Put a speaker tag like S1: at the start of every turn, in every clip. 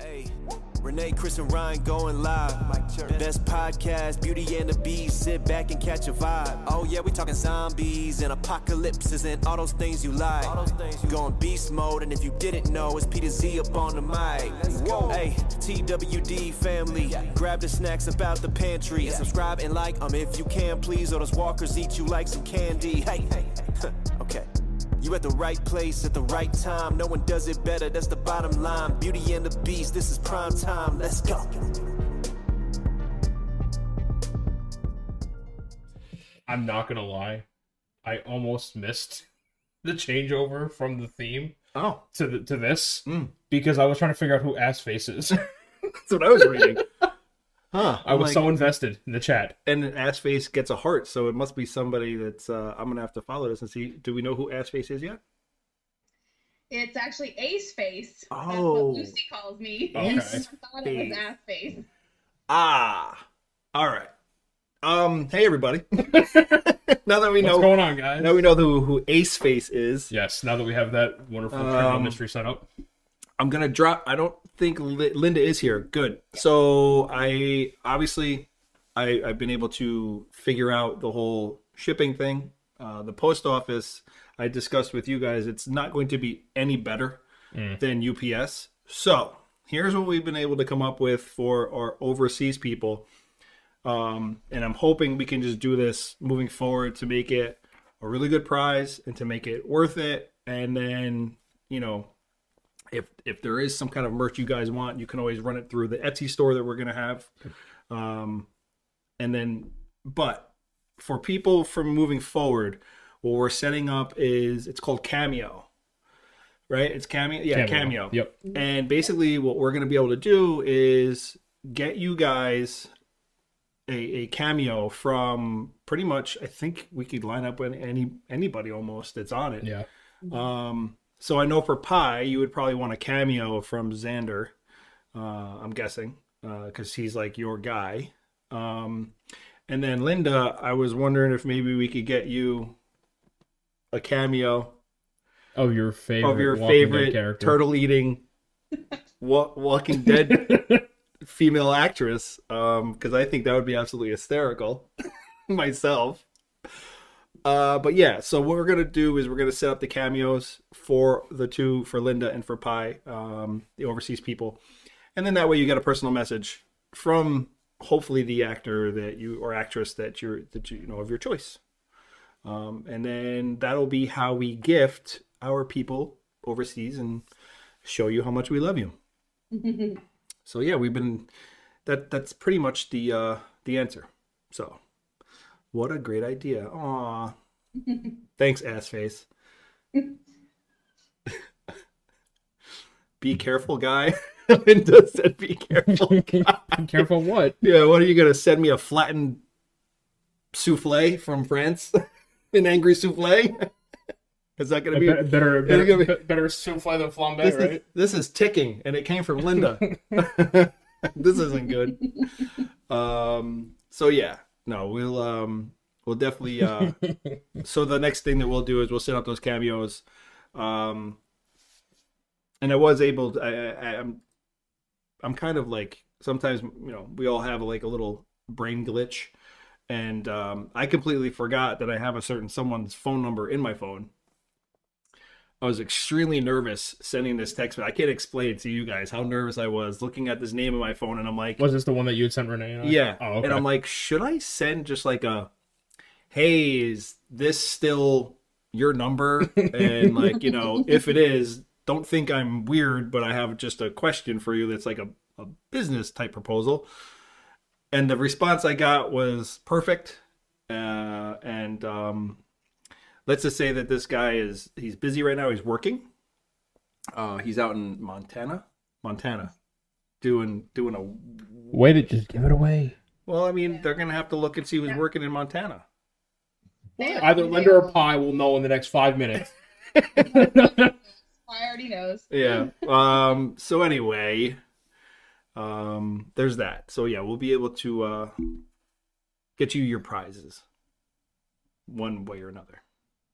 S1: Hey, Renee, Chris, and Ryan going live. Best podcast, Beauty and the Beast. Sit back and catch a vibe. Oh yeah, we talking zombies and apocalypses and all those things you like. Going beast mode, and if you didn't know, it's Peter Z up on the mic. Whoa, hey, TWD family, grab the snacks about the pantry and subscribe and like um if you can, please. Or those walkers eat you like some candy. Hey, okay. You at the right place at the right time. No one does it better. That's the bottom line. Beauty and the Beast. This is prime time. Let's go.
S2: I'm not gonna lie, I almost missed the changeover from the theme
S3: Oh,
S2: to the, to this
S3: Mm.
S2: because I was trying to figure out who Ass Face is.
S3: that's what I was reading. Huh.
S2: I was
S3: like-
S2: so invested in the chat.
S3: and ass face gets a heart, so it must be somebody that's. Uh, I'm gonna have to follow this and see. Do we know who ass face is yet?
S4: It's actually Ace Face. That's
S3: Oh.
S4: what Lucy calls me.
S2: Okay.
S4: I thought it was Ass Face.
S3: Ah, all right. Um, hey everybody. now that we know
S2: What's
S3: know,
S2: going on, guys?
S3: now we know who who Ace Face is.
S2: Yes, now that we have that wonderful
S3: Um,
S2: mystery set up.
S3: I'm gonna drop. I don't think Li- Linda is here. Good. So I obviously I I've been able to figure out the whole shipping thing. Uh, the post office I discussed with you guys. It's not going to be any better than UPS. So here's what we've been able to come up with for our overseas people. Um, and I'm hoping we can just do this moving forward to make it a really good prize and to make it worth it. And then, you know, if if there is some kind of merch you guys want, you can always run it through the Etsy store that we're gonna have. Um, and then, but for people from moving forward, what we're setting up is it's called Cameo, right? It's Cameo, yeah, Cameo.
S2: Yep.
S3: And basically, what we're gonna be able to do is get you guys a, a cameo from pretty much. I think we could line up with any anybody almost that's on it.
S2: Yeah.
S3: Um, so I know for Pi, you would probably want a cameo from Xander. Uh, I'm guessing because he's like your guy. Um, and then Linda, I was wondering if maybe we could get you a cameo
S2: Of your favorite
S3: of your favorite
S2: character.
S3: turtle eating wa- Walking Dead female actress. Um, because I think that would be absolutely hysterical myself. Uh, but yeah, so what we're gonna do is we're gonna set up the cameos for the two for Linda and for Pi, um, the overseas people, and then that way you get a personal message from hopefully the actor that you or actress that you're that you, you know of your choice. Um, and then that'll be how we gift our people overseas and show you how much we love you. So yeah, we've been that that's pretty much the uh the answer. So what a great idea. Aw. Thanks, ass face. be careful, guy. Linda said be careful.
S2: Be careful what?
S3: yeah, what are you gonna send me a flattened souffle from France? An angry souffle? Is that gonna be
S2: better better
S3: be-
S2: better, better souffle than flambe,
S3: this,
S2: right?
S3: is, this is ticking and it came from linda this isn't good um so yeah no we'll um we'll definitely uh so the next thing that we'll do is we'll set up those cameos. Um and i was able to I, I i'm i'm kind of like sometimes you know we all have like a little brain glitch. And um i completely forgot that i have a certain someone's phone number in my phone I was extremely nervous sending this text, but I can't explain to you guys how nervous I was looking at this name on my phone, and I'm like,
S2: Was this the one that you had sent Renee?
S3: yeah,
S2: Oh, okay.
S3: and I'm like, should I send just like a, hey, is this still your number? And like, you know, if it is, don't think I'm weird, but I have just a question for you that's like a, a business type proposal. And the response I got was perfect. Uh, and um, let's just say that this guy is he's busy right now. He's working. Uh, he's out in Montana, Montana, doing doing a
S2: Way to just give it away.
S3: well, I mean, they're gonna have to look and see who's working in Montana.
S2: Either Linda or Pi will know in the next five minutes.
S4: I already knows.
S3: Yeah. Um. So anyway, um. There's that. So yeah, we'll be able to uh get you your prizes, one way or another,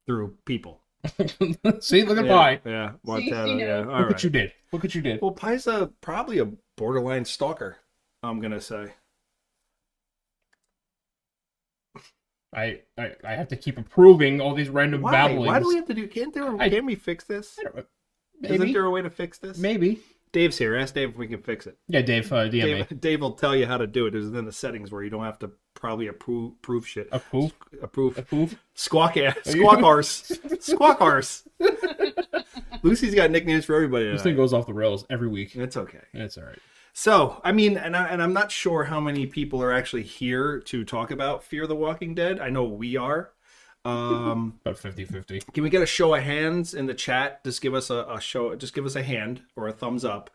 S3: through people
S2: See, look at
S3: yeah,
S2: Pie.
S3: Yeah,
S4: See,
S3: Montana.
S4: you know.
S3: Yeah, all
S2: Look
S3: right.
S2: what you did. Look what you did.
S3: Well, Pie's a, probably a borderline stalker. I'm gonna say.
S2: I, I I have to keep approving all these random
S3: Why?
S2: babblings.
S3: Why do we have to do? Can't there?
S2: I-
S3: can't we fix this?
S2: I don't-
S3: Isn't there a way to fix this?
S2: Maybe.
S3: Dave's here. Ask Dave if we can fix it.
S2: Yeah, Dave. Uh, DM me.
S3: Dave, Dave will tell you how to do it. It's in the settings where you don't have to probably approve, approve shit.
S2: Approve.
S3: Approve.
S2: Approve.
S3: Squawk ass. Squawk arse. Squawk arse. Lucy's got nicknames for everybody.
S2: This thing goes off the rails every week.
S3: It's okay.
S2: It's all right.
S3: So, I mean, and, I, and I'm not sure how many people are actually here to talk about Fear the Walking Dead. I know we are. Um,
S2: About 50-50.
S3: can we get a show of hands in the chat? Just give us a, a show. Just give us a hand or a thumbs up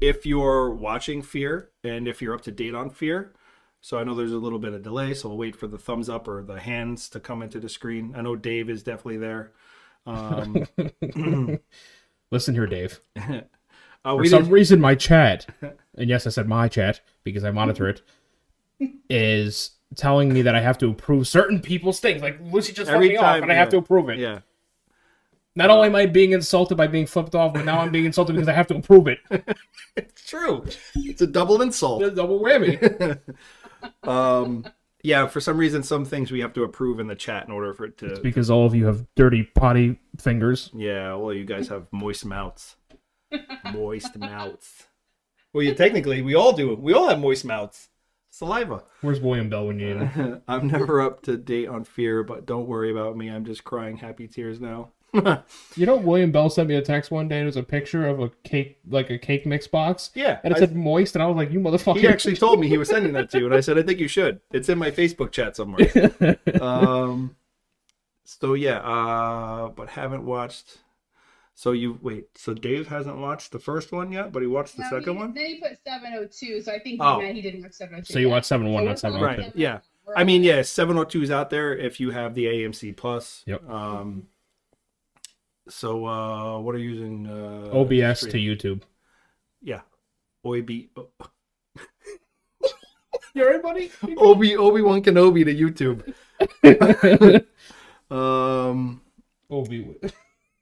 S3: if you're watching Fear and if you're up to date on Fear. So I know there's a little bit of delay, so we'll wait for the thumbs up or the hands to come into the screen. I know Dave is definitely there. Um,
S2: Listen here, Dave.
S3: uh,
S2: For
S3: we
S2: some
S3: did,
S2: reason, my chat, and yes, I said my chat because I monitor it, is telling me that I have to approve certain people's things. Like Lucy just
S3: Every
S2: flipped me off,
S3: time,
S2: and I have to approve it.
S3: yeah.
S2: Not only am I being insulted by being flipped off, but now I'm being insulted because I have to approve it.
S3: It's true. It's a double insult.
S2: That's double whammy.
S3: um yeah for some reason some things we have to approve in the chat in order for it to
S2: because all of you have dirty potty fingers.
S3: yeah well you guys have moist mouths moist mouths well you technically we all do we all have moist mouths saliva
S2: Where's William Bell when you need him?
S3: i'm never up to date on fear but don't worry about me i'm just crying happy tears now
S2: You know, William Bell sent me a text one day. It was a picture of a cake, like a cake mix box,
S3: yeah
S2: and it
S3: I-
S2: said moist, and I was like, "You motherfucker!"
S3: he actually told me he was sending that to you and i said i think you should it's in my facebook chat somewhere um so yeah uh but haven't watched so you wait so dave hasn't watched the first one yet but he watched the
S4: No,
S3: second
S4: he,
S3: one
S4: Then he put 702, so I think he
S3: Oh.
S4: meant he didn't watch 702.
S2: So you
S4: watched
S2: watch seven one, not
S4: we're
S2: seven
S4: on
S3: Right,
S4: 702.
S3: yeah.
S4: We're
S3: i mean yeah 702 is out there if you have the amc plus
S2: Yep.
S3: um so uh what are you using uh
S2: OBS to? YouTube.
S3: yeah OB,
S2: You alright, buddy?
S3: Obi Obi-Wan Kenobi to YouTube. Um,
S2: Obi.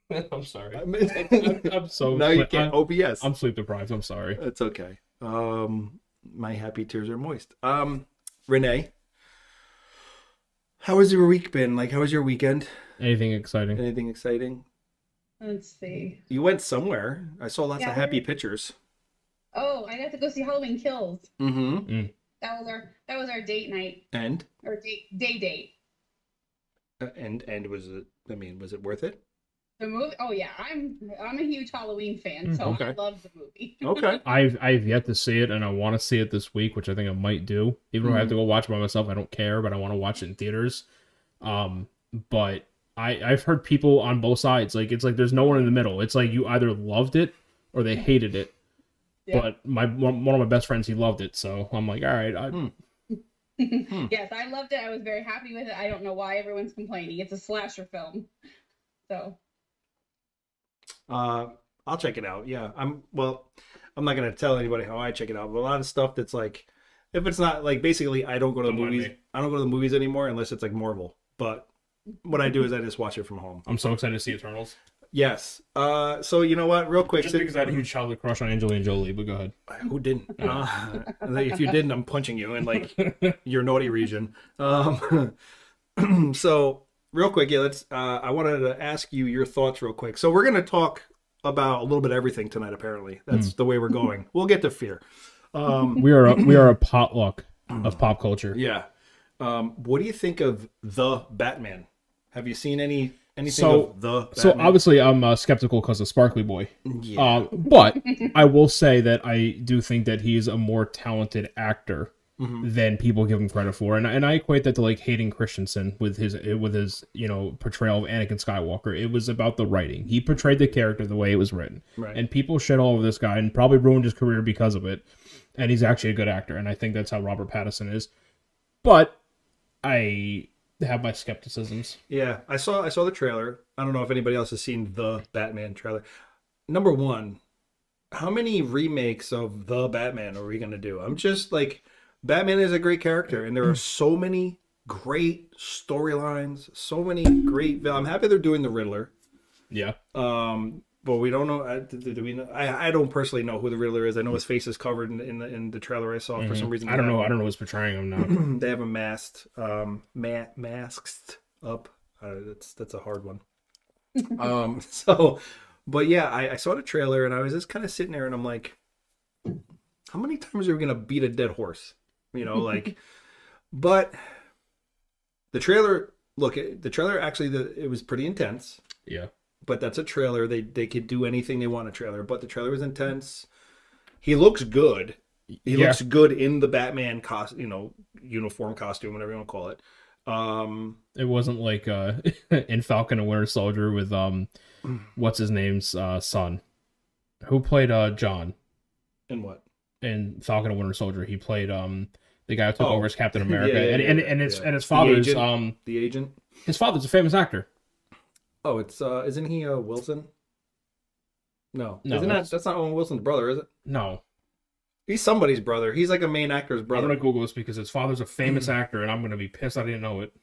S2: I'm sorry.
S3: I
S2: I'm,
S3: mean-
S2: I'm so.
S3: now you can't
S2: I'm,
S3: OBS.
S2: I'm sleep deprived. I'm sorry.
S3: It's okay. Um, my happy tears are moist. Um, Renee, how has your week been? Like, how was your weekend?
S2: Anything exciting?
S3: Anything exciting?
S4: Let's see.
S3: You went somewhere. I saw lots
S4: Yeah,
S3: of happy pictures.
S4: Oh, I got to go see Halloween Kills.
S3: Mm-hmm.
S4: That was our that was our date night
S3: And
S4: or date day date.
S3: uh, and and was it? I mean, was it worth it?
S4: The movie. Oh yeah, I'm I'm a huge Halloween fan, so
S3: Okay.
S4: I love the movie.
S3: Okay.
S2: I've I've yet to see it, and I want to see it this week, which I think I might do. Even though I have to go watch it by myself, I don't care, but I want to watch it in theaters. Um, but I I've heard people on both sides. Like it's like there's no one in the middle. It's like you either loved it or they hated it.
S4: Yeah.
S2: But my one one of my best friends he loved it, so I'm like, all right, I,
S3: Hmm.
S4: yes, I loved it. I was very happy with it. I don't know why everyone's complaining. It's a slasher film, so
S3: Uh, I'll check it out. Yeah, I'm. Well, I'm not gonna tell anybody how I check it out, but a lot of stuff that's like, if it's not like basically, I don't go to the
S2: Don't
S3: movies. I don't go to the movies anymore unless it's like Marvel. But what I do is I just watch it from home.
S2: I'm so excited to see Eternals.
S3: Yes. Uh, so you know what? Real quick,
S2: Just because I had a huge childhood crush on Angelina Jolie, but go ahead.
S3: who didn't? Uh, if you didn't, I'm punching you in like your naughty region. Um, so real quick, yeah, let's. Uh, I wanted to ask you your thoughts real quick. So we're gonna talk about a little bit of everything tonight. Apparently, that's the way we're going. We'll get to fear. Um,
S2: We are a, we are a potluck of pop culture.
S3: yeah. Um, what do you think of the Batman? Have you seen any anything
S2: So-
S3: of the? Batman?
S2: So obviously, I'm uh, skeptical because of Sparkly Boy.
S3: yeah.
S2: Uh, but I will say that I do think that he's a more talented actor
S3: Mm-hmm.
S2: than people give him credit for, and and I equate that to like hating Christensen with his with his you know portrayal of Anakin Skywalker. It was about the writing. He portrayed the character the way it was written,
S3: Right.
S2: and people shit all over this guy and probably ruined his career because of it. And he's actually a good actor, and I think that's how Robert Pattinson is. But I have my skepticisms.
S3: Yeah, I saw I saw the trailer. I don't know if anybody else has seen the Batman trailer. Number one, how many remakes of the Batman are we gonna do? I'm just like, Batman is a great character, and there are so many great storylines, so many great. I'm happy they're doing the Riddler.
S2: Yeah.
S3: Um, but we don't know. uh, Do, we know? I, I don't personally know who the Riddler is. I know his face is covered in, in the in the trailer I saw for some reason.
S2: Mm-hmm. I don't know. I don't know who's portraying him now.
S3: they have him masked, um, ma- masked up. Uh, that's that's a hard one. um, so, but yeah, I, I saw the trailer and I was just kind of sitting there and I'm like, how many times are we gonna beat a dead horse? You know, like, but the trailer. Look, it- the trailer actually, the, it was pretty intense
S2: yeah.
S3: but that's a trailer. They they could do anything they want a trailer. But the trailer was intense. He looks good. He
S2: Yeah.
S3: looks good in the Batman cost, you know, uniform costume, whatever you want to call it. Um,
S2: It wasn't like uh in Falcon and Winter Soldier with um what's his name's uh son. Who played uh John
S3: and what?
S2: In Falcon and Winter Soldier? He played um the guy who took
S3: Oh.
S2: over as Captain America.
S3: Yeah, yeah,
S2: and, and, and his
S3: yeah.
S2: and his father's
S3: agent?
S2: um
S3: The agent.
S2: his father's a famous actor.
S3: Oh, it's uh, isn't he uh Wilson? No,
S2: No,
S3: isn't
S2: that's-
S3: that that's not Owen Wilson's brother, is it?
S2: No.
S3: He's somebody's brother. He's like a main actor's brother.
S2: I'm gonna Google this because his father's a famous actor, and I'm gonna be pissed I didn't know it.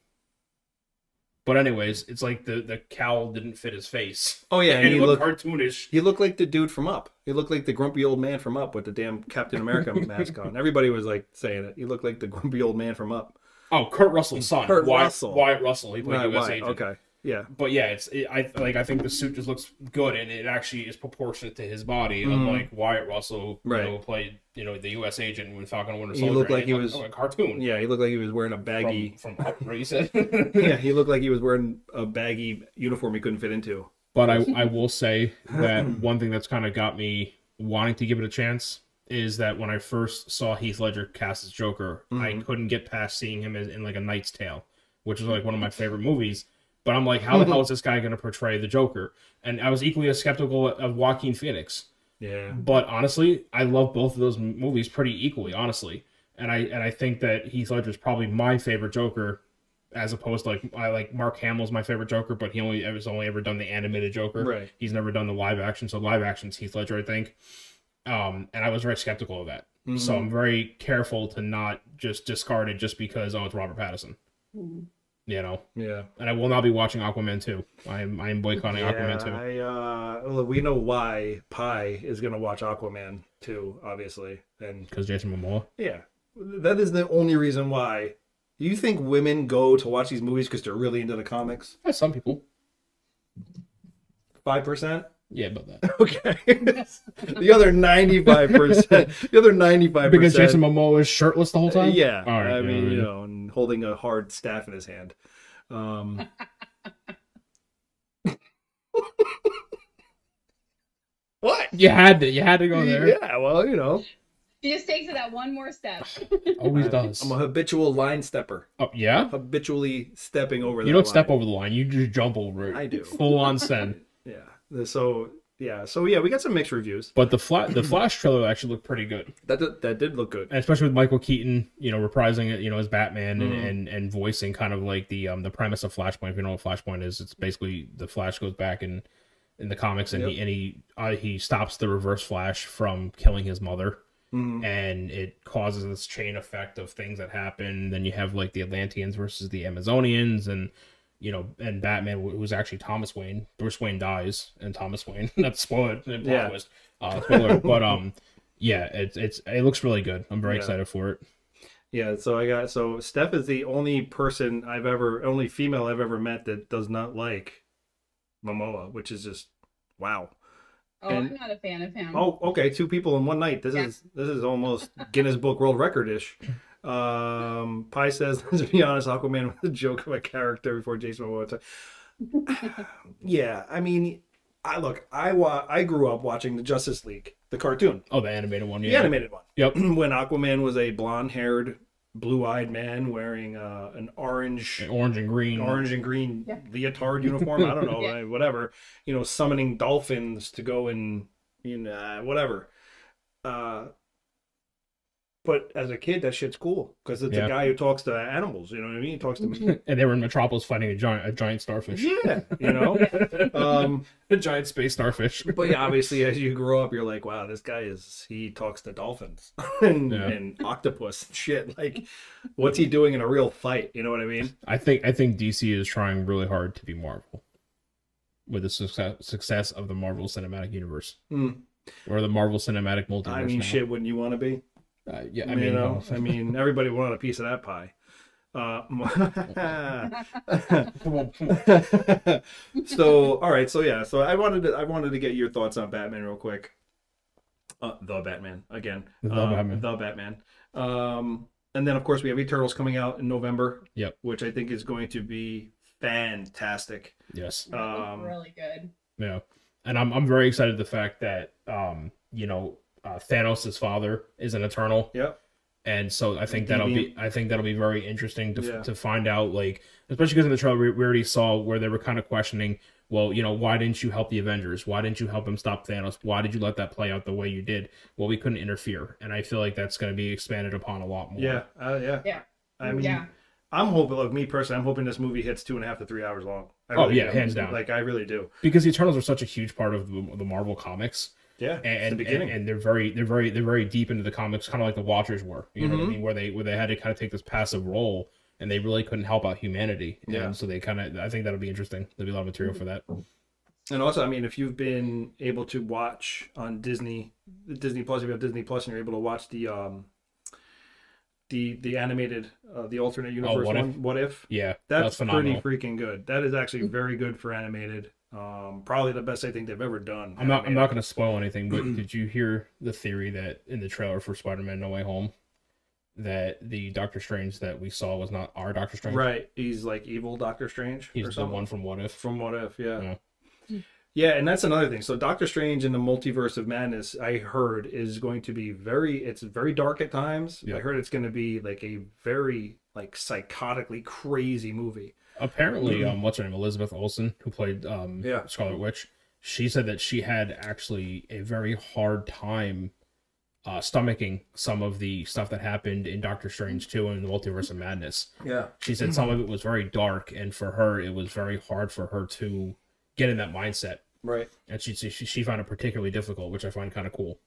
S2: But anyways, it's like the the cowl didn't fit his face.
S3: Oh yeah,
S2: and
S3: and
S2: he looked
S3: looked
S2: cartoonish.
S3: he looked like the dude from Up. He looked like the grumpy old man from Up with the damn Captain America mask on. Everybody was like saying it. He looked like the grumpy old man from Up.
S2: Oh, Kurt Russell's son,
S3: Kurt
S2: Wyatt,
S3: Russell.
S2: Wyatt Russell. He played
S3: Right,
S2: U.S.
S3: right,
S2: agent.
S3: Okay. Yeah.
S2: But yeah, it's it, I like I think the suit just looks good and it actually is proportionate to his body,
S3: Mhm.
S2: unlike Wyatt Russell, you
S3: Right.
S2: know, played you know the U.S. agent with Falcon Winter
S3: He looked like he was-
S2: a cartoon.
S3: Yeah, he looked like he was wearing a baggy.
S2: from, from what you said.
S3: yeah, he looked like he was wearing a baggy uniform he couldn't fit into.
S2: But I, I will say that one thing that's kind of got me wanting to give it a chance is that when I first saw Heath Ledger cast as Joker, I
S3: Mhm.
S2: couldn't get past seeing him as, in like A Knight's Tale, which is like one of my favorite movies. But I'm like, how the hell is this guy going to portray the Joker? And I was equally as skeptical of Joaquin Phoenix.
S3: Yeah.
S2: But honestly, I love both of those movies pretty equally, honestly. And I and I think that Heath Ledger is probably my favorite Joker, as opposed to like I like Mark Hamill's my favorite Joker, but he only has only ever done the animated Joker.
S3: Right.
S2: He's never done the live action, so live action's Heath Ledger, I think. Um, and I was very skeptical of that, so
S3: Mhm.
S2: I'm very careful to not just discard it just because oh it's Robert Pattinson,
S4: Mhm.
S2: You know.
S3: Yeah.
S2: And I will not be watching Aquaman 2. I am I am boycotting Aquaman 2.
S3: I, uh, well, we know why Pi is going to watch Aquaman too, obviously. And
S2: because Jason Momoa.
S3: yeah, that is the only reason why. Do you think women go to watch these movies because they're really into the comics?
S2: Yeah, some people.
S3: 5%?
S2: Yeah, but that.
S3: Okay. the other 95%. The other 95%.
S2: Because Jason Momoa is shirtless the whole time.
S3: Yeah,
S2: All right,
S3: I
S2: yeah,
S3: mean,
S2: yeah.
S3: you know, and holding a hard staff in his hand. Um, what?
S2: You had to. You had to go there.
S3: Yeah, well, you know,
S4: He just takes it that one more step.
S2: Always does.
S3: I'm a habitual line stepper,
S2: Oh, yeah.
S3: habitually stepping over.
S2: You
S3: that
S2: don't step over the line. You just jump over it.
S3: I do.
S2: Full on send.
S3: Yeah. So yeah. So yeah, we got some mixed reviews.
S2: But the fla- the Flash trailer actually looked pretty good,
S3: That did, that did look good.
S2: and especially with Michael Keaton, you know, reprising it, you know, as Batman and,
S3: Mhm.
S2: and and voicing kind of like the um the premise of Flashpoint. If you know what Flashpoint is, it's basically the Flash goes back and in the comics and he and he uh, he stops the Reverse Flash from killing his mother.
S3: Mhm.
S2: and it causes this chain effect of things that happen. Then you have like the Atlanteans versus the Amazonians, and you know, and Batman, wh- who's actually Thomas Wayne. Bruce Wayne dies, and Thomas Wayne. Not spoiler, plot
S3: Yeah.
S2: twist, uh, spoiler, but um, yeah, it's it's it looks really good. I'm very
S3: Yeah.
S2: excited for it.
S3: Yeah. So I got so Steph is the only person I've ever, only female I've ever met that does not like Momoa, which is just wow.
S4: Oh,
S3: And-
S4: I'm not a fan of him.
S3: Oh, okay, two people in one night. This
S4: Yeah.
S3: is this is almost Guinness Book World Record ish. Um, Pi says, to be honest, Aquaman was a joke of a character before Jason Momoa. yeah, I mean, I look, I wa- I grew up watching the Justice League, the cartoon,
S2: Oh, the animated one, yeah.
S3: the animated one.
S2: Yep.
S3: when Aquaman was a blonde-haired, blue-eyed man wearing uh, an orange
S2: Orange and green.
S3: orange and green
S4: Yeah.
S3: leotard uniform. I don't know,
S4: Yeah.
S3: uh, whatever. You know, summoning dolphins to go and you know uh, whatever. Uh, but as a kid, that shit's cool because it's
S2: Yeah.
S3: a guy who talks to animals. You know what I mean? He talks to me.
S2: and they were in Metropolis fighting a giant a giant starfish.
S3: yeah, you know. Um,
S2: a giant space starfish.
S3: but yeah, obviously, as you grow up, you're like, wow, this guy is he talks to dolphins and,
S2: Yeah.
S3: and octopus and shit. Like, what's he doing in a real fight? You know what I mean?
S2: I think I think DC is trying really hard to be Marvel. with the success success of the Marvel Cinematic Universe
S3: Hmm.
S2: or the Marvel Cinematic Multiverse.
S3: I mean,
S2: now.
S3: shit, wouldn't you want to be?
S2: Uh, yeah, I
S3: you
S2: mean,
S3: know, I mean, everybody wanted a piece of that pie. Uh, so, all right, so yeah, so I wanted to, I wanted to get your thoughts on Batman real quick. Uh, the Batman again.
S2: The
S3: Uh,
S2: Batman.
S3: The Batman. Um, and then of course we have Eternals coming out in November.
S2: Yep.
S3: Which I think is going to be fantastic.
S2: yes,
S3: Um,
S4: really good.
S2: yeah, and I'm I'm very excited the fact that um you know uh, Thanos' father is an Eternal.
S3: Yep.
S2: and so I think that'll be I think that'll be very interesting to
S3: Yeah.
S2: to find out like especially because in the trailer we, we already saw where they were kind of questioning well you know why didn't you help the Avengers why didn't you help them stop Thanos why did you let that play out the way you did well we couldn't interfere and I feel like that's going to be expanded upon a lot more
S3: Yeah. Uh, yeah.
S4: Yeah.
S3: I mean,
S4: yeah.
S3: I'm hoping, like me personally, I'm hoping this movie hits two and a half to three hours long. I
S2: Oh, yeah,
S3: do.
S2: hands down.
S3: Like I really do.
S2: because the Eternals are such a huge part of the, the Marvel comics
S3: Yeah.
S2: and
S3: it's
S2: and,
S3: beginning.
S2: and they're very they're very they're very deep into the comics kind of like the Watchers were you know what I
S3: Mhm.
S2: mean where they where they had to kind of take this passive role and they really couldn't help out humanity
S3: Yeah.
S2: and so they kind of I think that'll be interesting there'll be a lot of material for that
S3: And also, I mean, if you've been able to watch on Disney, Disney Plus, if you have Disney Plus, and you're able to watch the um, the the animated, uh, the alternate universe
S2: Oh, What
S3: one,
S2: If?
S3: what if?
S2: yeah
S3: That's,
S2: that's
S3: pretty freaking good. That is actually very good for animated. Um, probably the best I think they've ever done.
S2: I'm not. I'm not going to spoil anything, but did you hear the theory that in the trailer for Spider-Man: No Way Home, that the Doctor Strange that we saw was not our Doctor Strange?
S3: Right, he's like evil Doctor Strange. or
S2: He's the
S3: something.
S2: one from What If.
S3: From What If, yeah.
S2: Yeah.
S3: Yeah, and that's another thing. So Doctor Strange in the Multiverse of Madness, I heard, is going to be very it's very dark at times. I heard it's going to be like a very like psychotically crazy movie.
S2: Apparently, um, what's her name? Elizabeth Olsen, who played um
S3: Yeah.
S2: Scarlet Witch. She said that she had actually a very hard time uh, stomaching some of the stuff that happened in Doctor Strange 2 and the Multiverse of Madness.
S3: Yeah.
S2: She said some of it was very dark, and for her, it was very hard for her to get in that mindset.
S3: Right.
S2: and she she, she found it particularly difficult, which I find kind of cool.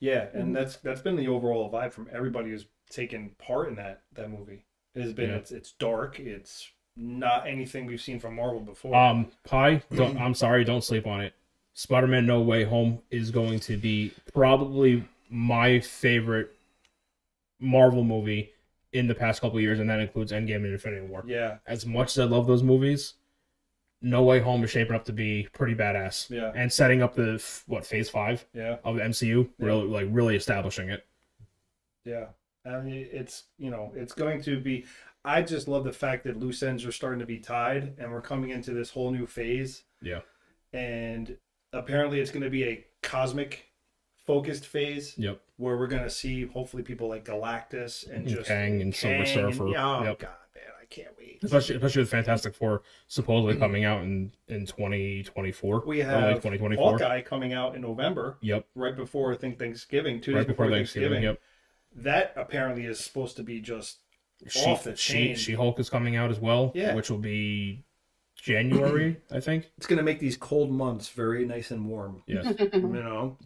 S3: Yeah, and that's that's been the overall vibe from everybody who's taken part in that that movie. It has been
S2: Yeah.
S3: it's it's dark. It's not anything we've seen from Marvel before.
S2: Um, Pie, don't, I'm sorry, don't sleep on it. Spider-Man: No Way Home is going to be probably my favorite Marvel movie in the past couple years, and that includes Endgame and Infinity War.
S3: yeah.
S2: As much as I love those movies, No Way Home is shaping up to be pretty badass.
S3: Yeah.
S2: and setting up the what Phase Five
S3: Yeah.
S2: of the MCU,
S3: Yeah.
S2: really like really establishing it.
S3: Yeah. I mean, it's you know, it's going to be. I just love the fact that loose ends are starting to be tied, and we're coming into this whole new phase.
S2: Yeah.
S3: And apparently, it's going to be a cosmic focused phase
S2: Yep.
S3: where we're going to see hopefully people like Galactus and just
S2: Kang and Silver
S3: Kang and-
S2: Surfer.
S3: oh
S2: Yep.
S3: god, man, I can't wait.
S2: Especially, especially with Fantastic Four supposedly mm-hmm. coming out in in 2024.
S3: We have
S2: 2024.
S3: Hawkeye coming out in November,
S2: Yep.
S3: right before I think Thanksgiving, two days
S2: Right before Thanksgiving. Yep.
S3: That apparently is supposed to be just
S2: She,
S3: off the
S2: she,
S3: chain.
S2: She Hulk is coming out as well.
S3: Yeah.
S2: Which will be January, I think.
S3: it's going to make these cold months very nice and warm.
S2: Yes.
S3: you know.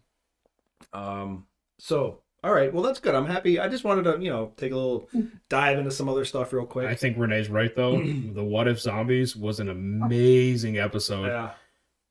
S3: Um. So, all right. Well, that's good. I'm happy. I just wanted to, you know, take a little dive into some other stuff real quick.
S2: I think Renee's right though. the What If Zombies was an amazing episode.
S3: yeah.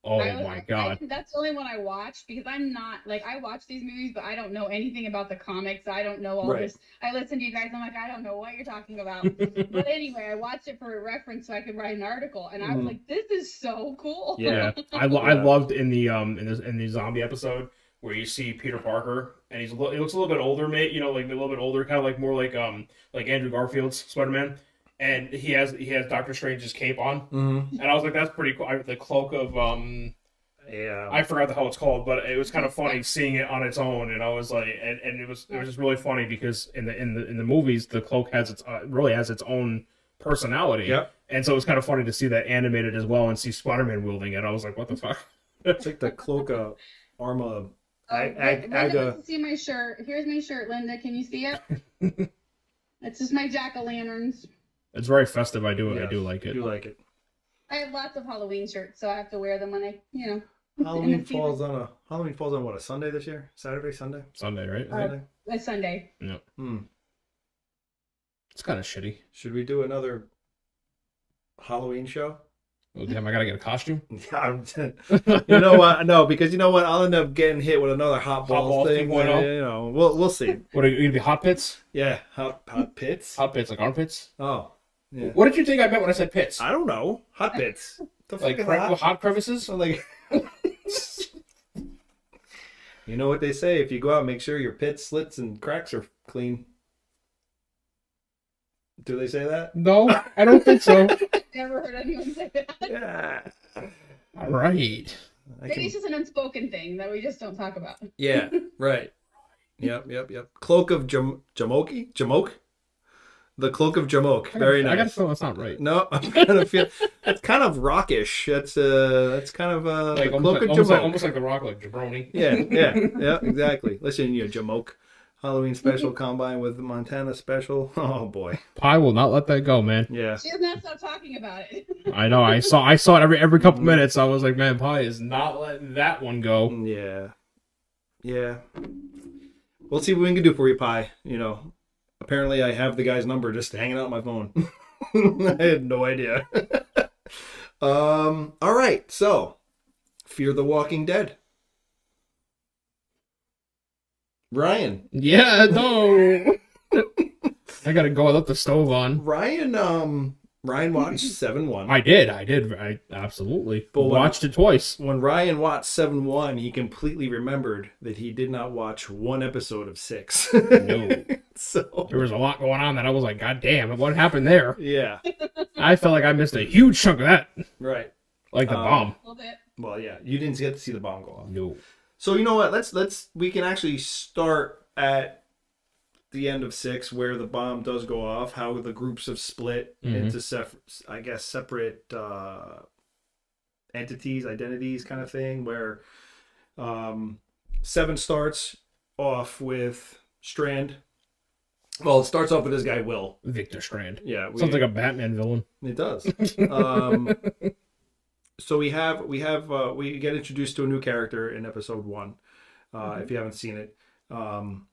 S2: Oh
S4: I-
S2: my
S4: I-
S2: god.
S4: I- that's the only one I watched because I'm not like I watch these movies, but I don't know anything about the comics. I don't know all
S3: Right.
S4: this. I listen to you guys. I'm like, I don't know what you're talking about. but anyway, I watched it for a reference so I could write an article, and I was
S3: Mhm.
S4: like, this is so cool.
S3: Yeah.
S2: Yeah, I, lo- I loved in the um in this in the zombie episode where you see Peter Parker and he's a li- he looks a little bit older, mate. You know, like a little bit older, kind of like more like um like Andrew Garfield's Spider Man, and he has he has Doctor Strange's cape on,
S3: Mm-hmm.
S2: and I was like, that's pretty cool. I, the cloak of um
S3: Yeah.
S2: I forgot the hell it's called, but it was kind of funny seeing it on its own, and I was like, and, and it was it was just really funny because in the in the in the movies the cloak has its uh, really has its own personality,
S3: Yep.
S2: and so it was kind of funny to see that animated as well and see Spider Man wielding it. I was like, what the fuck.
S3: It's like the cloak of Arma.
S4: Oh,
S3: I- I-
S4: Linda
S3: Aga-
S4: wants see my shirt. Here's my shirt, Linda. Can you see it? it's just my jack o' lanterns.
S2: It's very festive. I do I do like
S3: I
S2: it.
S3: do like it.
S4: I have lots of Halloween shirts, so I have to wear them when I, you know.
S3: Halloween falls on a Halloween falls on what a Sunday this year? Saturday, Sunday,
S2: Sunday, right?
S4: Uh,
S3: Sunday.
S4: It's Sunday.
S3: Hmm.
S2: It's kind of shitty.
S3: Should we do another Halloween show?
S2: Oh damn! I gotta get a costume.
S3: I'm- you know what? No, because you know what? I'll end up getting hit with another hot balls,
S2: balls
S3: thing.
S2: 2.0?
S3: You know, we'll we'll see.
S2: What are you gonna be? Hot pits?
S3: Yeah, hot hot pits.
S2: Hot pits like armpits?
S3: Oh, yeah.
S2: What did you think I meant when I said pits?
S3: I don't know. Hot pits. The
S2: Like cre-
S3: hot?
S2: hot crevices?
S3: So like, you know what they say: if you go out, make sure your pits, slits and cracks are clean. Do they say that?
S2: No, I don't think so.
S4: Never heard anyone say that.
S3: Yeah.
S2: All right.
S3: I
S4: Maybe
S3: can-
S4: it's just an unspoken thing that we just don't talk about.
S3: Yeah. Right. Yep. Yep. Yep. Cloak of Jam- Jamoki. Jamoke. The cloak of Jamoke. Very nice.
S2: I gotta
S3: nice.
S2: feel that's not right.
S3: No, I'm kind of feel that's kind of rockish. That's uh, that's kind of uh,
S2: Like
S3: the
S2: almost,
S3: cloak
S2: like,
S3: of
S2: almost, like,
S3: Jamoke.
S2: almost like the rock, like jabroni.
S3: Yeah, yeah, yeah, exactly. Listen, you Jamoke. Halloween special combine with the Montana special. Oh boy.
S2: Pie will not let that go, man.
S3: Yeah.
S4: She does not stop talking about it.
S2: I know. I saw. I saw it every every couple minutes. I was like, man, Pie is not letting that one go.
S3: Yeah. Yeah. We'll see what we can do for you, Pie. You know, apparently I have the guy's number just hanging out on my phone. I had no idea. um. All right. So, Fear the Walking Dead. Ryan.
S2: Yeah, no. I gotta go. I left the stove on.
S3: Ryan. Um. Ryan watched seven one.
S2: I did. I did. I absolutely
S3: But when-
S2: watched it twice.
S3: when Ryan watched 7 1, he completely remembered that he did not watch one episode of 6.
S2: No.
S3: so,
S2: There was a lot going on that I was like, God damn, what happened there?
S3: yeah,
S2: I felt like I missed a huge chunk of that.
S3: right.
S2: Like the
S3: Um,
S2: bomb.
S4: A little bit.
S3: Well, yeah, you didn't get to see the bomb go off.
S2: No.
S3: So, you know what? Let's, let's, we can actually start at the end of 6 where the bomb does go off, how the groups have split
S2: Mhm.
S3: into, sef- I guess, separate uh, entities, identities kind of thing, where um, 7 starts off with Strand. Well, it starts off with this guy, Will.
S2: Victor Strand.
S3: Yeah, we,
S2: Sounds like a Batman villain.
S3: it does. um, so we have we have uh, we get introduced to a new character in episode one, uh, if you haven't seen it, um,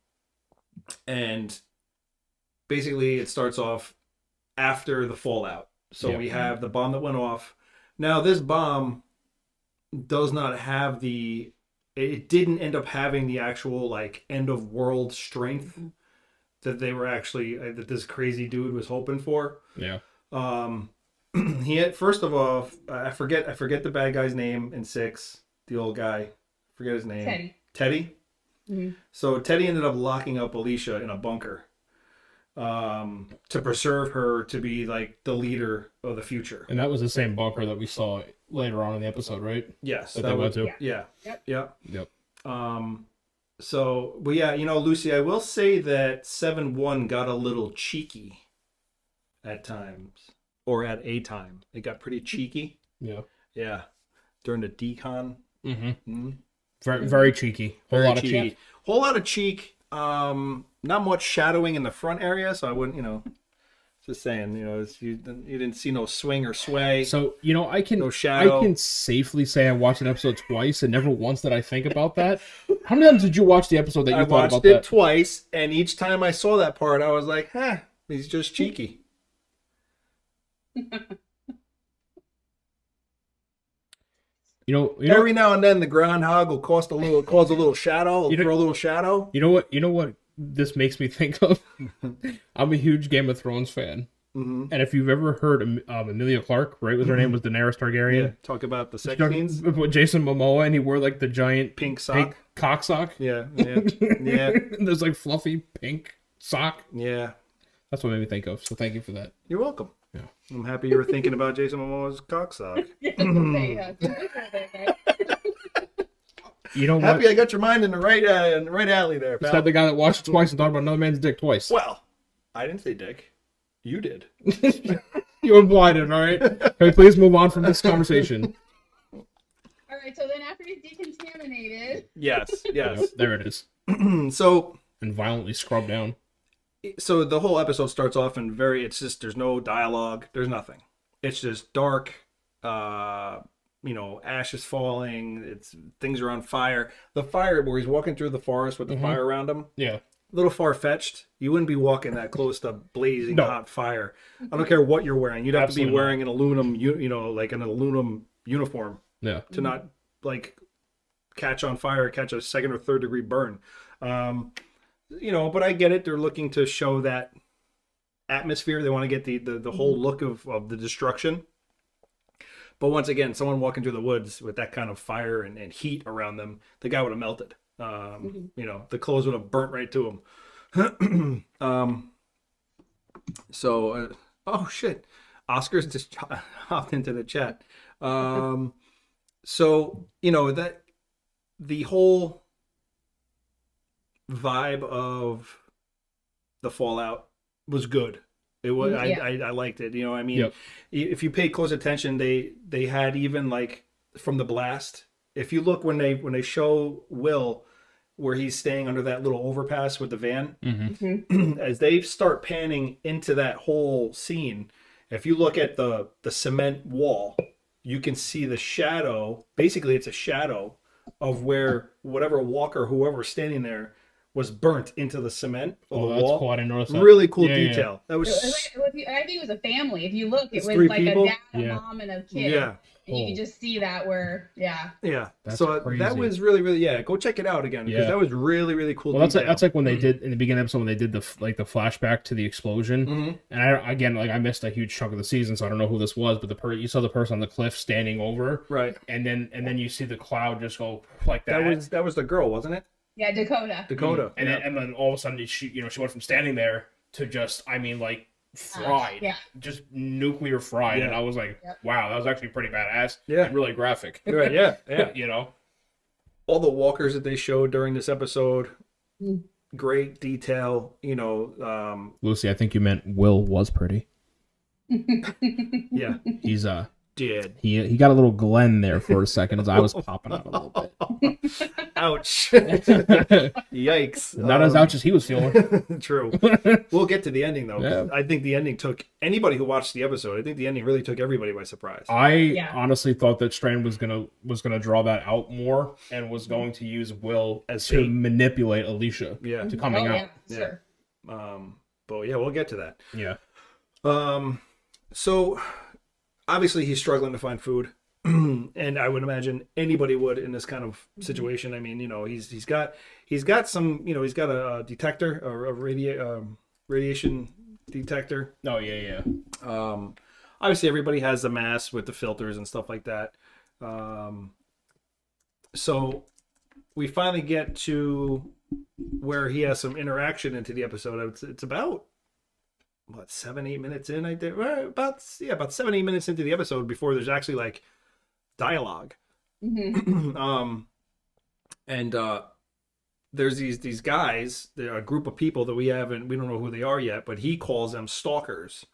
S3: and basically it starts off after the fallout. So
S2: Yeah.
S3: we have the bomb that went off. Now this bomb does not have the. It didn't end up having the actual like end of world strength that they were actually uh, that this crazy dude was hoping for.
S2: Yeah.
S3: Um, he had first of all, I forget I forget the bad guy's name in six. The old guy, forget his name.
S4: Teddy.
S3: Teddy.
S4: Mhm.
S3: So Teddy ended up locking up Alicia in a bunker, um, to preserve her to be like the leader of the future.
S2: And that was the same bunker that we saw later on in the episode, right?
S3: Yes,
S2: That
S3: that
S2: they
S3: was,
S2: went to.
S3: yeah,
S4: Yep.
S3: yeah.
S2: Yep.
S3: Um, so, but yeah, you know, Lucy, I will say that seven one got a little cheeky at times, or at a time. It got pretty cheeky.
S2: Yeah.
S3: Yeah, during the decon.
S2: Mm-hmm.
S3: Mhm.
S2: Very, very cheeky. Whole
S3: Very
S2: lot of cheek.
S3: Whole lot of cheek. Um, not much shadowing in the front area, so I wouldn't, you know. Just saying, you know, it's, you didn't- you didn't see no swing or sway.
S2: So you know, I can
S3: No shadow.
S2: I can safely say I watched an episode twice, and never once did I think about that. How many times did you watch the episode that you thought?
S3: I
S2: watched
S3: it twice, and each time I saw that part, I was like, "Huh, he's just cheeky."
S2: You know, you know,
S3: Every now and then, the groundhog will cause a little, cause a little shadow,
S2: You know-
S3: throw a little shadow.
S2: you know what, you know what this makes me think of. I'm a huge Game of Thrones fan,
S3: hmm
S2: and if you've ever heard um, Emilia Clarke, right, was her name was Daenerys Targaryen.
S3: Yeah, talk about the sex
S2: Talk-
S3: scenes.
S2: with Jason Momoa, and he wore like the giant
S3: Pink sock.
S2: pink cock sock.
S3: Yeah, yeah, yeah,
S2: There's like fluffy pink sock.
S3: yeah.
S2: That's what made me think of. So thank you for that.
S3: You're welcome.
S2: Yeah.
S3: I'm happy you were thinking about Jason Momoa's cocksock.
S4: Yeah, I was gonna say, two weeks right there, guys.
S2: You know what?
S3: Happy I got your mind in the right, uh, in the right alley there. pal.
S2: that the guy that watched it twice and thought about another man's dick twice?
S3: Well, I didn't say dick. You did.
S2: you implied it, all right? Can we please move on from this conversation?
S4: All right, so then after he's decontaminated,
S3: Yes, yes.
S2: Yep, there it is.
S3: so
S2: And violently scrubbed down.
S3: So the whole episode starts off in very it's just there's no dialogue there's nothing it's just dark uh you know ash is falling it's things are on fire the fire where he's walking through the forest with the
S2: Mhm.
S3: fire around him
S2: Yeah.
S3: A little far fetched. You wouldn't be walking that close to blazing
S2: No.
S3: hot fire. I don't care what you're wearing. You'd have to
S2: Absolutely
S3: be
S2: not.
S3: wearing an aluminum, u- you know, like an aluminum uniform
S2: Yeah.
S3: to not like catch on fire, catch a second or third degree burn. Um, you know, but I get it. They're looking to show that atmosphere. They want to get the the, the whole look of, of the destruction. But once again, someone walking through the woods with that kind of fire and, and heat around them, the guy would have melted. Um, You know, the clothes would have burnt right to him. um, so, uh, oh shit, Oscar's just hopped into the chat. Um, so you know that the whole vibe of the Fallout was good. It was mm-hmm. I,
S4: Yeah.
S3: I I liked it. You know, I mean,
S2: Yep.
S3: if you pay close attention, they they had even like from the blast. If you look when they when they show Will where he's staying under that little overpass with the van, mm-hmm. Mm-hmm. as they start panning into that whole scene, if you look at the the cement wall, you can see the shadow. Basically, it's a shadow of where whatever walker, whoever's standing there, was burnt into the cement of
S2: Oh,
S3: the
S2: that's
S3: wall.
S2: cool. I didn't.
S3: Really cool
S2: Yeah, yeah,
S3: detail. That
S4: It
S3: was
S4: was like- it was- I think it was a family. If you look, it was like
S3: people?
S4: a dad, a
S2: Yeah.
S4: mom, and a kid.
S3: yeah.
S4: And you
S2: Oh.
S4: can just see that where, yeah.
S3: Yeah.
S2: That's
S3: so
S2: crazy.
S3: that was really, really, yeah. Go check it out again because
S2: Yeah.
S3: that was really, really cool.
S2: Well, that's like, that's like when they did in the beginning of the episode when they did the like the flashback to the explosion,
S3: Mhm.
S2: and I again like I missed a huge chunk of the season, so I don't know who this was, but the per- you saw the person on the cliff standing over,
S3: right.
S2: and then and then you see the cloud just go like that,
S3: That was that was the girl, wasn't it?
S4: Yeah, Dakota.
S3: Dakota.
S2: and
S3: yeah.
S2: then and then all of a sudden she you know she went from standing there to just I mean like fried,
S4: yeah.
S2: just nuclear fried, and I was like,
S4: Yep.
S2: wow, that was actually pretty badass,
S3: Yeah.
S2: and really graphic,
S3: right. Yeah. Yeah.
S2: you know,
S3: All the walkers that they showed during this episode,
S4: Mm.
S3: great detail. You know, um,
S2: Lucy, I think you meant Will was pretty.
S3: yeah,
S2: He's uh
S3: did.
S2: he he got a little Glen there for a second as I was popping out a little bit.
S3: Ouch. Yikes!
S2: Not
S3: Yikes.
S2: as
S3: Um,
S2: ouch as he was feeling.
S3: True. We'll get to the ending though.
S2: Yeah.
S3: I think the ending took anybody who watched the episode. I think the ending really took everybody by surprise.
S2: I
S4: Yeah.
S2: honestly thought that Strand was gonna was gonna draw that out more and was going to use Will
S3: As
S2: to
S3: bait.
S2: manipulate Alicia
S3: Yeah.
S2: to
S4: Oh,
S2: coming
S4: yeah,
S2: out.
S3: Yeah.
S4: sure.
S3: Um, but yeah, we'll get to that.
S2: Yeah.
S3: Um, so obviously he's struggling to find food, and I would imagine anybody would in this kind of situation. I mean, you know, he's he's got he's got some, you know, he's got a, detector, a, a um, radiation detector.
S2: Oh yeah, yeah.
S3: Um, obviously everybody has the mask with the filters and stuff like that. Um, so we finally get to where he has some interaction into the episode. It's, it's about what seven, eight minutes in. I did well, about yeah, about seven, eight minutes into the episode before there's actually like dialogue.
S4: hmm
S3: um, and uh, there's these these guys, they're a group of people that we haven't, we don't know who they are yet, but he calls them stalkers.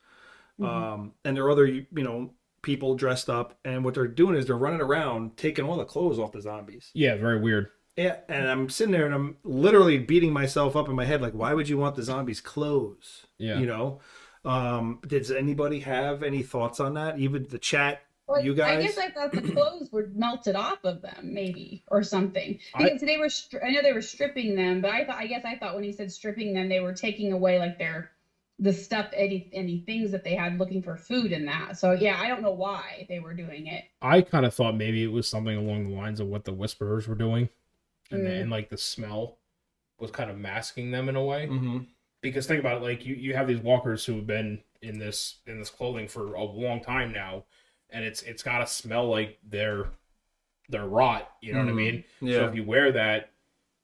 S3: Um, and there are other, you know, people dressed up, and what they're doing is they're running around taking all the clothes off the zombies.
S2: Yeah, very weird.
S3: Yeah, and I'm sitting there and I'm literally beating myself up in my head, like, why would you want the zombies' clothes?
S2: Yeah.
S3: You know. Um, does anybody have any thoughts on that? Even the chat,
S4: Well,
S3: you guys.
S4: I guess I thought the clothes were melted off of them, maybe or something.
S2: I-
S4: Because they were, stri- I know they were stripping them, but I thought, I guess I thought when he said stripping them, they were taking away like their the stuff, any any things that they had looking for food in that. So yeah, I don't know why they were doing it.
S2: I kind of thought maybe it was something along the lines of what the Whisperers were doing, and
S4: Mm.
S2: then like the smell was kind of masking them in a way.
S3: hmm
S2: Because think about it, like you you have these walkers who have been in this in this clothing for a long time now, and it's it's got to smell like they're they're rot. You know what I
S3: Mhm.
S2: mean? So if you wear that,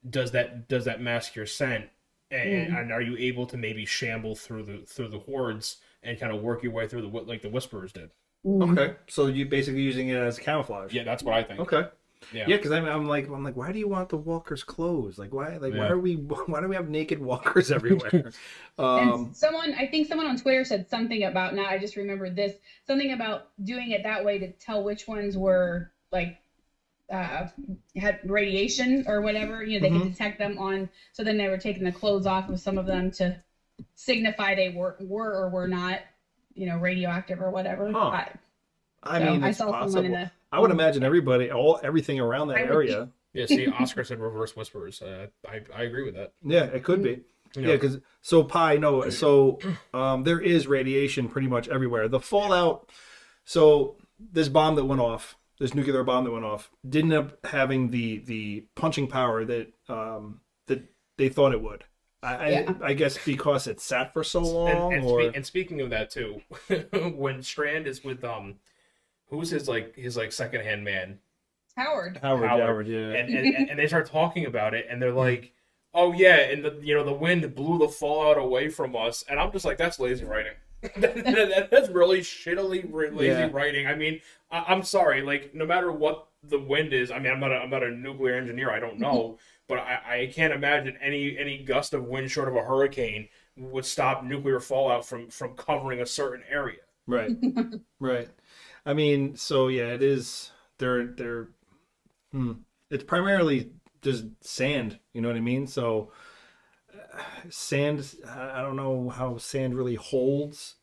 S2: does that does that mask your scent? And,
S4: Mhm.
S2: and are you able to maybe shamble through the through the hordes and kind of work your way through the like the Whisperers did?
S3: Okay, so you're basically using it as camouflage.
S2: Yeah, that's what I think.
S3: Okay.
S2: Yeah.
S3: Yeah, because I'm, I'm like I'm like, why do you want the walkers' clothes? Like, why like why are we why do we have naked walkers everywhere?
S4: And
S3: um,
S4: someone, I think someone on Twitter said something about now. I just remembered this something about doing it that way to tell which ones were like uh, had radiation or whatever. You know, they
S3: Mhm.
S4: could detect them on. So then they were taking the clothes off of some of them to signify they were were or were not, you know, radioactive or whatever.
S3: Huh.
S4: I,
S3: I
S4: so
S3: mean,
S4: I saw
S3: possible.
S4: someone in the.
S3: I would imagine everybody, all everything around that area.
S2: Yeah, see, Oscar said reverse whispers. Uh, I I agree with that.
S3: Yeah, it could be. Yeah, because so pi no, so um, there is radiation pretty much everywhere. The fallout. So this bomb that went off, this nuclear bomb that went off, didn't end up having the the punching power that um, that they thought it would. I,
S4: Yeah.
S3: I, I guess because it sat for so long,
S2: and, and,
S3: or
S2: spe- and speaking of that too, when Strand is with um, who's his like his like second hand man,
S4: Howard.
S3: Howard,
S2: Howard.
S3: Howard, yeah,
S2: and, and and they start talking about it, and they're like, "Oh yeah," and the you know the wind blew the fallout away from us, and I'm just like, "That's lazy writing." that, that- that's really shittily lazy
S3: Yeah.
S2: writing. I mean, I, I'm sorry, like no matter what the wind is, I mean, I'm not a, I'm not a nuclear engineer, I don't know, but I, I can't imagine any any gust of wind short of a hurricane would stop nuclear fallout from from covering a certain area.
S3: right, right. I mean, so yeah, it is. They're they're. Hmm, it's primarily just sand. You know what I mean? So uh, sand. I don't know how sand really holds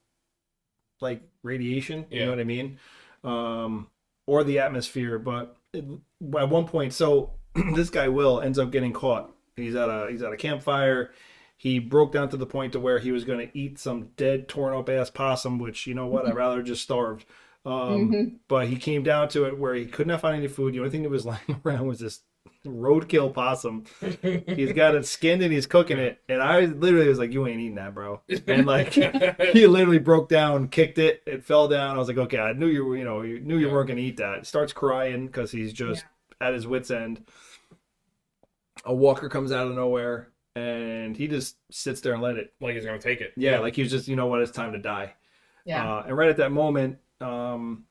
S3: like radiation. You
S2: Yeah.
S3: know what I mean? Um, or the atmosphere. But it, at one point, so this guy Will ends up getting caught. He's at a he's at a campfire. He broke down to the point to where he was going to eat some dead, torn up ass possum. Which you know what? I'd rather just starved. Um,
S4: Mhm.
S3: But he came down to it where he could not find any food. The only thing that was lying around was this roadkill possum. He's got it skinned and he's cooking it. And I literally was like, "You ain't eating that, bro." And like, he literally broke down, kicked it, it fell down. I was like, "Okay, I knew you were, you know, you knew you
S2: Yeah.
S3: weren't gonna eat that." Starts crying because he's just at his wits end. A walker comes out of nowhere and he just sits there and let it.
S2: like he's gonna take it.
S3: Yeah, like he's just, you know what, it's time to die.
S4: Yeah.
S3: Uh, and right at that moment, um,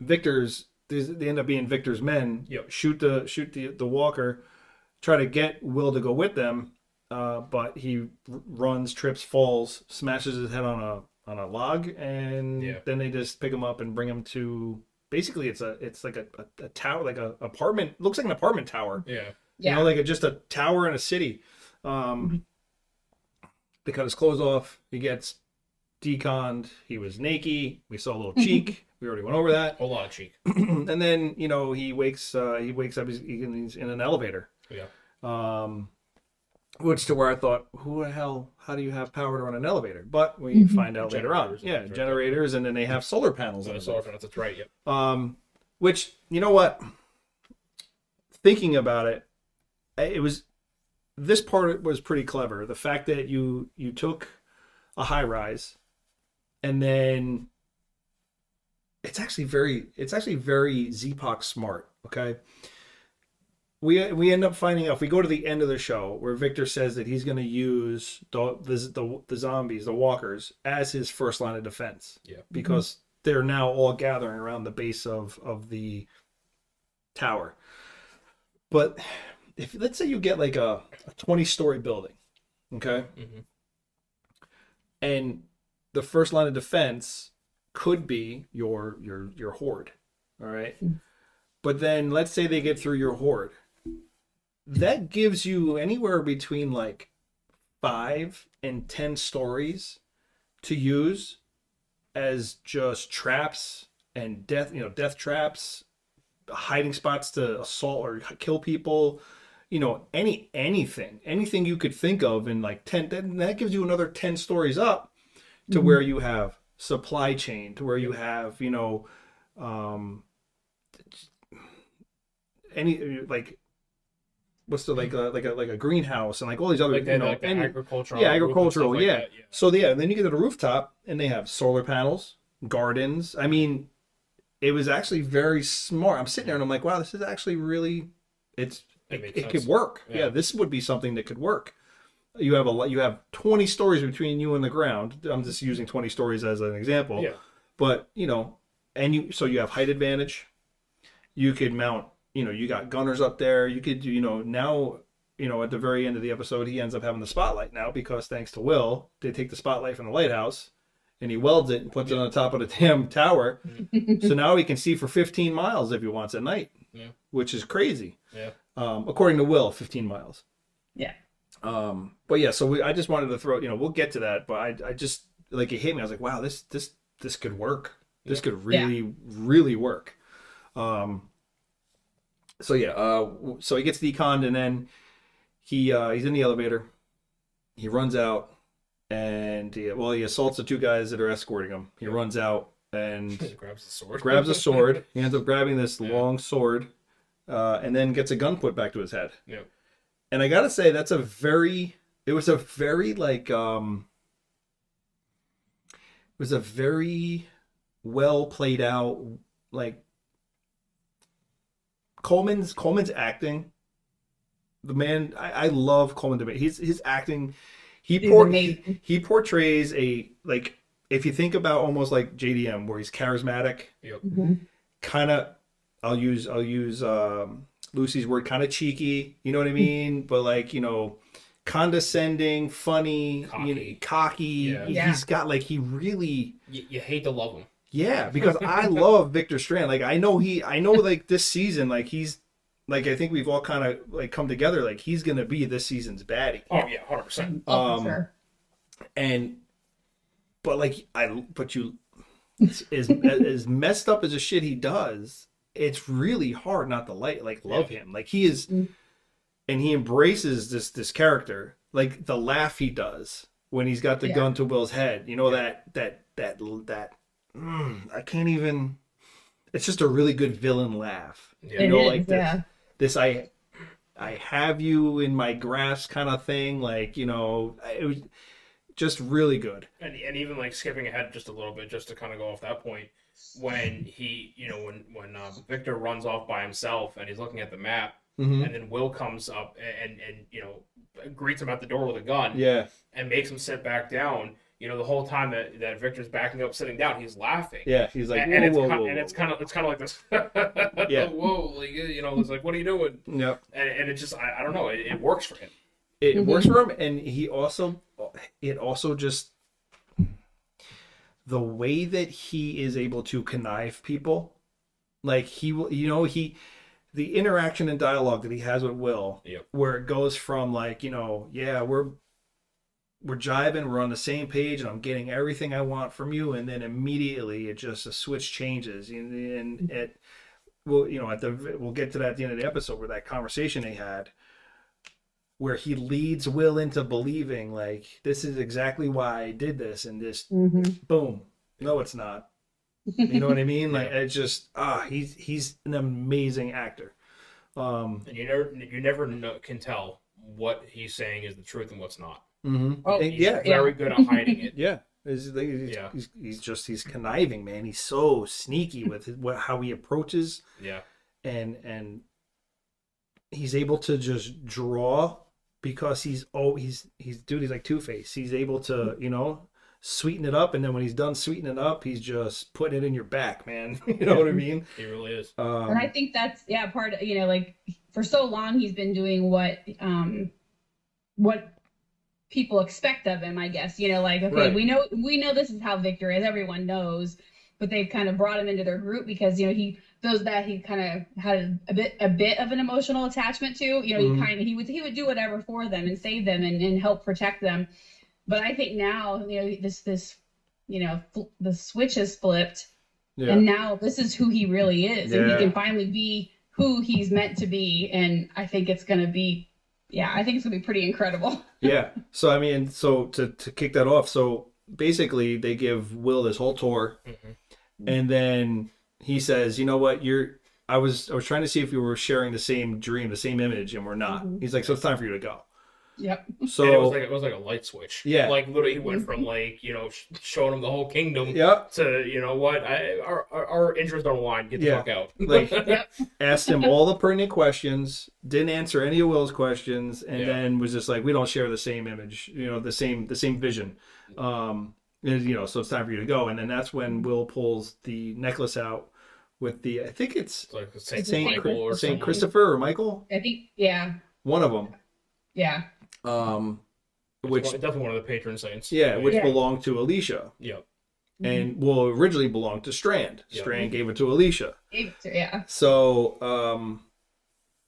S3: Victor's they end up being Victor's men.
S2: Yep.
S3: Shoot the shoot the the walker, try to get Will to go with them, uh, but he r- runs, trips, falls, smashes his head on a on a log, and
S2: Yeah.
S3: then they just pick him up and bring him to. Basically, it's a it's like a, a, a tower, like a apartment. Looks like an apartment tower.
S2: Yeah.
S4: yeah.
S3: You know, like a, just a tower in a city. Um, They cut his clothes off. He gets deconned. He was naked. We saw a little cheek. we already went over that.
S2: Whole lot of cheek.
S3: and then you know he wakes. Uh, he wakes up. He's, he's in an elevator.
S2: Yeah.
S3: Um, which to where I thought, who the hell? How do you have power to run an elevator? But we
S4: Mhm.
S3: find out later on.
S2: Generators and
S3: Yeah,
S2: things like that.
S3: generators, and then they have solar panels.
S2: So
S3: on
S2: the
S3: the
S2: solar panels, that's right. Yep.
S3: um, which you know what? Thinking about it, it was this part was pretty clever. The fact that you you took a high rise, and then it's actually very it's actually very Zpoc smart. Okay. We, we end up finding out if we go to the end of the show where Victor says that he's going to use the, the the the zombies, the walkers, as his first line of defense
S2: Yeah.
S3: because they're now all gathering around the base of of the tower. But if let's say you get like a, a 20 story building, okay,
S2: Mhm.
S3: and the first line of defense could be your your your horde, all right. Hmm. But then let's say they get through your horde, that gives you anywhere between like five and ten stories to use as just traps and death, you know, death traps, hiding spots to assault or kill people, you know, any anything, anything you could think of in like 10 then that gives you another 10 stories up to where you have supply chain, to where you have, you know, um any like what's the like a, like a like a greenhouse and like all these other
S2: Like,
S3: you know
S2: like
S3: and-
S2: agricultural.
S3: yeah, agricultural,
S2: like
S3: yeah.
S2: that, yeah.
S3: So yeah, and then you get to the rooftop and they have solar panels, gardens. I mean, it was actually very smart. I'm sitting there and I'm like, wow, this is actually really it's
S2: It
S3: it, it could work. Yeah.
S2: Yeah.
S3: this would be something that could work. You have a lot- you have 20 stories between you and the ground. I'm just using 20 stories as an example.
S2: Yeah.
S3: But, you know, and you so you have height advantage. You could mount, you know, you got gunners up there. You could, you know, now, you know, at the very end of the episode, he ends up having the spotlight now because thanks to Will, they take the spotlight from the lighthouse and he welds it and puts it on the top of the damn tower. so now he can see for 15 miles if he wants at night,
S2: Yeah.
S3: which is crazy.
S2: Yeah.
S3: Um, according to Will, 15 miles.
S4: Yeah.
S3: Um, but yeah, so we, I just wanted to throw, you know, we'll get to that, but I, I just like it hit me. I was like, wow, this, this, this could work. This could really, really work. Um, so yeah, uh, so he gets deconned and then he, uh, he's in the elevator he runs out and he, well he assaults the two guys that are escorting him. He runs out and
S2: He grabs the sword.
S3: grabs a sword. He ends up grabbing this
S2: Yeah.
S3: long sword, uh, and then gets a gun put back to his head.
S2: Yep.
S3: And I gotta say, that's a very. It was a very like. um It was a very well played out like. Colman's Colman's acting. The man, I, I love Colman Domingo. He's his acting. He
S4: He's
S3: por-
S4: amazing.
S3: he portrays a like if you think about almost like JDM where he's charismatic,
S4: Mhm.
S3: kind of I'll use I'll use um, Lucy's word kind of cheeky, you know what I mean? but like, you know, condescending, funny, you know,
S2: Cocky.
S3: cocky.
S2: Yeah.
S3: He-
S4: Yeah.
S3: He's got like he really
S2: You, you hate to love him.
S3: yeah, because I love Victor Strand. Like I know he I know like this season like he's like I think we've all kind of like come together like he's going to be this season's baddie.
S2: Oh yeah, hundred percent.
S3: Um,
S4: sure.
S3: and but like I but you as as messed up as a shit he does, it's really hard not to like like love him. Like he is,
S4: Mm.
S3: and he embraces this this character. Like the laugh he does when he's got the
S4: Yeah.
S3: gun to Will's head. You know that that that that. Mm, I can't even. It's just a really good villain laugh.
S2: Yeah.
S4: It
S3: you know,
S4: is,
S3: like this,
S4: yeah.
S3: this I I have you in my grasp kind of thing. Like you know, it was just really good.
S2: And, and even like skipping ahead just a little bit, just to kind of go off that point, when he, you know, when when um, Victor runs off by himself and he's looking at the map,
S3: Mm-hmm.
S2: and then Will comes up and and you know greets him at the door with a gun
S3: Yeah,
S2: and makes him sit back down. You know, the whole time that, that Victor's backing up, sitting down, he's laughing.
S3: yeah. He's like,
S2: and,
S3: whoa,
S2: and it's
S3: whoa,
S2: ki-
S3: whoa,
S2: and it's kind of it's kind of like this.
S3: Yeah.
S2: Whoa, like you know, it's like, what are you doing?
S3: Yep.
S2: And, and it just, I, I don't know, it, it works for him.
S3: It
S4: Mhm.
S3: works for him, and he also, it also just the way that he is able to connive people, like he will, you know, he, the interaction and dialogue that he has with Will,
S2: Yep.
S3: where it goes from like, you know, yeah, we're we're jiving, we're on the same page, and I'm getting everything I want from you, and then immediately it just a switch changes, and, and mm-hmm. it, well, you know, at the we'll get to that at the end of the episode where that conversation they had, where he leads Will into believing like this is exactly why I did this, and this
S4: Mhm.
S3: boom, no, it's not. You know what I mean? Like it's just ah, he's he's an amazing actor. Um,
S2: And you never, you never know, can tell what he's saying is the truth and what's not.
S3: Mm-hmm.
S4: Oh,
S2: He's
S3: yeah,
S2: very good at hiding it.
S3: Yeah. He's, he's,
S2: Yeah.
S3: he's, he's just he's conniving, man. He's so sneaky with his, what, how he approaches
S2: Yeah.
S3: and and he's able to just draw because he's oh he's he's dude he's like Two Face. He's able to you know sweeten it up, and then when he's done sweetening it up, he's just putting it in your back, man. you know what I mean?
S2: He really is.
S3: Um,
S4: and I think that's yeah part of, you know like for so long he's been doing what um what people expect of him I guess you know like okay
S3: Right.
S4: we know we know this is how Victor is everyone knows but they've kind of brought him into their group because you know he those that he kind of had a bit a bit of an emotional attachment to you know
S3: Mhm.
S4: he kind of he would he would do whatever for them and save them and, and help protect them but I think now you know this this you know fl- the switch has flipped
S3: yeah.
S4: and now this is who he really is and he can finally be who he's meant to be and i think it's going to be yeah i think it's going to be pretty incredible
S3: yeah. So I mean, so to to kick that off, so basically they give Will this whole tour,
S2: Mhm.
S3: and then he says, "You know what? You're." I was I was trying to see if we were sharing the same dream, the same image, and we're not.
S4: Mhm.
S3: He's like, "So it's time for you to go."
S4: yep
S3: So
S2: and it was like it was like a light switch.
S3: Yeah.
S2: Like literally, he went from like you know showing him the whole kingdom
S3: Yep.
S2: to you know what I, our, our our interests don't align. Get the
S3: Yeah.
S2: fuck out.
S3: Like
S4: yep
S3: asked him all the pertinent questions, didn't answer any of Will's questions, and
S2: Yeah.
S3: then was just like, "We don't share the same image, you know, the same the same vision." Um, and, you know, so it's time for you to go. And then that's when Will pulls the necklace out with the I think it's
S2: It's like Saint,
S3: Saint
S2: Michael or
S3: Saint. Christopher or Michael,
S4: i think yeah
S3: one of them.
S4: yeah
S3: Um, which
S2: It's definitely one of the patron saints.
S3: yeah, which
S4: Yeah.
S3: belonged to Alicia,
S2: Yep.
S3: and well, originally belonged to Strand.
S2: Yeah.
S3: Strand gave it to Alicia.
S4: yeah
S3: So, um,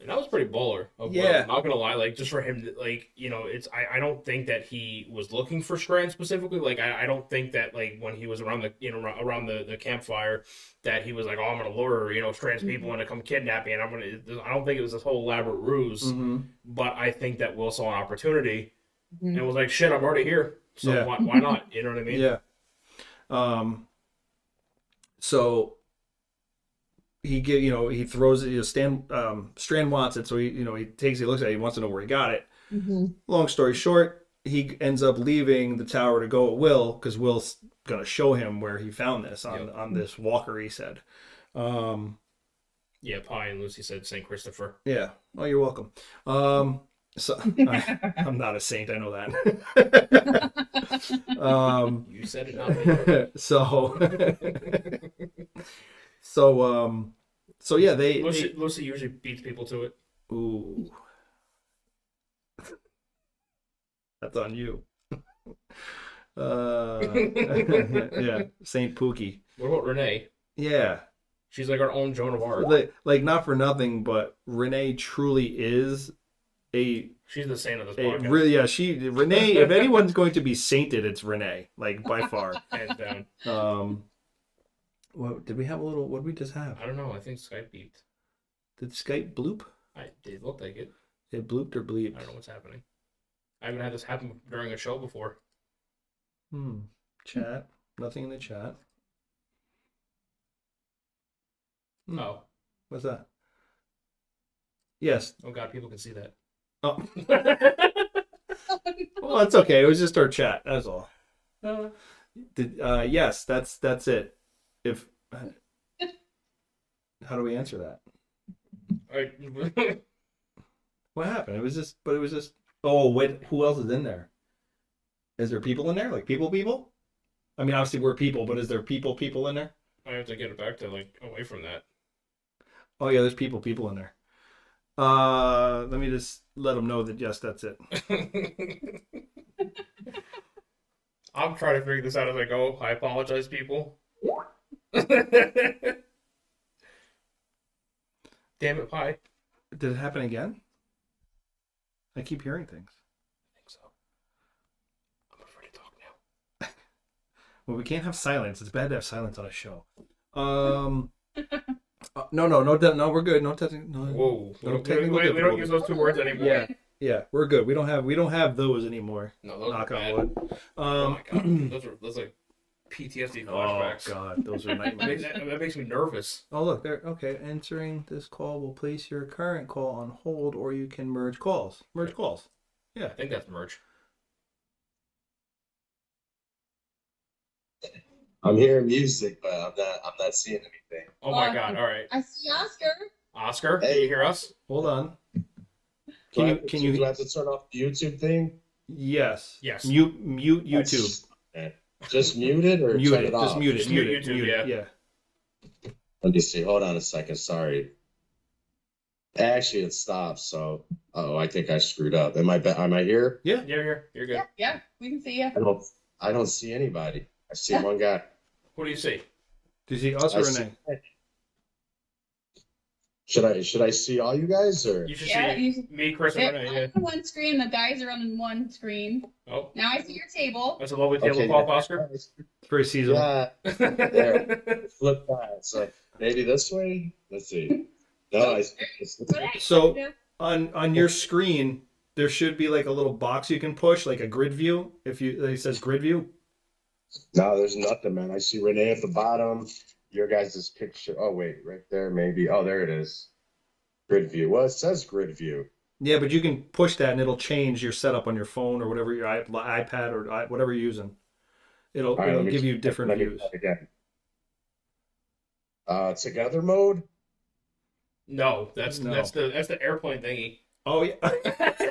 S2: And that was pretty baller. Of
S3: Yeah.
S2: yeah. not gonna lie, like just for him, to- like you know, it's I, I don't think that he was looking for Strand specifically. Like I, I don't think that like when he was around the you know around the, the campfire that he was like, oh, I'm gonna lure you know Strand's people into come kidnap me, and I'm gonna. I don't think it was this whole elaborate ruse.
S3: mhm.
S2: But I think that Will saw an opportunity and was like, "Shit, I'm already here, so
S3: Yeah.
S2: why, why not?" You know what I mean?
S3: Yeah. Um. So he get you know he throws it. You know, Stan um, Strand wants it, so he you know he takes it, he looks at it, he wants to know where he got it.
S4: Mm-hmm.
S3: Long story short, he ends up leaving the tower to go at Will because Will's gonna show him where he found this on
S2: Yep.
S3: on this walker. He said. Um.
S2: Yeah, Pie and Lucy said St. Christopher.
S3: Yeah. Oh, you're welcome. Um. So I, I'm not a saint. I know that. um.
S2: You said it, not
S3: so so um so yeah they,
S2: Lucy,
S3: they
S2: Lucy usually beats people to it.
S3: ooh that's on you uh yeah saint pookie
S2: What about Renee?
S3: yeah
S2: She's like our own Joan of Arc.
S3: like, like not for nothing but renee truly is a,
S2: She's the saint of this podcast.
S3: really yeah she renee if anyone's going to be sainted it's renee like by far
S2: Hands down.
S3: um what did we have a little what did we just have
S2: I don't know. I think Skype beeped.
S3: did skype bloop
S2: I it looked like it.
S3: it blooped or bleeped
S2: I don't know what's happening. I haven't had this happen during a show before.
S3: Hmm. Chat. Nothing in the chat. Hmm.
S2: Oh,
S3: What's that? Yes.
S2: oh God, people can see that.
S3: Oh. Well, that's okay. It was just our chat. That's all. Did, uh, yes, that's that's it. If how do we answer that?
S2: Alright.
S3: What happened? It was just, but it was just. Oh wait, who else is in there? Is there people in there? Like people, people? I mean, obviously we're people, but is there people, people in there?
S2: I have to get it back to like away from that.
S3: Oh yeah, there's people, people in there. Uh, let me just let them know that yes, that's it.
S2: I'm trying to figure this out as I go. I apologize, people. Damn it, Pie.
S3: Did it happen again? I keep hearing things.
S2: I think so. I'm afraid to talk now.
S3: Well, we can't have silence. It's bad to have silence on a show. Um, uh, no, no, no, no. We're good. No touching. No.
S2: Whoa.
S3: No
S2: don't, we,
S3: technical
S2: we- we don't use those two words anymore.
S3: Yeah, yeah, we're good. We don't have we don't have those anymore.
S2: No, those
S3: Knock
S2: are
S3: on wood.
S2: Oh
S3: Um,
S2: my god. Those are those are PTSD flashbacks.
S3: oh
S2: flashbacks.
S3: god, those are
S2: That makes,
S3: nightmares.
S2: that makes me nervous.
S3: Oh look, there. Okay, answering this call will place your current call on hold, or you can merge calls. Merge calls.
S2: Yeah, I think that's merge.
S5: I'm hearing music, but I'm not. I'm not seeing anything.
S2: Oh my god. All right.
S4: I see Oscar.
S2: Oscar, can
S5: Hey.
S2: you hear us?
S3: Hold on. Can
S5: I
S3: you
S5: have
S3: can
S5: to,
S3: you
S5: Do I have to turn off the YouTube thing?
S3: Yes.
S2: Yes.
S3: Mute mute YouTube.
S5: Okay. Just mute it or
S3: Mute
S5: turn
S3: it.
S5: it off?
S3: Just mute it.
S2: Just
S3: Mute
S2: mute
S3: it.
S2: YouTube,
S3: Mute it.
S2: yeah.
S3: Yeah.
S5: Let me see. Hold on a second. Sorry. Actually, it stopped. So, oh, I think I screwed up. Am I? Be- am I here?
S3: Yeah.
S2: Yeah, you're you're good.
S4: Yeah, yeah, we can see you.
S5: I don't. I don't see anybody. I see one guy.
S2: What do you see?
S3: Do you see us
S5: I
S3: or
S5: see-
S3: Renee?
S5: Should I? Should I see all you guys or?
S2: You should
S4: Yeah,
S2: see
S4: you
S2: me, Chris, and Renee.
S4: I'm
S2: Yeah.
S4: on one screen. The guys are on one screen.
S2: Oh,
S4: Now I see your table.
S2: that's a lovely
S5: Okay,
S2: tablecloth,
S5: yeah.
S2: Oscar.
S3: It's very seasonal.
S5: Yeah. Flip that. So maybe this way. Let's see. No, I. It's,
S4: But I-
S3: So- On on your screen, there should be like a little box you can push, like a grid view. If you it says grid view.
S5: No, there's nothing, man. I see Renee at the bottom. Your guys' picture. Oh, wait, right there, maybe. Oh, there it is. Grid view. Well, it says grid view.
S3: Yeah, but you can push that and it'll change your setup on your phone or whatever your iPad or whatever you're using. It'll,
S5: All right,
S3: it'll give you different
S5: let
S3: views.
S5: Again. Uh, together mode.
S2: No, that's
S3: No.
S2: that's the that's the airplane thingy.
S3: Oh yeah.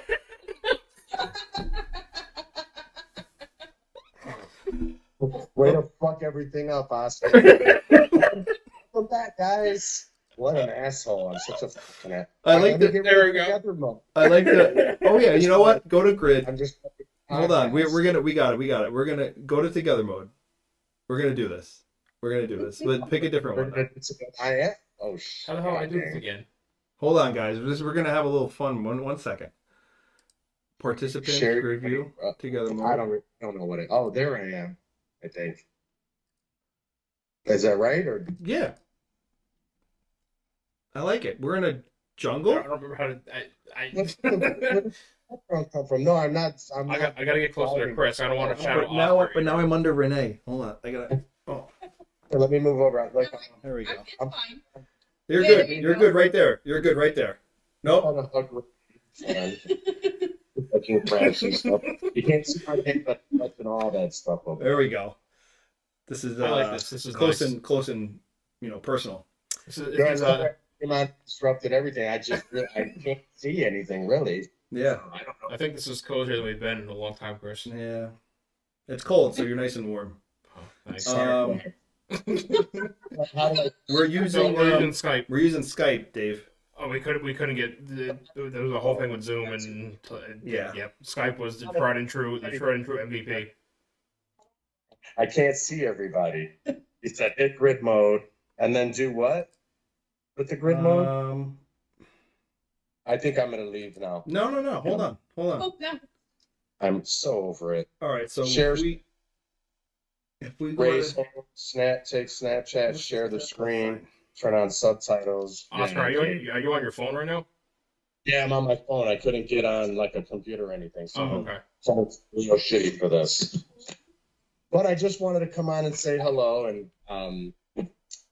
S5: Way to fuck everything up, Oscar. Welcome back, guys. What an asshole! I'm such a fucking. a-
S3: I like
S5: Let
S3: the
S5: get
S2: there we go.
S5: together.
S3: I like the. Oh yeah, you know what? Go to grid.
S5: I'm just.
S3: Hold on. We're we're gonna we got it. We got it. We're gonna go to together mode. We're gonna do this. We're gonna do this. But pick a different one.
S5: I am. Oh shit.
S2: How the hell I do this again?
S3: Hold on, guys. We're, just, we're gonna have a little fun. One one second. Participant
S5: Share-
S3: review
S5: uh,
S3: together
S5: I
S3: mode.
S5: don't. I don't know what it. Oh, there I am. I think. Is that right or?
S3: Yeah. I like it. We're in a jungle.
S2: I don't remember how to. I, I
S5: What the- where I'm come from. No, I'm not. I'm
S2: I
S5: not.
S2: got I gotta get closer to Chris. I don't want to shadow
S3: But now, but now I'm under Renee. Hold on, I gotta. Oh,
S5: Here, let me move over. Like,
S3: there we
S4: I'm,
S3: go.
S4: it's fine.
S3: You're
S4: Yeah,
S3: good.
S4: you
S3: You're
S4: go.
S3: good right there. You're good right there.
S5: I'm
S3: Nope.
S5: on a and looking fresh and stuff. You can't see my head, but touching all that stuff over
S3: There we go. This is uh,
S2: I like this. This is
S3: close
S2: nice.
S3: and close and you know personal.
S2: This is, this is, uh,
S5: Came on, disrupted everything. I just, I can't see anything really.
S3: Yeah.
S5: I don't know.
S2: I think this is cozier than we've been in a long time, Chris.
S3: Yeah. It's cold, so you're nice and warm.
S2: Oh, thanks.
S3: Um,
S5: How do I
S3: we're
S2: so
S3: using
S2: we're
S3: um,
S2: using Skype.
S3: we're using Skype, Dave.
S2: Oh, we couldn't we couldn't get the, there was a whole thing with Zoom and
S3: Yeah.
S2: Yep. Skype was the tried and true the tried and true MVP.
S5: I can't see everybody. He said hit grid mode and then do what? With the grid mode?
S3: Um,
S5: I think I'm gonna leave now.
S3: no, no, no. Hold on, hold on.
S4: Oh, no.
S5: I'm so over it.
S3: All right, so
S5: Share-
S3: we if we
S5: Raise
S3: to-
S5: snap, take Snapchat, share the screen, turn on subtitles.
S2: Oscar, are you on, are you on your phone right now?
S5: Yeah, I'm on my phone. I couldn't get on like a computer or anything. So
S2: Oh, okay.
S5: phone's real shitty for this. But I just wanted to come on and say hello and um,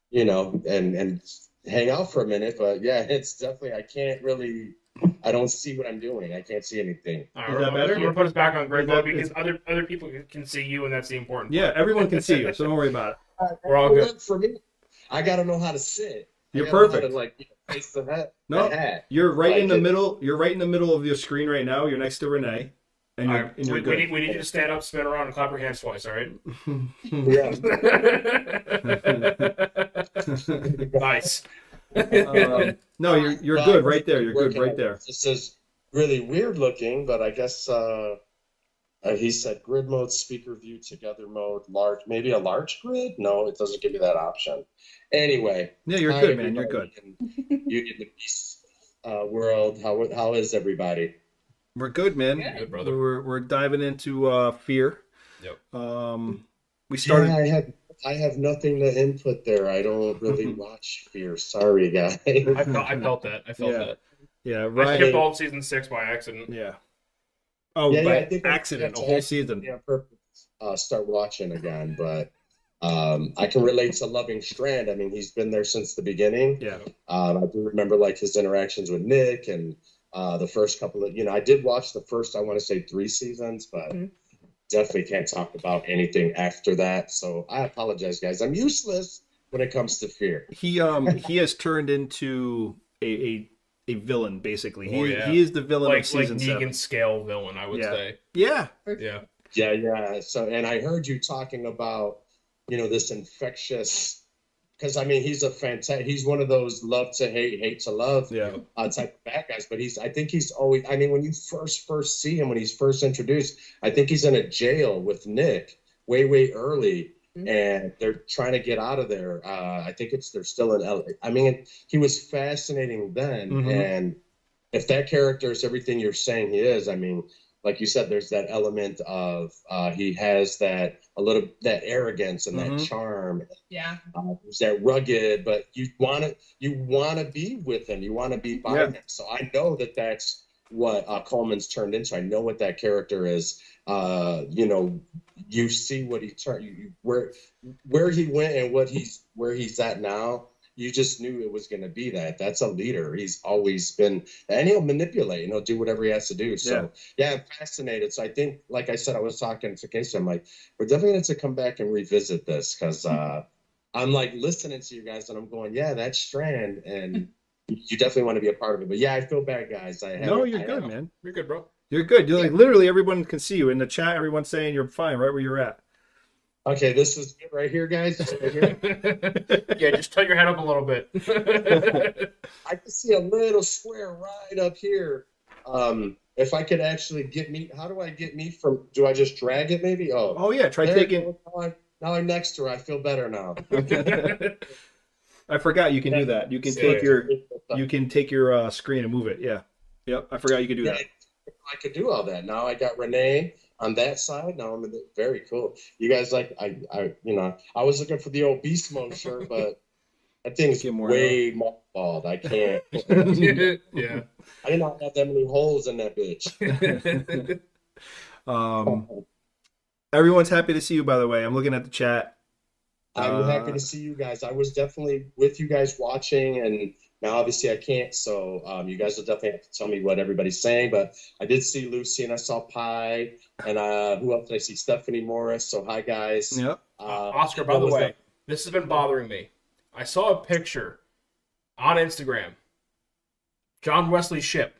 S5: you know, and and hang out for a minute. But yeah, it's definitely I can't really I don't see what I'm doing. I can't see anything.
S2: All
S3: Is
S2: right,
S3: that
S2: we're,
S3: better?
S2: We're gonna put us back on grid
S3: Is
S2: mode because other other people can see you, and that's the important.
S3: Yeah, everyone can see you, so don't worry about it.
S2: We're all good.
S5: For me, I gotta know how to sit.
S3: You're
S5: gotta know how
S3: perfect.
S5: To, like you know, face the hat.
S3: No,
S5: the hat.
S3: You're right in the
S5: it.
S3: middle. You're right in the middle of your screen right now. You're next to Renee, and you're,
S2: right,
S3: and you're
S2: we, we need we need you to stand up, spin around, and clap your hands twice. All right.
S5: Yeah.
S2: nice.
S3: um, no, you're you're good right there. You're good right there.
S5: This is really weird looking, but I guess uh, uh, he said grid mode, speaker view, together mode, large, maybe a large grid. No, it doesn't give you that option. Anyway,
S3: Yeah, you're good, man. You're good.
S5: everybody in You in the peace uh, world. How how is everybody?
S3: We're good, man.
S2: Good, brother.
S3: We're we're diving into uh, fear.
S2: Yep.
S3: Um, we started.
S5: Yeah, I have I have nothing to input there. I don't really watch Fear. Sorry, guys.
S2: I felt I felt that. I felt
S3: Yeah.
S2: that.
S3: Yeah, right.
S2: I
S3: right.
S2: skipped all season six by accident.
S3: Yeah. Oh,
S5: Yeah, yeah,
S3: by
S5: I think I-
S3: accident, a whole season.
S5: yeah, perfect. Uh, start watching again, but um, I can relate to Loving Strand. I mean, he's been there since the beginning.
S3: Yeah.
S5: Um, I do remember like his interactions with Nick and uh, the first couple of, you know, I did watch the first, I want to say three seasons, but
S3: Mm-hmm.
S4: Mhm.
S5: definitely can't talk about anything after that. So I apologize, guys. I'm useless when it comes to fear.
S3: He um he has turned into a a, a villain basically. He
S2: Oh, yeah.
S3: he is the villain
S2: Like
S3: of
S2: like Negan
S3: seven.
S2: scale villain, I would
S3: Yeah.
S2: say.
S3: Yeah.
S2: Yeah.
S5: Yeah, yeah. So, and I heard you talking about, you know, this infectious, because I mean, he's a fantastic, he's one of those love to hate, hate to love
S3: Yeah.
S5: uh, type of bad guys. But he's, I think he's always, I mean, when you first, first see him, when he's first introduced, I think he's in a jail with Nick way, way early.
S4: Mhm.
S5: And they're trying to get out of there. Uh, I think it's they're still in LA. I mean, he was fascinating then,
S3: Mhm.
S5: and if that character is everything you're saying he is, I mean, like you said, there's that element of uh, he has that a little that arrogance and that
S3: Mhm.
S5: charm.
S4: Yeah.
S5: Uh, there's that rugged, but you want to you want to be with him. You want to be by
S3: Yeah.
S5: him. So I know that that's what uh, Colman's turned into. I know what that character is. Uh, you know, you see what he turned, where where he went and what he's where he's at now. You just knew it was going to be that. That's a leader. He's always been, and he'll manipulate and he'll do whatever he has to do. So yeah, I'm fascinated. So I think, like I said, I was talking to Casey. I'm like, we're definitely going to come back and revisit this because uh, I'm like listening to you guys and I'm going, yeah, that's Strand, and you definitely want to be a part of it. But yeah, I feel bad, guys. I
S3: No,
S5: haven't-
S3: you're
S5: I
S3: good,
S5: haven't-
S3: man.
S2: You're good, bro.
S3: You're good. You're like literally everyone can see you in the chat. Everyone's saying you're fine right where you're at.
S5: Okay, this is good right here, guys. Right here.
S2: yeah, just tilt your head up a little bit.
S5: I can see a little square right up here. Um, if I could actually get me, how do I get me from? Do I just drag it? Maybe. Oh,
S3: Oh yeah, try
S5: there it
S3: taking.
S5: Now I'm, now I'm next to her. I feel better now.
S3: I forgot you can do that. You can take your you can take your uh, screen and move it. Yeah. Yep. I forgot you could do that.
S5: I could do all that. Now I got Renee on that side. Now I'm in the, very cool. You guys like I I you know I was looking for the old beast mode shirt, but That thing's
S3: more
S5: way mothballed. I can't.
S2: yeah.
S5: I did not have that many holes in that bitch.
S3: Um, everyone's happy to see you. By the way, I'm looking at the chat.
S5: I'm
S3: Uh,
S5: happy to see you guys. I was definitely with you guys watching, and now obviously I can't. So um, you guys will definitely have to tell me what everybody's saying. But I did see Lucy, and I saw Pie, and uh, who else did I see? Stephanie Morris. So hi guys.
S3: Yep.
S5: Uh,
S2: Oscar, by the way,
S5: that?
S2: this has been bothering me. I saw a picture on Instagram. John Wesley Shipp.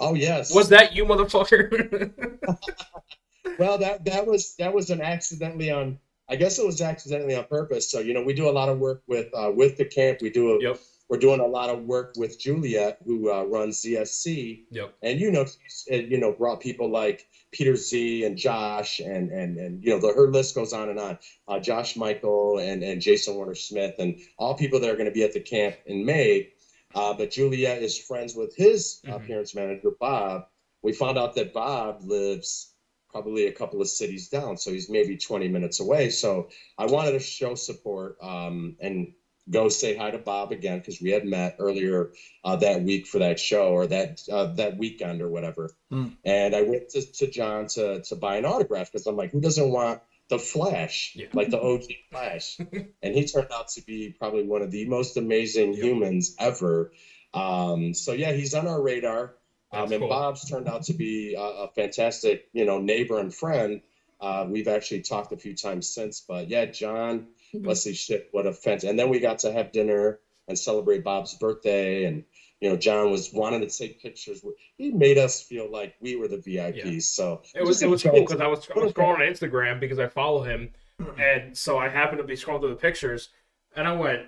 S5: Oh yes.
S2: Was that you, motherfucker?
S5: Well, that that was that was an accidentally on. I guess it was accidentally on purpose. So you know, we do a lot of work with uh, with the camp. We do a,
S2: yep.
S5: we're doing a lot of work with Juliet, who uh, runs ZSC,
S2: Yep.
S5: and you know, she's, you know, brought people like Peter Z and Josh, and and and you know, the, her list goes on and on. Uh, Josh Mikel and and Jason Warner Smith, and all people that are going to be at the camp in May. Uh, but Juliet is friends with his uh,
S2: Mhm.
S5: parents manager Bob. We found out that Bob lives probably a couple of cities down, so he's maybe 20 minutes away. So I wanted to show support um, and go say hi to Bob again because we had met earlier uh, that week for that show or that uh, that weekend or whatever.
S3: Hmm.
S5: And I went to, to John to to buy an autograph because I'm like, who doesn't want the Flash,
S2: Yeah.
S5: like the OG Flash? and he turned out to be probably one of the most amazing humans ever. Um, so yeah, he's on our radar. Um, and
S2: cool.
S5: Bob's turned out to be a, a fantastic, you know, neighbor and friend. Uh, we've actually talked a few times since, but yeah, John,
S4: Mhm.
S5: Wesley Shipp, what a fence. And then we got to have dinner and celebrate Bob's birthday. And, you know, John was wanting to take pictures. He made us feel like we were the VIPs.
S2: Yeah.
S5: So
S2: It was it was cool because I was, I was scrolling on Instagram because I follow him, and so I happened to be scrolling through the pictures, and I went,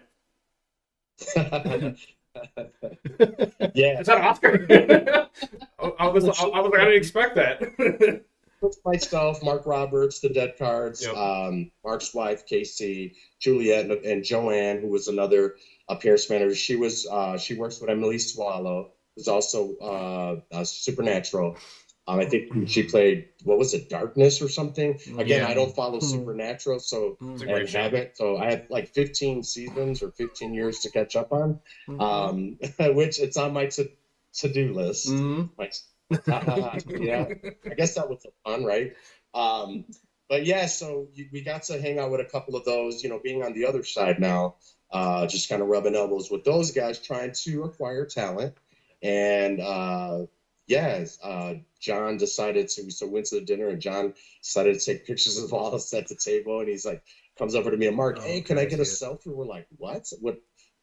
S5: yeah,
S2: "Is that Oscar?" I, I was I, I was like, I didn't expect that.
S5: myself, Mark Roberts, the Dead Cards,
S2: Yep.
S5: um, Mark's wife, Casey, Juliet, and, and Joanne, who was another appearance manager. She was uh, she works with Emily Swallow, who's also uh, uh, Supernatural. Um, I think she played what was it, Darkness or something. Again,
S2: Yeah.
S5: I don't follow
S3: Hmm.
S5: Supernatural, so
S2: It's a
S5: and
S2: great
S5: haven't. So I have like 15 seasons or 15 years to catch up on,
S3: Mhm.
S5: um, which it's on my to to do list.
S3: Mhm.
S5: Like, yeah, I guess that was fun, right? Um, but yeah, so you, we got to hang out with a couple of those, you know, being on the other side now, uh, just kind of rubbing elbows with those guys trying to acquire talent. And uh, yeah, uh, John decided to, so we went to the dinner and John decided to take pictures of all of us at the table. And he's like, comes over to me and Mark,
S3: Oh,
S5: hey, can I get a selfie? We're like, what? What?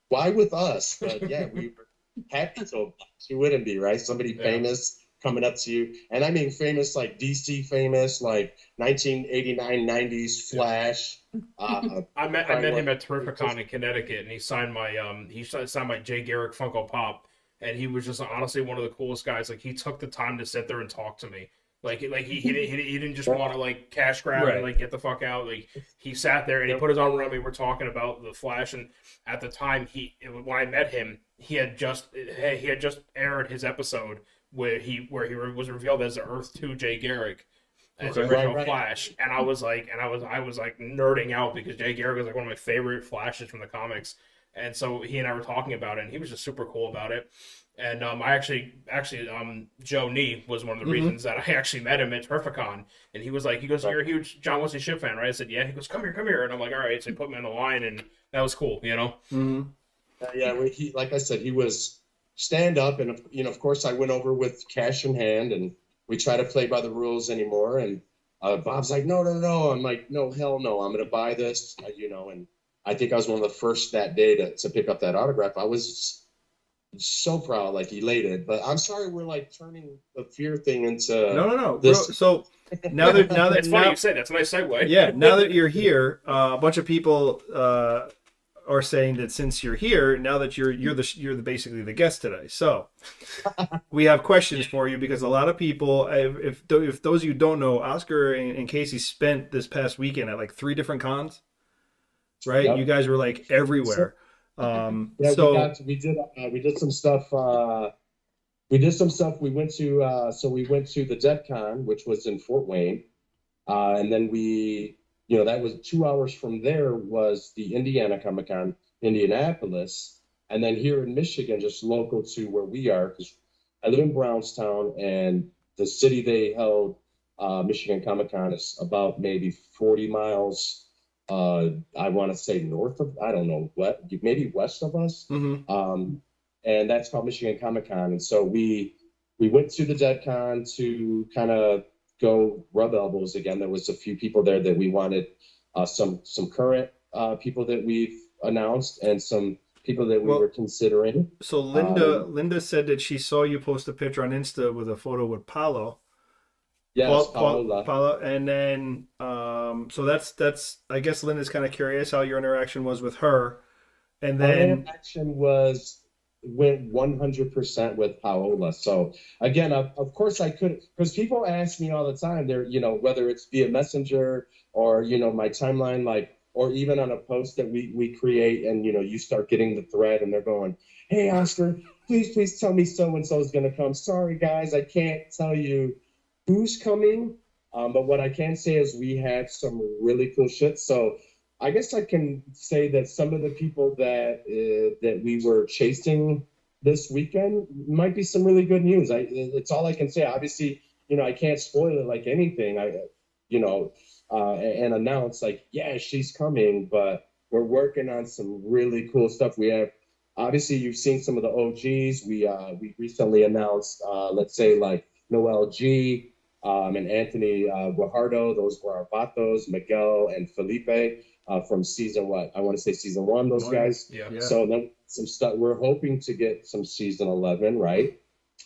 S5: Why with us? But yeah, we were happy to. You wouldn't be, right? Somebody
S2: Yeah.
S5: famous coming up to you. And I mean famous like DC famous, like 1989, 90s Flash. Uh,
S2: I met I met him at Terrificon in Connecticut, and he signed my um he signed my Jay Garrick Funko Pop, and he was just honestly one of the coolest guys. Like he took the time to sit there and talk to me. Like like he he didn't, he didn't just want to like cash grab
S3: Right.
S2: and like get the fuck out. Like he sat there and he put his arm around me. We're talking about the Flash, and at the time he when I met him, he had just eh, he had just aired his episode where he where he was revealed as the Earth Two Jay Garrick as the
S3: Okay.
S2: original
S5: Right, right.
S2: Flash, and I was like, and I was I was like nerding out because Jay Garrick was like one of my favorite Flashes from the comics, and so he and I were talking about it, and he was just super cool about it. And um, I actually, actually, um, Joe Nee was one of the
S3: Mhm.
S2: reasons that I actually met him at Terrificon, and he was like, he goes, "You're a huge John Wesley Shipp fan, right?" I said, "Yeah." He goes, "Come here, come here," and I'm like, "All right." So he put me on the line, and that was cool, you know.
S3: Mhm.
S5: Uh, yeah, we- he like I said, he was stand up, and you know, of course, I went over with cash in hand, and we try to play by the rules anymore. And uh, Bob's like, no, no, no. I'm like, no, hell no. I'm gonna buy this, uh, you know. And I think I was one of the first that day to to pick up that autograph. I was so proud, like elated. But I'm sorry, we're like turning the fear thing into
S3: No, no, no.
S5: this-
S3: Bro, so now that now that
S2: It's funny
S3: now,
S2: you said that's a nice segue.
S3: yeah, now that you're here, uh, a bunch of people uh, are saying that since you're here, now that you're you're the you're the basically the guest today. So we have questions for you because a lot of people, if if, if those of you don't know, Oscar and, and Casey spent this past weekend at like three different cons, right?
S5: Yep.
S3: You guys were like everywhere. Um,
S5: Yeah,
S3: so
S5: we got we did uh, we did some stuff. Uh, we did some stuff. We went to uh, so we went to the Dead Con, which was in Fort Wayne, uh, and then we you know, that was two hours from there was the Indiana Comic Con, Indianapolis, and then here in Michigan, just local to where we are, because I live in Brownstown, and the city they held uh, Michigan Comic Con is about maybe 40 miles. Uh, I want to say north of, I don't know what, maybe west of us.
S3: Mm-hmm.
S5: Um, and that's called Michigan Comic Con. And so we we went to the Dead Con to kind of go rub elbows again. There was a few people there that we wanted, uh, some some current uh, people that we've announced, and some people that we
S3: Well-
S5: were considering.
S3: So Linda
S5: Um,
S3: Linda said that she saw you post a picture on Insta with a photo with Paulo.
S5: Yes,
S3: Paul-
S5: Paola.
S3: And then um, so that's that's I guess Linda's kind of curious how your interaction was with her, and then
S5: interaction was went 100% with Paola. So again, of, of course I could, because people ask me all the time, they're, you know, whether it's via messenger or, you know, my timeline, like, or even on a post that we, we create and, you know, you start getting the thread and they're going, Hey, Oscar, please, please tell me so-and-so is going to come. Sorry guys, I can't tell you who's coming. Um, but what I can say is we had some really cool shit. So I guess I can say that some of the people that uh, that we were chasing this weekend might be some really good news. I it's all I can say. Obviously, you know, I can't spoil it like anything. I, you know, uh, and announce like, yeah, she's coming. But we're working on some really cool stuff. We have obviously you've seen some of the OGs. We uh, we recently announced, uh, let's say like Noel G. Um, and Anthony uh, Guajardo, those were our Vatos, Miguel and Felipe uh, from season what? I want to say season one, those
S3: One.
S5: guys.
S2: Yeah.
S3: Yeah.
S5: So then some stuff. We're hoping to get some season eleven, right?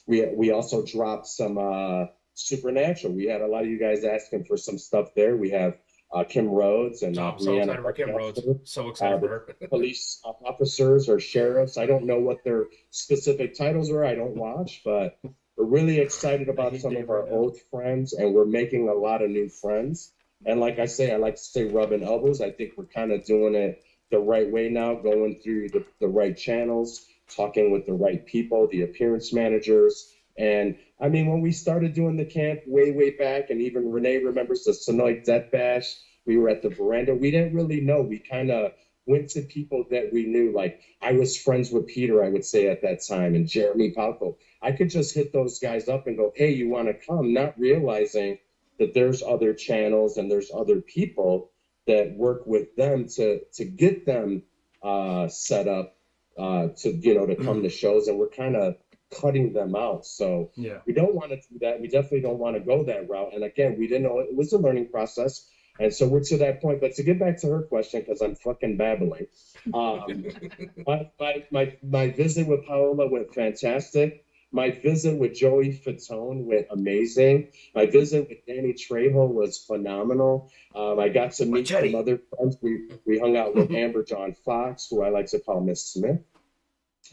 S5: We we also dropped some uh, supernatural. We had a lot of you guys asking for some stuff there. We have uh, Kim Rhodes and
S2: Oh,
S5: uh,
S2: so
S5: Brianna
S2: excited for Kim Rhodes. So excited for her.
S5: police officers or sheriffs. I don't know what their specific titles are. I don't watch, but we're really excited about some of our old friends, and we're making a lot of new friends. And like I say, I like to say rubbing elbows. I think we're kind of doing it the right way now, going through the, the right channels, talking with the right people, the appearance managers. And I mean, when we started doing the camp way, way back, and even Renee remembers the Sonoy Death Bash, we were at the veranda. We didn't really know. We kind of went to people that we knew. Like I was friends with Peter, I would say at that time, and Jeremy Palko. I could just hit those guys up and go, "Hey, you want to come?" Not realizing that there's other channels and there's other people that work with them to to get them uh, set up uh, to you know to come to shows, and we're kind of cutting them out. So
S3: yeah.
S5: we don't want to do that. We definitely don't want to go that route. And again, we didn't know it was a learning process. And so we're to that point. But to get back to her question, because I'm fucking babbling, um, my, my, my, my visit with Paola went fantastic. My visit with Joey Fatone went amazing. My visit with Danny Trejo was phenomenal. Um, I got to meet some other friends. We, we hung out with Amber John Fox, who I like to call Miss Smith.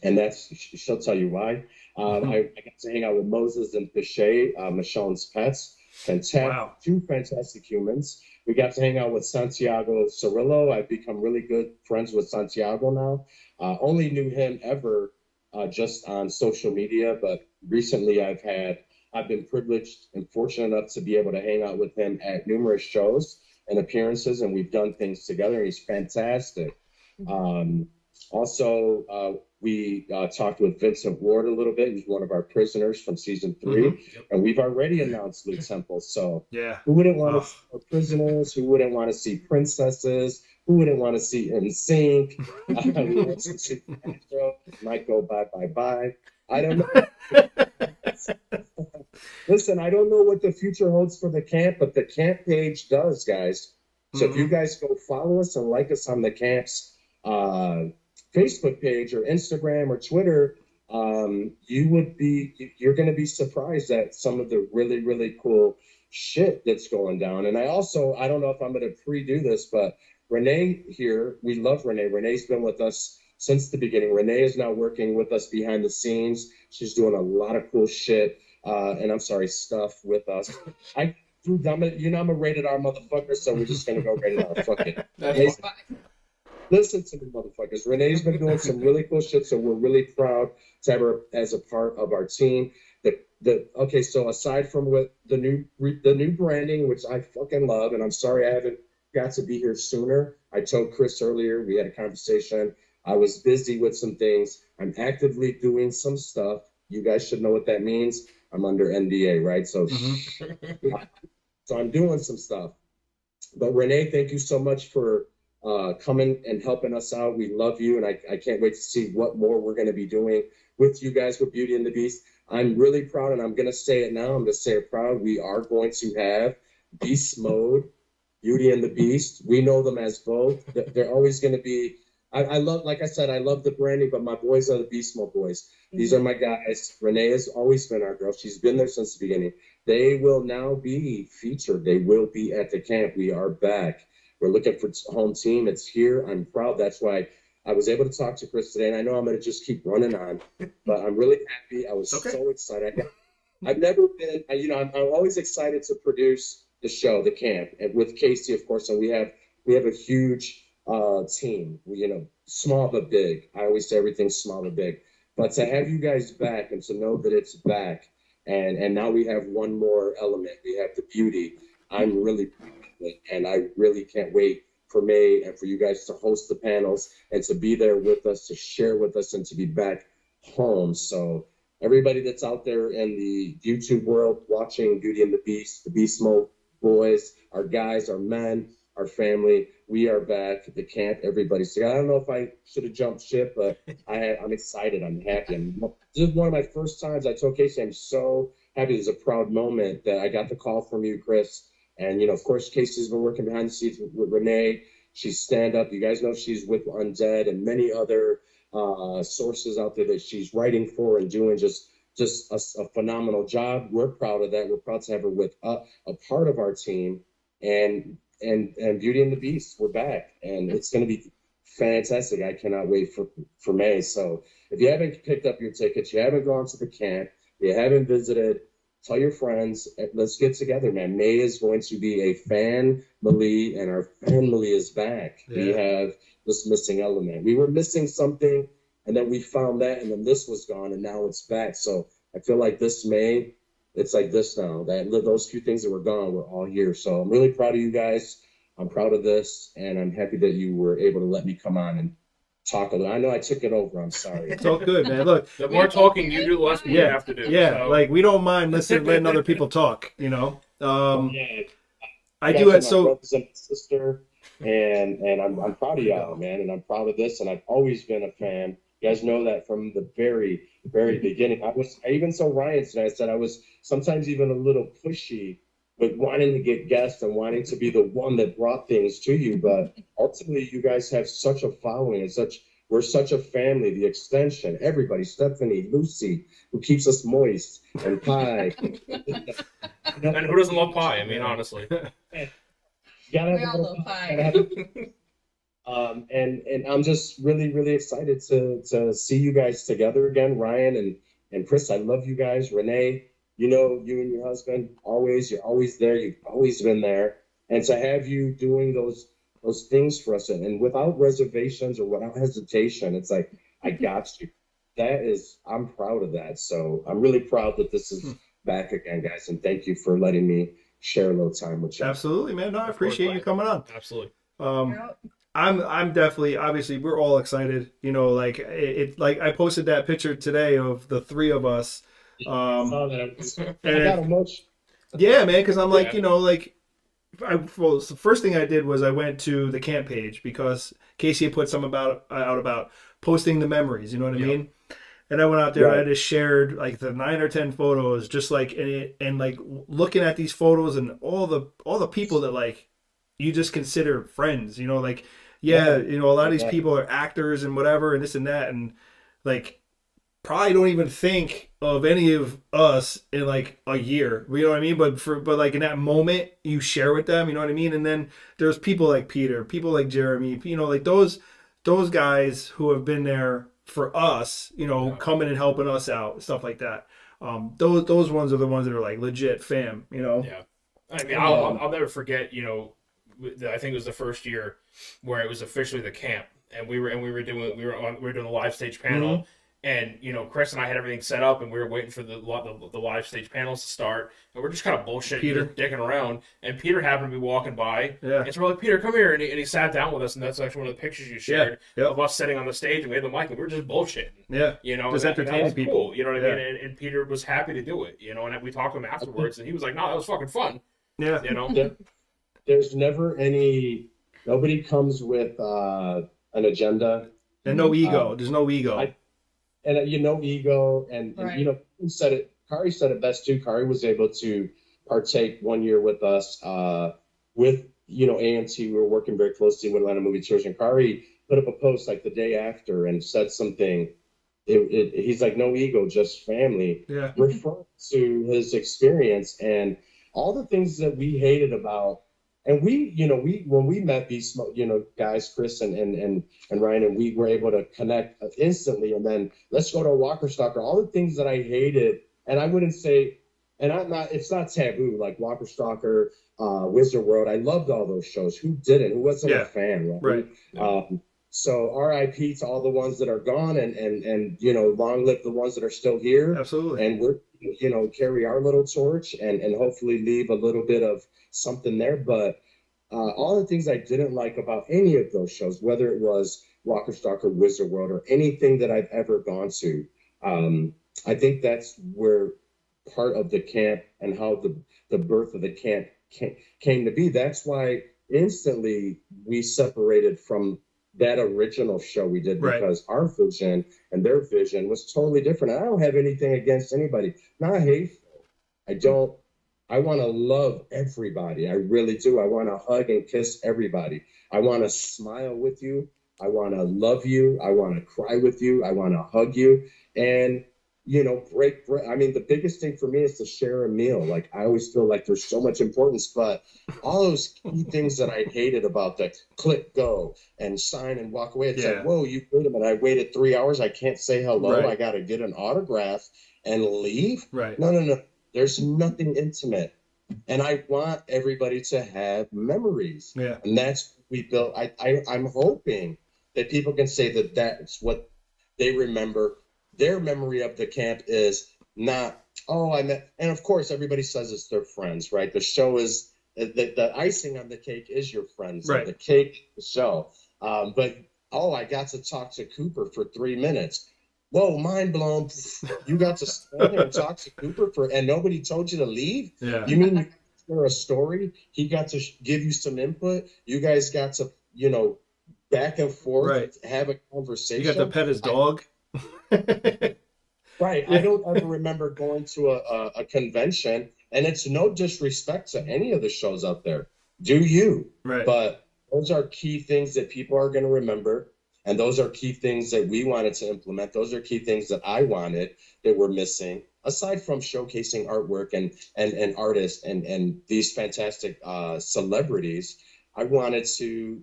S5: And that's, she'll tell you why. Um, I, I got to hang out with Moses and Pichet, uh, Michonne's pets. Fantastic,
S3: Wow.
S5: two fantastic humans. We got to hang out with Santiago Cirillo. I've become really good friends with Santiago now. Uh, only knew him ever uh, just on social media, but recently I've had I've been privileged and fortunate enough to be able to hang out with him at numerous shows and appearances, and we've done things together. He's fantastic. Um, also, uh, we uh, talked with Vincent Ward a little bit. He's one of our prisoners from season 3 and we've already announced Lew Temple. So
S3: Yeah.
S5: who wouldn't want
S3: Oh.
S5: to see prisoners? Who wouldn't want to see princesses? Who wouldn't want to see NSYNC? Who wants to see Might go bye bye bye. I don't know. Listen, I don't know what the future holds for the camp, but the camp page does, guys. So if you guys go follow us and like us on the camp's uh, Facebook page or Instagram or Twitter, um, you would be you're going to be surprised at some of the really really cool shit that's going down. And I also I don't know if I'm going to pre-do this, but Renee here, we love Renee. Renee's been with us since the beginning. Renee is now working with us behind the scenes. She's doing a lot of cool shit, uh, and I'm sorry, stuff with us. I, I'm a, you know, I'm a rated R motherfucker, so we're just gonna go rated R. Fuck it. Listen to me, motherfuckers. Renee's been doing some really cool shit, so we're really proud to have her as a part of our team. The the okay, so aside from what the new re- the new branding, which I fucking love, and I'm sorry I haven't got to be here sooner. I told Chris earlier, we had a conversation. I was busy with some things. I'm actively doing some stuff. You guys should know what that means. I'm under NDA, right? So, mm-hmm. so I'm doing some stuff. But Renee, thank you so much for uh, coming and helping us out. We love you, and I, I can't wait to see what more we're going to be doing with you guys with Beauty and the Beast. I'm really proud, and I'm going to say it now. I'm going to say it proud. We are going to have Beast Mode, Beauty and the Beast. We know them as both. They're- always going to be. I, I love, like I said, I love the branding, but my boys are the Beast Mode boys. These are my guys. Renee has always been our girl. She's been there since the beginning. They will now be featured. They will be at the camp. We are back. We're looking for home team. It's here. I'm proud. That's why I was able to talk to Chris today, and I know I'm going to just keep running on, but I'm really happy. I was
S3: Okay.
S5: so excited. I, have never been, I- you know, I'm, I'm always excited to produce the show, the camp, and with Casey, of course. And we have we have a huge uh, team. We, you know, small but big. I always say everything's small but big. But to have you guys back and to know that it's back, and and now we have one more element. We have the beauty. I'm really proud of it, and I really can't wait for May and for you guys to host the panels and to be there with us, to share with us, and to be back home. So everybody that's out there in the YouTube world watching Beauty and the Beast, the Beast Mode boys, our guys, our men, our family, we are back. At the camp, everybody's together. I don't know if I should have jumped ship, but I, I'm excited. I'm happy. I'm, this is one of my first times I told Casey. I'm so happy. It was a proud moment that I got the call from you, Chris. And you know, of course, Casey's been working behind the scenes with, with Renee. She's stand up. You guys know she's with Undead and many other uh, sources out there that she's writing for and doing just just a, a phenomenal job. We're proud of that. We're proud to have her with uh, a part of our team. And and and Beauty and the Beast, we're back, and it's going to be fantastic. I cannot wait for for May. So if you haven't picked up your tickets, you haven't gone to the camp, you haven't visited, tell your friends. Eh, let's get together, man. May is going to be a family, and our family is back. We have this missing element. We were missing something, and then we found that, and then this was gone, and now it's back. So I feel like this May, it's like this now. That those few things that were gone were all here. So I'm really proud of you guys. I'm proud of this, and I'm happy that you were able to let me come on and talk a little. I know I took it over. I'm sorry.
S3: It's all good, man. Look,
S2: The more talking you do, the less we
S3: Yeah,
S2: have to do.
S3: yeah,
S2: so-
S3: like we don't mind listening, letting other people talk. You know, um,
S5: yeah,
S3: I do it so.
S5: brothers and sister, and and I'm I'm proud of y'all, man, and I'm proud of this, and I've always been a fan. You guys know that from the very very beginning. I was I even saw Ryan today. I said I was sometimes even a little pushy, but wanting to get guests and wanting to be the one that brought things to you. But ultimately, you guys have such a following and such. We're such a family. The extension, everybody, Stephanie, Lucy, who keeps us moist, and pie.
S2: and who doesn't love pie? I mean, honestly.
S4: We all love
S5: fun,
S4: pie.
S5: um, and and I'm just really really excited to to see you guys together again, Ryan and and Chris. I love you guys, Renee. You know you and your husband always. You're always there. You've always been there, and to have you doing those those things for us and, and without reservations or without hesitation, it's like I got you. That is, I'm proud of that. So I'm really proud that this is back again, guys. And thank you for letting me share a little time with you.
S3: Absolutely, man. No, I appreciate you coming on.
S2: Absolutely.
S3: Um,
S4: Yep.
S3: I'm I'm definitely obviously we're all excited. You know, like it, it like I posted that picture today of the three of us. Um,
S5: saw. I I got emotional.
S3: yeah, man, because I'm like
S2: Yeah.
S3: you know like. I, well, the first thing I did was I went to the camp page because Casey had put some about out about posting the memories. You know what I
S2: Yeah.
S3: mean? And I went out there and I just shared like the nine or ten photos, just like and, it, and like looking at these photos and all the all the people that like you just consider friends. You know, like yeah,
S5: Yeah.
S3: you know, a lot of these
S5: Yeah.
S3: people are actors and whatever and this and that and like probably don't even think of any of us in like a year. You know what I mean? But for but like in that moment you share with them, you know what I mean? And then there's people like Peter, people like Jeremy, you know, like those those guys who have been there for us, you know,
S2: Yeah.
S3: coming and helping us out, stuff like that. Um, those those ones are the ones that are like legit fam, you know.
S2: Yeah. I mean, I'll, I'll, I'll never forget. You know, I think it was the first year where it was officially the camp, and we were and we were doing we were on we were doing a live stage panel, And you know, Chris and I had everything set up, and we were waiting for the the, the live stage panels to start, and we're just kind of bullshitting,
S3: Peter.
S2: dicking around. And Peter happened to be walking by,
S3: Yeah.
S2: and so we're like, "Peter, come here," and he, and he sat down with us, and that's actually one of the pictures you shared
S3: Yep.
S2: of us sitting on the stage, and we had the mic, and we were just bullshitting.
S3: Yeah.
S2: You know,
S3: Just
S2: and that- and that
S3: entertaining
S2: was
S3: people.
S2: Cool, you know what I mean? And, and Peter was happy to do it. You know, and we talked to him afterwards, and he was like, "No, that was fucking fun."
S3: Yeah.
S2: You know,
S5: There- there's never any nobody comes with uh, an agenda
S3: And no ego.
S5: Uh,
S3: There's no ego.
S5: I- and uh, you know ego and, and
S4: Right.
S5: you know who said it kari said it best too kari was able to partake one year with us uh, with you know amt we were working very closely with atlanta movie tours and kari put up a post like the day after and said something it, it, he's like no ego just family
S3: yeah.
S5: refer to his experience and all the things that we hated about and we you know we when we met these you know guys chris and and and, and ryan and we were able to connect instantly and then let's go to walker stalker all the things that i hated and i wouldn't say and i'm not it's not taboo like walker stalker uh wizard world i loved all those shows who didn't who wasn't
S3: Yeah.
S5: a fan
S3: Right.
S5: um, so RIP to all the ones that are gone and, and, and, you know, long live the ones that are still here.
S3: Absolutely.
S5: And we're, you know, carry our little torch and, and hopefully leave a little bit of something there. But uh, all the things I didn't like about any of those shows, whether it was Walker Stalker, Wizard World, or anything that I've ever gone to, um, I think that's where part of the camp and how the, the birth of the camp came, came to be. That's why instantly we separated from that original show we did
S3: Right.
S5: because our vision and their vision was totally different. I don't have anything against anybody, not hateful. I don't. I want to love everybody. I really do. I want to hug and kiss everybody. I want to smile with you. I want to love you. I want to cry with you. I want to hug you. And you know, break, break. I mean, the biggest thing for me is to share a meal. Like I always feel like there's so much importance, but all those key things that I hated about the click go and sign and walk away. It's
S3: Yeah.
S5: like, whoa, you wait a minute. I waited three hours. I can't say hello.
S3: Right.
S5: I got to get an autograph and leave.
S3: right.
S5: No, no, no. There's nothing intimate. And I want everybody to have memories.
S3: Yeah.
S5: And that's what we built. I, I, I'm hoping that people can say that that's what they remember. Their memory of the camp is not, oh, I met, and of course, everybody says it's their friends, right? The show is, the, the icing on the cake is your friends.
S3: Right.
S5: The cake, the show. Um, but, oh, I got to talk to Cooper for three minutes. Whoa, mind blown. You got to stand there and talk to Cooper for, and nobody told you to leave?
S3: Yeah.
S5: You mean you share a story? He got to give you some input. You guys got to, you know, back and forth,
S3: Right.
S5: have a conversation.
S3: You got to pet his dog.
S5: right. I don't ever remember going to a, a, a convention, and it's no disrespect to any of the shows out there. Do you?
S3: right.
S5: But those are key things that people are going to remember. And those are key things that we wanted to implement. Those are key things that I wanted that were missing, aside from showcasing artwork and and, and artists and, and these fantastic uh, celebrities. I wanted to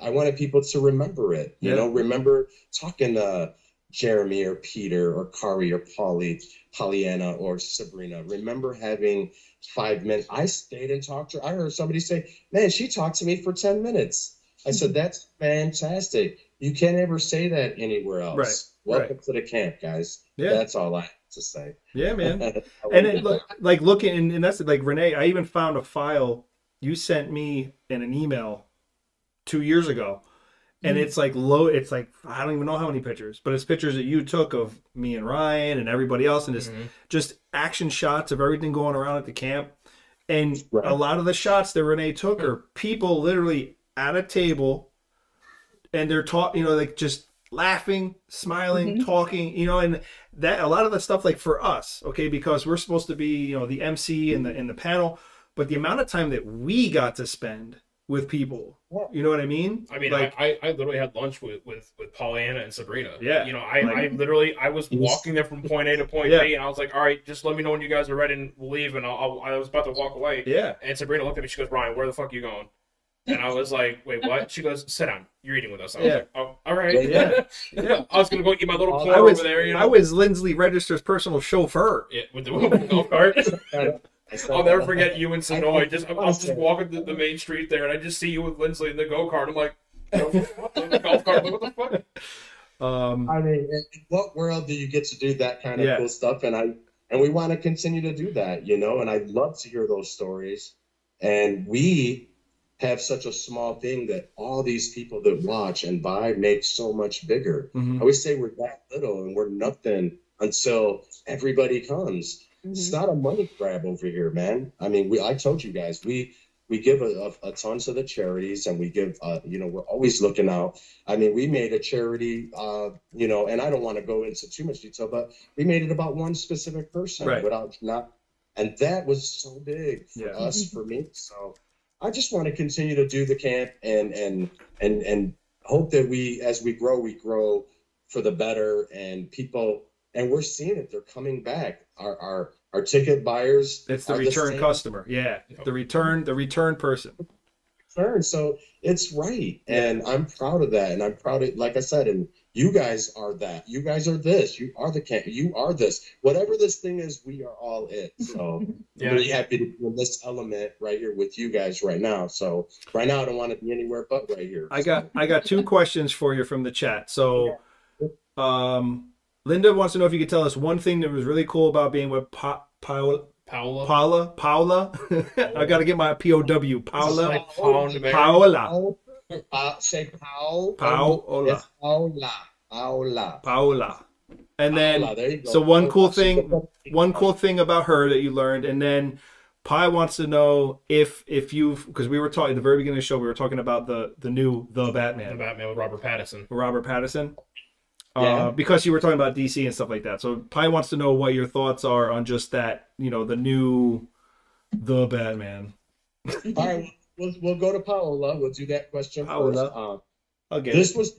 S5: I wanted people to remember it. You
S3: Yeah.
S5: know, remember talking to Jeremy or Peter or Kari or Polly, Pollyanna or Sabrina. Remember having five minutes. I stayed and talked to her. I heard somebody say, Man, she talked to me for 10 minutes. I said, That's fantastic. You can't ever say that anywhere else.
S3: Right,
S5: Welcome
S3: right.
S5: to the camp, guys.
S3: Yeah.
S5: That's all I have to say.
S3: Yeah, man. and it look like looking and, and that's like renee i even found a file you sent me in an email two years ago and mm-hmm. it's like low it's like i don't even know how many pictures but it's pictures that you took of me and ryan and everybody else and it's mm-hmm. just action shots of everything going around at the camp and
S5: Right.
S3: a lot of the shots that renee took are people literally at a table and they're talking you know like just laughing smiling mm-hmm. talking you know and that a lot of the stuff like for us okay because we're supposed to be you know the mc and the in the panel but the amount of time that we got to spend with people you know what i mean
S2: I mean,
S3: like
S2: I, I, I literally had lunch with, with, with Pollyanna and Sabrina.
S3: Yeah.
S2: You know, I,
S3: Like-
S2: I literally, I was walking there from point A to point
S3: Yeah.
S2: B, and I was like, all right, just let me know when you guys are ready and we'll leave. And I'll, I'll, I was about to walk away.
S3: yeah
S2: And Sabrina looked at me, she goes, Ryan, where the fuck are you going? And I was like, wait, what? She goes, sit down. You're eating with us. I was
S3: Yeah.
S2: like, oh, all right.
S3: Yeah.
S2: yeah. I was going to go eat my little
S5: I
S2: pour
S3: i was
S2: over there, you know?
S3: i was lindsley register's personal chauffeur
S2: yeah, with the, with the golf cart.
S5: I said,
S2: I'll never forget you and Sonoy.
S5: I-
S2: Just I was just walking the, the main street there, and I just see you with Lindsley in the go kart. I'm like, what the, the golf cart? What the fuck?
S3: Um,
S5: I mean, in in what world do you get to do that kind of
S3: Yeah.
S5: cool stuff? And I and we want to continue to do that, you know. And I'd love to hear those stories. And we have such a small thing that all these people that watch and buy make so much bigger.
S3: mhm.
S5: I always say we're that little and we're nothing until everybody comes. It's
S4: Mhm.
S5: not a money grab over here, man. I mean, we I told you guys we we give a, a, a ton to the charities and we give uh, you know we're always looking out. I mean, we made a charity, uh, you know, and I don't want to go into too much detail, but we made it about one specific person
S3: Right.
S5: without not, and that was so big for
S3: Yeah.
S5: us for me. So I just want to continue to do the camp and and and and hope that we as we grow we grow for the better and people and we're seeing it they're coming back our our our ticket buyers
S3: It's the return
S5: same
S3: customer. Yeah, the return, the return person.
S5: return. so it's right and i'm proud of that and i'm proud of like i said and you guys are that you guys are this you are the camp you are this whatever this thing is we are all it so
S2: Yeah.
S5: i'm really happy to be in this element right here with you guys right now so right now i don't want to be anywhere but right here
S3: I got I got two questions for you from the chat. So, um, Linda wants to know if you could tell us one thing that was really cool about being with pa- Paula.
S2: Paola.
S3: Paula, Paula. I got to get my POW. Paula,
S2: Like Pound Bear.
S3: Paola,
S5: uh, say Paul.
S3: Paola,
S5: It's Paola. Paola.
S3: Paola. And then,
S5: Paola, there you go.
S3: so one cool thing, one cool thing about her that you learned, and then Pi wants to know if if you've because we were talking at the very beginning of the show, we were talking about the the new the Batman,
S2: The
S3: Batman.
S2: Batman with Robert Pattinson.
S3: Robert Pattinson.
S5: Yeah.
S3: Uh, because you were talking about DC and stuff like that. So Pi wants to know what your thoughts are on just that, you know, the new the Batman.
S5: All right, we'll, we'll go to Paola. We'll do that question
S3: Paola.
S5: first. Um,
S3: Okay.
S5: this was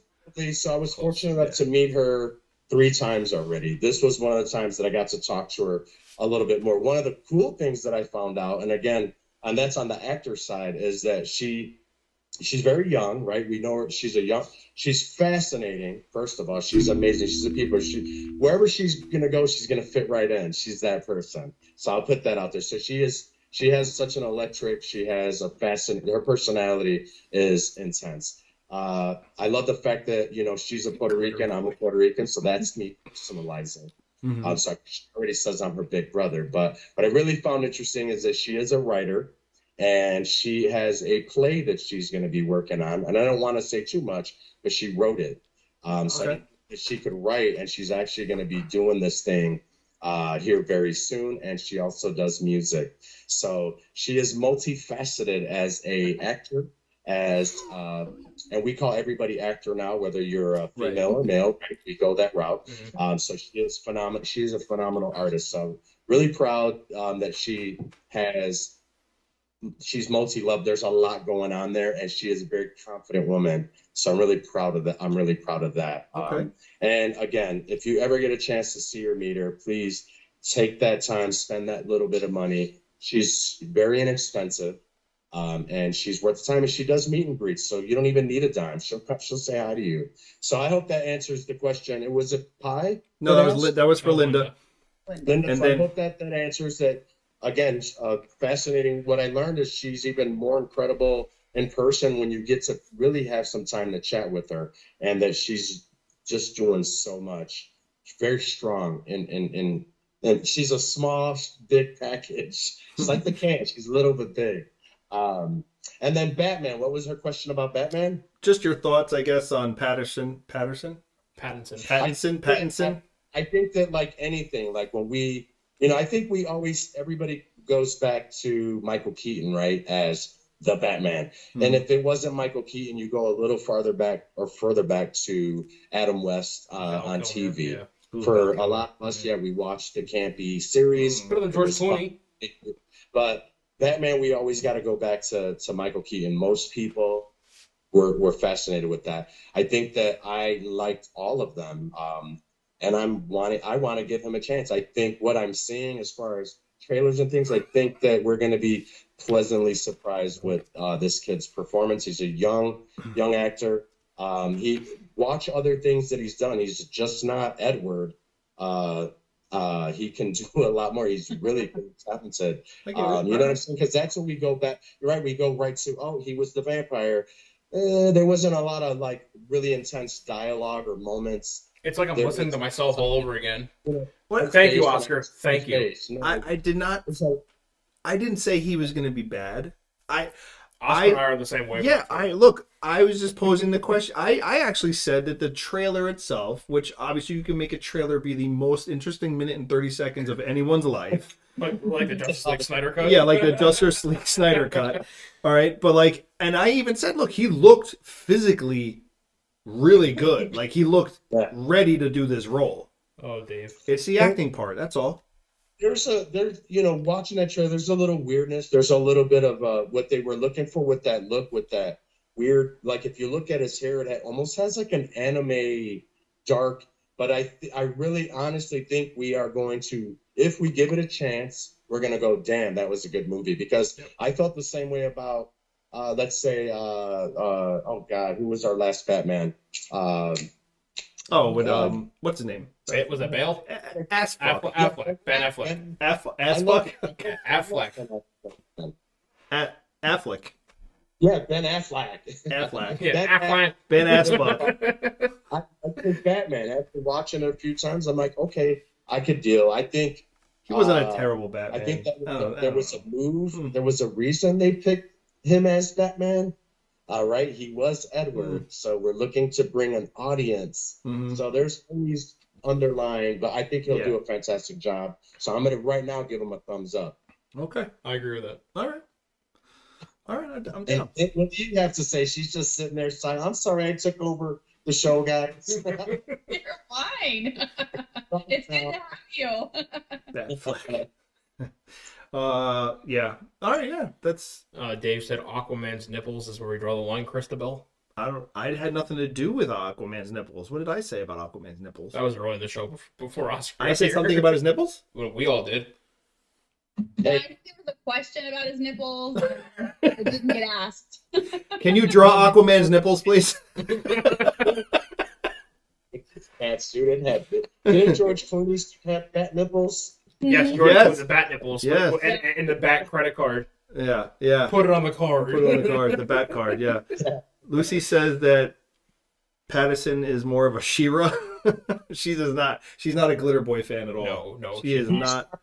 S5: so I was fortunate enough to meet her three times already. This was one of the times that I got to talk to her a little bit more. One of the cool things that I found out, and again, and that's on the actor side, is that she she's very young, right? We know her. She's a young. She's fascinating. First of all, she's amazing. She's a people. She wherever she's gonna go, she's gonna fit right in. She's that person. So I'll put that out there. So she is. She has such an electric. She has a fascinating. Her personality is intense. Uh, I love the fact that you know she's a Puerto Rican. I'm a Puerto Rican, so that's me personalizing.
S3: Mhm.
S5: I'm sorry, she already says I'm her big brother. But what I really found interesting is that she is a writer and she has a play that she's going to be working on. And I don't want to say too much, but she wrote it. Um, so
S3: Okay.
S5: didn't know that she could write, and she's actually going to be doing this thing uh, here very soon. And she also does music. So she is multifaceted as a actor, as uh, and we call everybody actor now, whether you're a
S3: Right.
S5: female or male. Right? We go that route.
S2: Mhm.
S5: Um, so she is phenomenal. She is a phenomenal artist. So really proud um, that she has. She's multi-loved. There's a lot going on there, and she is a very confident woman. So I'm really proud of that. I'm really proud of that.
S3: Okay.
S5: Um, and again, if you ever get a chance to see her, meet her, please take that time, spend that little bit of money. She's very inexpensive. Um, and she's worth the time, and she does meet and greets, so you don't even need a dime. She'll come- she'll say hi to you. So I hope that answers the question. It was a pie.
S3: No, that was Lin- that was for
S2: Oh,
S3: Linda.
S5: Linda,
S3: And
S5: so I hope that that answers that. Again, uh, fascinating. What I learned is she's even more incredible in person when you get to really have some time to chat with her, and that she's just doing so much. Very strong, and and and and she's a small, big package. She's like the can. She's little but big. Um, and then Batman. What was her question about Batman?
S3: Just your thoughts, I guess, on Patterson, Patterson,
S2: Pattinson.
S3: Pattinson, Pattinson.
S5: I think that like anything, like when we, you know, I think we always everybody goes back to Michael Keaton, right, as the Batman.
S3: Hmm.
S5: And if it wasn't Michael Keaton, you go a little farther back or further back to Adam West uh, on TV.
S2: yeah.
S5: For a lot of us, yeah, we watched the campy series.
S2: Better than George. Clooney.
S5: But Batman, we always got to go back to, to Michael Keaton. Most people were, were fascinated with that. I think that I liked all of them. Um, and I'm wanting, I want to give him a chance. I think what I'm seeing as far as trailers and things, I think that we're going to be pleasantly surprised with uh, this kid's performance. He's a young, young actor. Um, he watch other things that he's done. He's just not Edward. Uh, uh, he can do a lot more. He's really talented.
S3: I get it.
S5: Um, you know what I'm saying? Because that's when we go back. You're right. We go right to oh, he was the vampire. eh, there wasn't a lot of like really intense dialogue or moments.
S2: It's like I'm
S5: There
S2: listening to myself all over again.
S3: What?
S2: Thank you, Oscar. Thank you.
S5: no.
S3: I, I did not.
S5: Like,
S3: I didn't say he was going to be bad. I
S2: Oscar
S3: I-
S2: and I are the same way.
S3: yeah. I look. I was just posing the question. I I actually said that the trailer itself, which obviously you can make a trailer be the most interesting minute and thirty seconds of anyone's life.
S2: like, like the Justice League Snyder cut.
S3: Yeah, like the Justice League Snyder cut. All right, but like, and I even said, look, he looked physically really good. Like he looked
S5: Yeah.
S3: ready to do this role.
S2: Oh, Dave.
S3: It's the acting part. That's all.
S5: There's a there's you know watching that show there's a little weirdness. There's a little bit of uh what they were looking for with that look with that weird like if you look at his hair it almost has like an anime dark but i th- i really honestly think we are going to if we give it a chance we're going to go damn that was a good movie. Because i felt the same way about uh let's say uh uh oh god who was our last batman? Um
S3: Oh, with
S5: Um,
S3: um, what's his name?
S2: Ba- Was that Bale?
S3: Ass
S2: Affleck. Affleck. Ben Affleck.
S3: Aff-
S5: I
S3: Ass
S5: love-
S2: Yeah, Affleck.
S3: A- Affleck.
S5: yeah ben affleck
S3: Affleck.
S2: Yeah,
S5: That-
S2: Affleck.
S3: Ben Assfuck.
S5: I, I think Batman. After watching it a few times, I'm like, okay, I could deal. I think
S3: He wasn't a
S5: Uh,
S3: terrible Batman.
S5: I think that
S3: I don't- I
S5: there was a move.
S3: Hmm.
S5: There was a reason they picked him as Batman. All right, he was Edward,
S3: Hmm.
S5: so we're looking to bring an audience.
S3: Mhm.
S5: So there's things underlying, but I think he'll
S3: Yeah.
S5: do a fantastic job. So I'm gonna right now give him a thumbs up.
S3: Okay.
S2: I agree with that.
S3: All right. All right. I'm down.
S5: and what do you have to say? She's just sitting there saying, "I'm sorry, I took over the show, guys."
S4: You're fine. it's good to have you.
S3: Affleck. Uh, yeah. All right. Yeah. That's.
S2: Uh, Dave said Aquaman's nipples is where we draw the line, Christabel.
S3: I don't. I had nothing to do with Aquaman's nipples. What did I say about Aquaman's nipples?
S2: That was early in the show bef- before Oscar.
S3: I
S2: got
S3: said
S2: here.
S3: something about his nipples.
S2: Well, we all did.
S4: Yeah, I think there was a question about his nipples. It didn't get asked.
S3: Can you draw Aquaman's nipples, please?
S5: Bat suit and head. Didn't George Clooney have bat nipples?
S2: Yes, mm-hmm. George
S3: Yes.
S2: put the bat nipples.
S3: Yes.
S2: Put- and, and the bat credit card.
S3: Yeah. Yeah.
S2: Put it on the card.
S3: Put it on the card, the bat card. Yeah. Lucy says that Pattinson is more of a Shira. she does not. She's not a Glitter Boy fan at all.
S2: No, no.
S3: She is not.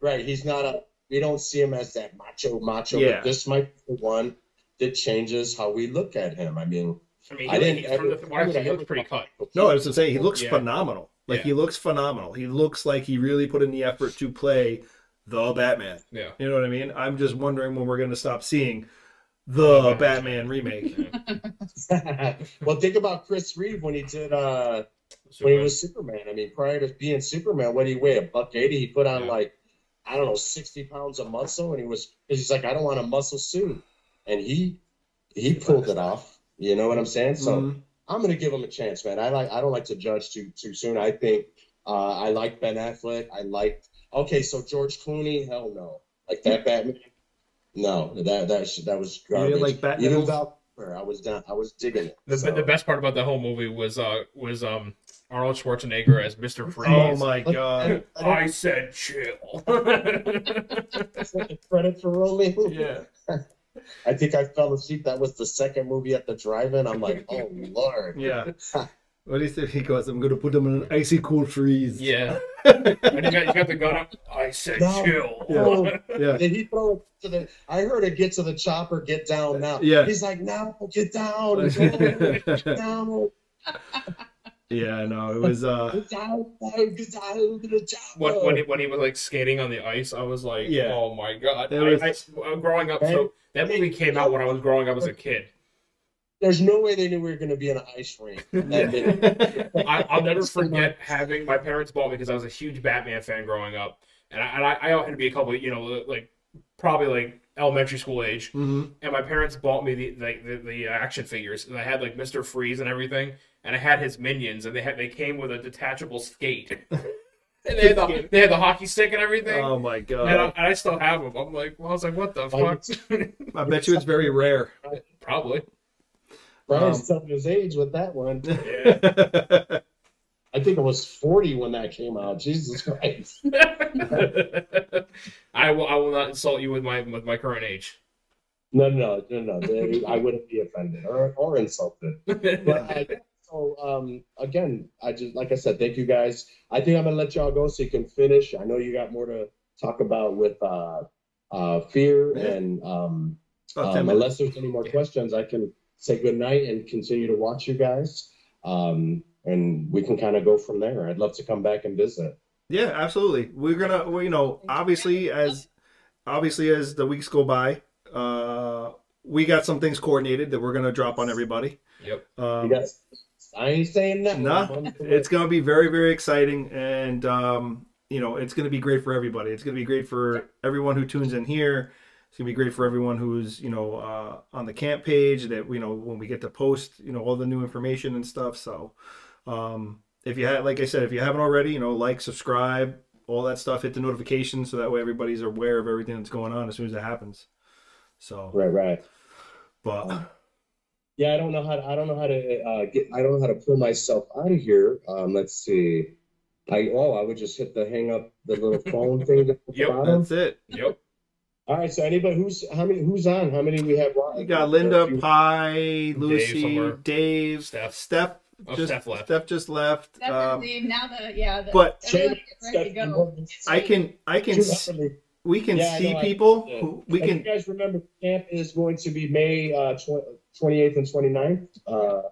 S5: Right. He's not a. We don't see him as that macho, macho.
S3: Yeah.
S5: But this might be the one that changes how we look at him. I mean,
S2: I mean,
S5: I didn't
S2: he,
S5: ever.
S2: from the, what I see, he looks pretty cut.
S3: No, I was gonna say he looks
S2: Yeah.
S3: phenomenal. Like
S2: Yeah.
S3: he looks phenomenal. He looks like he really put in the effort to play the Batman.
S2: Yeah.
S3: You know what I mean? I'm just wondering when we're gonna stop seeing the Batman remake.
S5: well, think about Chris Reeve when he did uh
S2: So,
S5: when he was Superman. I mean, prior to being Superman, what did he weigh? A buck eighty. He put on
S2: Yeah.
S5: like I don't know, sixty pounds of muscle, and he was he's like, I don't want a muscle suit, and he he pulled it off. You know what I'm saying? So
S3: Mhm.
S5: I'm gonna give him a chance, man. I like I don't like to judge too too soon. I think uh, I like Ben Affleck. I like okay, so George Clooney, hell no, like that Batman. No, that that that was
S3: You didn't like Batman?
S5: Even
S3: Nipples?
S5: Val I was down. I was digging it.
S2: The,
S5: So-
S2: the best part about the whole movie was uh was um Arnold Schwarzenegger as Mr. Freeze.
S3: Oh my god.
S2: I said chill.
S5: credit for rolling.
S2: yeah.
S5: I think I fell asleep. That was the second movie at the drive-in. I'm like, oh lord.
S3: Yeah. What do you say? He goes, I'm gonna put him in an icy cold freeze.
S2: Yeah. and you got, you got the gun up. I said
S5: No.
S2: chill.
S5: Oh,
S3: Yeah.
S5: Did he throw it to the? I heard it get to the chopper, get down now.
S3: Yeah.
S5: He's like, now get down, get down,
S3: yeah, no, it was uh
S5: get down, get down to the chopper.
S2: When, when, he, when he was like skating on the ice, I was like,
S3: Yeah.
S2: oh my god.
S3: It
S2: I,
S3: was-
S2: I, am growing up, so that movie came out when I was growing up as a kid.
S5: There's no way they knew we were going to be in an ice rink.
S2: I, I'll never forget having my parents bought me because I was a huge Batman fan growing up, and I, and I, I had to be a couple, you know, like probably like elementary school age,
S3: Mhm.
S2: and my parents bought me the like the, the action figures, and I had like Mister Freeze and everything, and I had his minions, and they had they came with a detachable skate, and they had the they had the hockey stick and everything.
S3: Oh my
S2: and, I,
S3: god.
S2: and I still have them. I'm like, well, I was like, what the fuck?
S3: I bet you it's very rare.
S2: Probably.
S5: Brian's
S3: Um,
S5: telling his age with that one.
S2: Yeah.
S5: I think it was 40 when that came out. Jesus Christ.
S2: I will. I will not insult you with my with my current age.
S5: No, no, no, no. they- I wouldn't be offended or, or insulted. But yeah, so um, again, I just like I said, thank you guys. I think I'm gonna let y'all go so you can finish. I know you got more to talk about with uh, uh, fear
S3: Yeah.
S5: and um, um, unless there's any more questions, I can say good night and continue to watch you guys. Um, and we can kind of go from there. I'd love to come back and visit.
S3: Yeah, absolutely. We're gonna, well, you know, obviously as obviously as the weeks go by, uh, we got some things coordinated that we're gonna drop on everybody.
S2: Yep.
S3: Um,
S5: You guys, I ain't saying that.
S3: Nah, it's gonna be very very exciting, and um, you know, it's gonna be great for everybody. It's gonna be great for everyone who tunes in here. It's gonna be great for everyone who's you know uh, on the camp page. That you know when we get to post you know all the new information and stuff. So, um, if you had, like I said, if you haven't already, you know, like, subscribe, all that stuff. Hit the notifications so that way everybody's aware of everything that's going on as soon as it happens. So,
S5: right, right.
S3: but
S5: Yeah, I don't know how to, I don't know how to uh, get I don't know how to pull myself out of here. Um, let's see. I oh I would just hit the hang up the little phone thing at the
S2: Yep,
S5: bottom.
S3: that's it.
S2: Yep.
S5: All right, so anybody who's how many who's on? How many we have?
S3: You got Linda, Pie, Lucy,
S2: somewhere.
S3: Dave,
S2: Steph.
S3: Steph.
S2: Oh,
S3: just,
S2: Steph left.
S3: Steph just left.
S4: That's
S3: Um,
S4: Now the yeah. The,
S3: but-
S4: everyone gets ready to go.
S3: I can, I can, we can
S5: Yeah, I
S3: see
S5: know, I-
S3: people.
S5: yeah.
S3: Who, we
S5: And
S3: can.
S5: you guys remember camp is going to be May uh, tw- 28th and 29th, uh,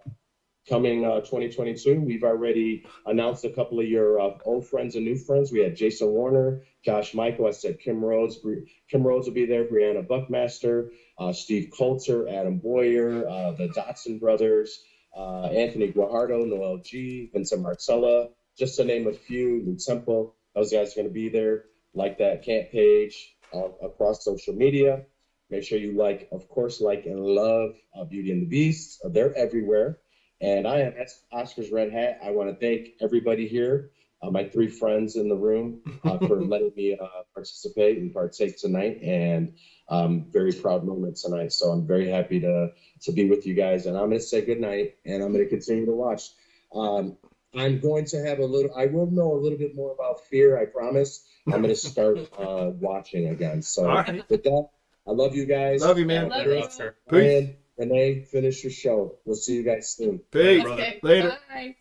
S5: coming uh, 2022. We've already announced a couple of your uh, old friends and new friends. We had Jason Warner, Josh Mikel. I said Kim Rhodes. Bri- Kim Rhodes will be there. Briana Buckmaster, uh, Steve Coulter, Adam Boyer, uh, the Dotson brothers, uh, Anthony Guajardo, Noel G, Vincent Martella, just to name a few. Lew Temple. Those guys are going to be there. Like that camp page uh, across social media. Make sure you like, of course, like and love uh, Beauty and the Beast. Uh, they're everywhere. And I am Oscar's Red Hat. I want to thank everybody here, uh, my three friends in the room, uh, for letting me uh, participate and partake tonight. And um, very proud moment tonight. So I'm very happy to to be with you guys. And I'm going to say good night. And I'm going to continue to watch. Um, I'm going to have a little. I will know a little bit more about fear. I promise. I'm going to start uh, watching again. So
S3: right.
S5: with that, I love you guys.
S3: Love you, man.
S4: Love
S5: Chris,
S4: you.
S2: Oscar.
S5: Ryan, Renee, finish your show. We'll see you guys soon.
S3: Peace.
S4: Okay,
S3: Later.
S4: Bye.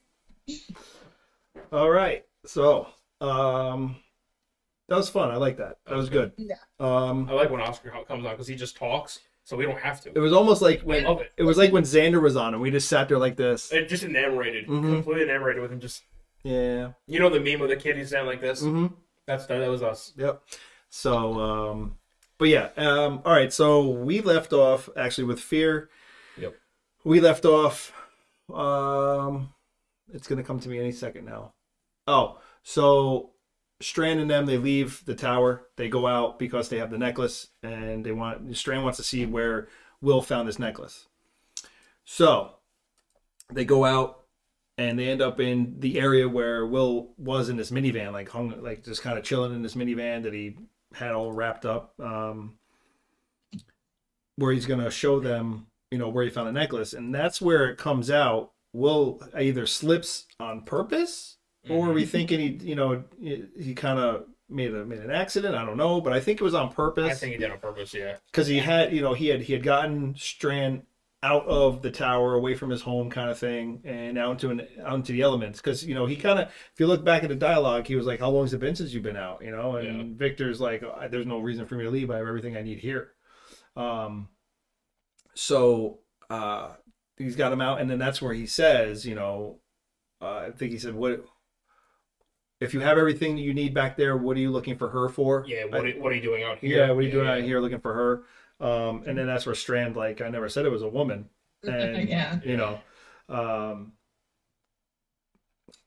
S3: All right. So, um, that was fun. I like that. That was good.
S4: Yeah.
S3: Um,
S2: I like when Oscar comes on because he just talks, so we don't have to.
S3: it was almost like
S2: I
S3: when
S2: love it.
S3: it was like when Xander was on and we just sat there like this.
S2: It just enamorated,
S3: Mhm.
S2: completely enamorated with him. Just
S3: Yeah.
S2: you know the meme of the kid he's standing like this.
S3: Mm-hmm.
S2: That's that, that was us.
S3: Yep. So, um, but yeah. Um, all right. So we left off actually with fear.
S2: Yep.
S3: We left off. Um, it's gonna come to me any second now. Oh, so Strand and them they leave the tower. They go out because they have the necklace, and they want Strand wants to see where Will found this necklace. So they go out and they end up in the area where Will was in this minivan, like hung, like just kind of chilling in this minivan that he had all wrapped up. Um, where he's gonna show them, you know, where he found the necklace, and that's where it comes out. Will either slips on purpose, or are we thinking he, you know, he, he kind of made a made an accident? I don't know, but I think it was on purpose
S2: I think he did on purpose. Yeah.
S3: because he had you know he had he had gotten Strand out of the tower away from his home kind of thing and out into an out into the elements because you know he kind of if you look back at the dialogue he was like how long has it been since you've been out you know and
S2: Yeah.
S3: Victor's like there's no reason for me to leave I have everything I need here um so uh he's got him out and then that's where he says you know uh, I think he said what if you have everything that you need back there what are you looking for her for
S2: Yeah. What, are, what are you doing out here?
S3: yeah, what are you doing
S2: yeah.
S3: out here looking for her? Um, and then that's where Strand, like, I never said it was a woman. And,
S4: Yeah.
S3: you know, um,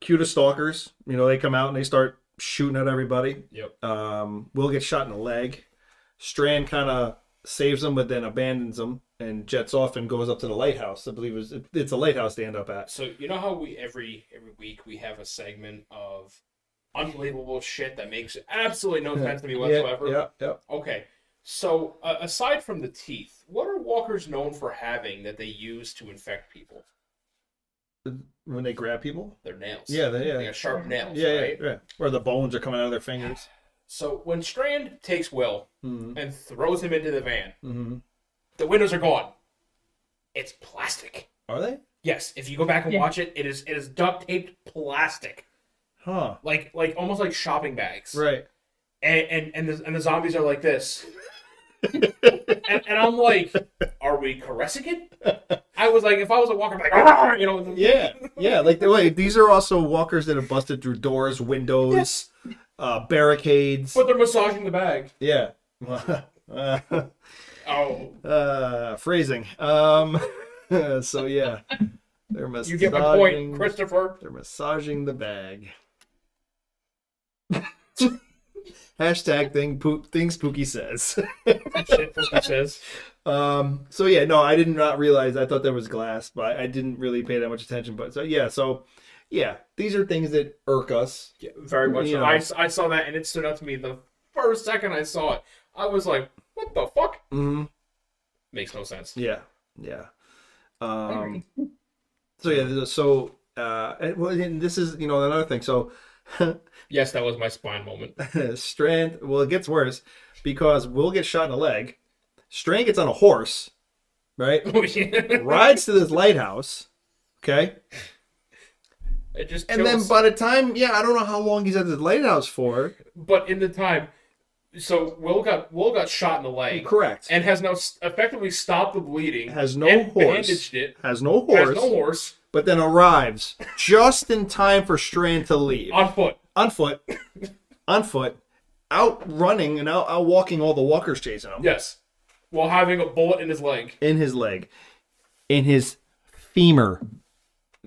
S3: cue to stalkers, you know, they come out and they start shooting at everybody.
S2: Yep.
S3: Um, Will gets shot in the leg. Strand kind of saves him, but then abandons him and jets off and goes up to the lighthouse. I believe it was, it, it's a lighthouse they end up at.
S2: So you know how we every every week we have a segment of unbelievable shit that makes absolutely no sense to me whatsoever.
S3: Yeah, yeah, yeah.
S2: Okay. So uh, aside from the teeth, what are walkers known for having that they use to infect people?
S3: When they grab people?
S2: Their nails.
S3: Yeah, they, yeah.
S2: They got sharp nails.
S3: yeah,
S2: right?
S3: yeah, yeah. Where the bones are coming out of their fingers.
S2: So when Strand takes Will
S3: Mm-hmm.
S2: and throws him into the van,
S3: Mm-hmm.
S2: The windows are gone. It's plastic.
S3: Are they?
S2: Yes, if you go back and
S4: Yeah.
S2: watch it, it is it is duct taped plastic,
S3: Huh.
S2: like like almost like shopping bags.
S3: Right.
S2: And and and the, and the zombies are like this. And, and I'm like, are we caressing it? I was like, if I was a walker, I'd be like, "Arr!" you know.
S3: Yeah. Yeah. Like the way these are also walkers that have busted through doors, windows, uh, barricades.
S2: But they're massaging the bag.
S3: Yeah. uh,
S2: Oh,
S3: uh, phrasing. Um. so yeah, they're massaging.
S2: you get my point, Christopher.
S3: They're massaging the bag. Hashtag thing poop things Pookie says.
S2: Shit, Pookie says.
S3: um. So yeah, no, I did not realize. I thought there was glass, but I didn't really pay that much attention. But so yeah, so yeah, these are things that irk us.
S2: Yeah, very much.
S3: You
S2: so.
S3: know.
S2: I, I saw that and it stood out to me the first second I saw it. I was like, what the fuck?
S3: Mm-hmm.
S2: Makes no sense.
S3: Yeah, yeah. Um. So yeah, so uh, and, well, and this is you know another thing. So
S2: Yes, that was my spine moment.
S3: Strand, well, it gets worse because Will gets shot in the leg. Strand gets on a horse, right?
S2: Oh, it
S3: Rides to this lighthouse, okay?
S2: It just
S3: And then by the time, yeah, I don't know how long he's at the lighthouse for.
S2: but in the time, so Will got Will got shot in the leg
S3: Correct.
S2: and has now effectively stopped the bleeding.
S3: Has no horse.
S2: bandaged it.
S3: Has no horse,
S2: Has no horse
S3: but then arrives just in time for Strand to leave.
S2: on foot.
S3: On foot. on foot. Out running and out, out walking all the walkers chasing him.
S2: Yes, while having a bullet in his leg.
S3: in his leg, in his femur.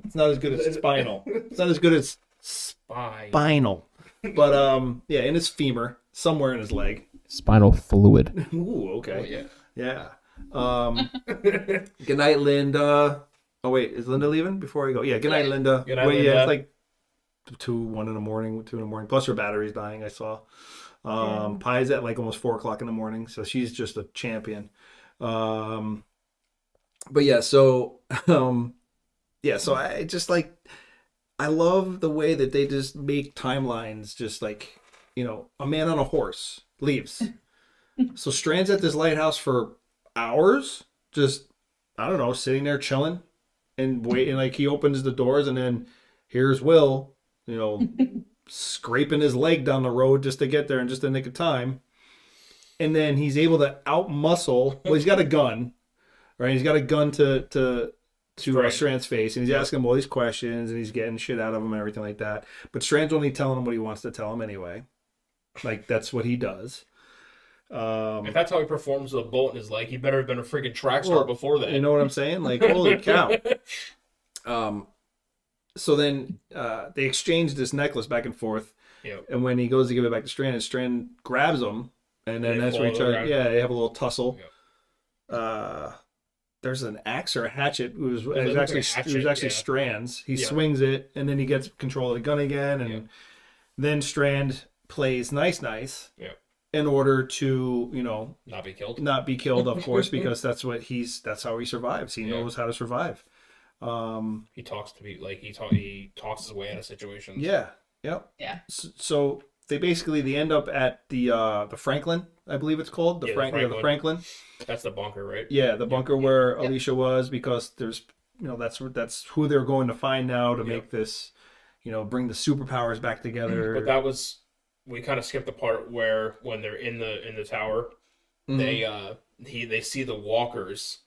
S3: It's not as good as spinal. It's not as good as
S2: Spine.
S3: spinal, but um, yeah, in his femur, somewhere in his leg.
S6: Spinal fluid.
S3: Ooh,
S2: Oh,
S3: okay,
S2: yeah.
S3: yeah. Um, good night, Linda. Oh wait, is Linda leaving before I go? Yeah, good night,
S4: Yeah.
S3: Linda.
S2: Good night,
S3: Wait, Yeah, it's like two, one in the morning, two in the morning. Plus her battery's dying. I saw. Um, Pie's at like almost four o'clock in the morning, so she's just a champion. Um, but yeah, so um, yeah, so I just like I love the way that they just make timelines, just like you know, a man on a horse leaves. so Strand's at this lighthouse for hours, just I don't know, sitting there chilling and waiting. Like he opens the doors, and then here's Will, you know, scraping his leg down the road just to get there in just a nick of time. And then he's able to out muscle. Well, he's got a gun, right? He's got a gun to to to uh,
S2: Right.
S3: Strand's face, and he's asking him all these questions, and he's getting shit out of him and everything like that. But Strand's only telling him what he wants to tell him anyway. Like that's what he does. Um,
S2: If that's how he performs with a bullet in his leg, he better have been a freaking track star
S3: Well,
S2: before that.
S3: you know what I'm saying? Like, holy cow. Um, so then uh, they exchange this necklace back and forth,
S2: Yep.
S3: and when he goes to give it back to Strand, and Strand grabs him, and then
S2: They
S3: that's where he tries. Yeah, they have a little tussle.
S2: Yep.
S3: Uh, there's an axe or a hatchet. It was, it was actually
S2: a
S3: it was actually
S2: yeah.
S3: Strands. He
S2: Yeah.
S3: swings it, and then he gets control of the gun again, and
S2: Yeah.
S3: then Strand plays nice, nice.
S2: Yeah.
S3: In order to, you know,
S2: Not be killed.
S3: not be killed, of course, because that's what he's that's how he survives. He
S2: Yeah.
S3: knows how to survive. Um,
S2: He talks to be like he talk he talks his way out of situations.
S3: yeah, yep.
S4: Yeah.
S3: S- So they basically they end up at the uh the Franklin, I believe it's called the,
S2: Yeah, the
S3: Frank- yeah, the Franklin.
S2: That's the bunker, right?
S3: Yeah, the bunker where
S4: Yeah.
S3: Alicia was, because there's you know that's that's who they're going to find now to
S2: Yeah.
S3: make this, you know, bring the superpowers back together.
S2: But that was we kind of skipped the part where when they're in the in the tower,
S3: Mhm.
S2: they uh he they see the walkers,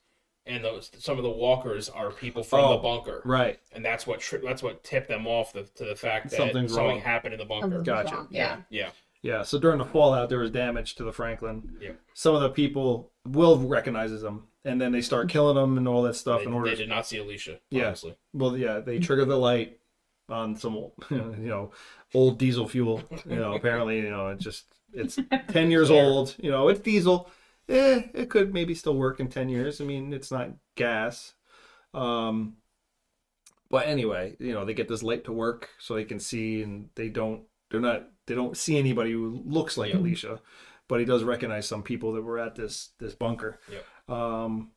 S2: and those some of the walkers are people from
S3: Oh,
S2: the bunker,
S3: right.
S2: and that's what tri- that's what tipped them off the, to the fact that
S3: Something's
S2: something
S3: wrong.
S2: happened in the bunker.
S4: Something's
S3: Gotcha.
S4: wrong, Yeah.
S2: Yeah,
S3: Yeah, so during the fallout, there was damage to the Franklin.
S2: Yeah.
S3: Some of the people, Will recognizes them, and then they start killing them and all that stuff
S2: they,
S3: in order.
S2: they did not see Alicia.
S3: Yeah.
S2: honestly.
S3: Well, yeah, they trigger the light on some, you know, old diesel fuel. You know, apparently, you know, it just it's ten years old. You know, it's diesel. Eh, it could maybe still work in ten years. I mean, it's not gas. Um, but anyway, you know, they get this light to work so they can see, and they don't. They're not. They don't see anybody who looks like. Alicia, but he does recognize some people that were at this this bunker.
S2: Yep.
S3: Um,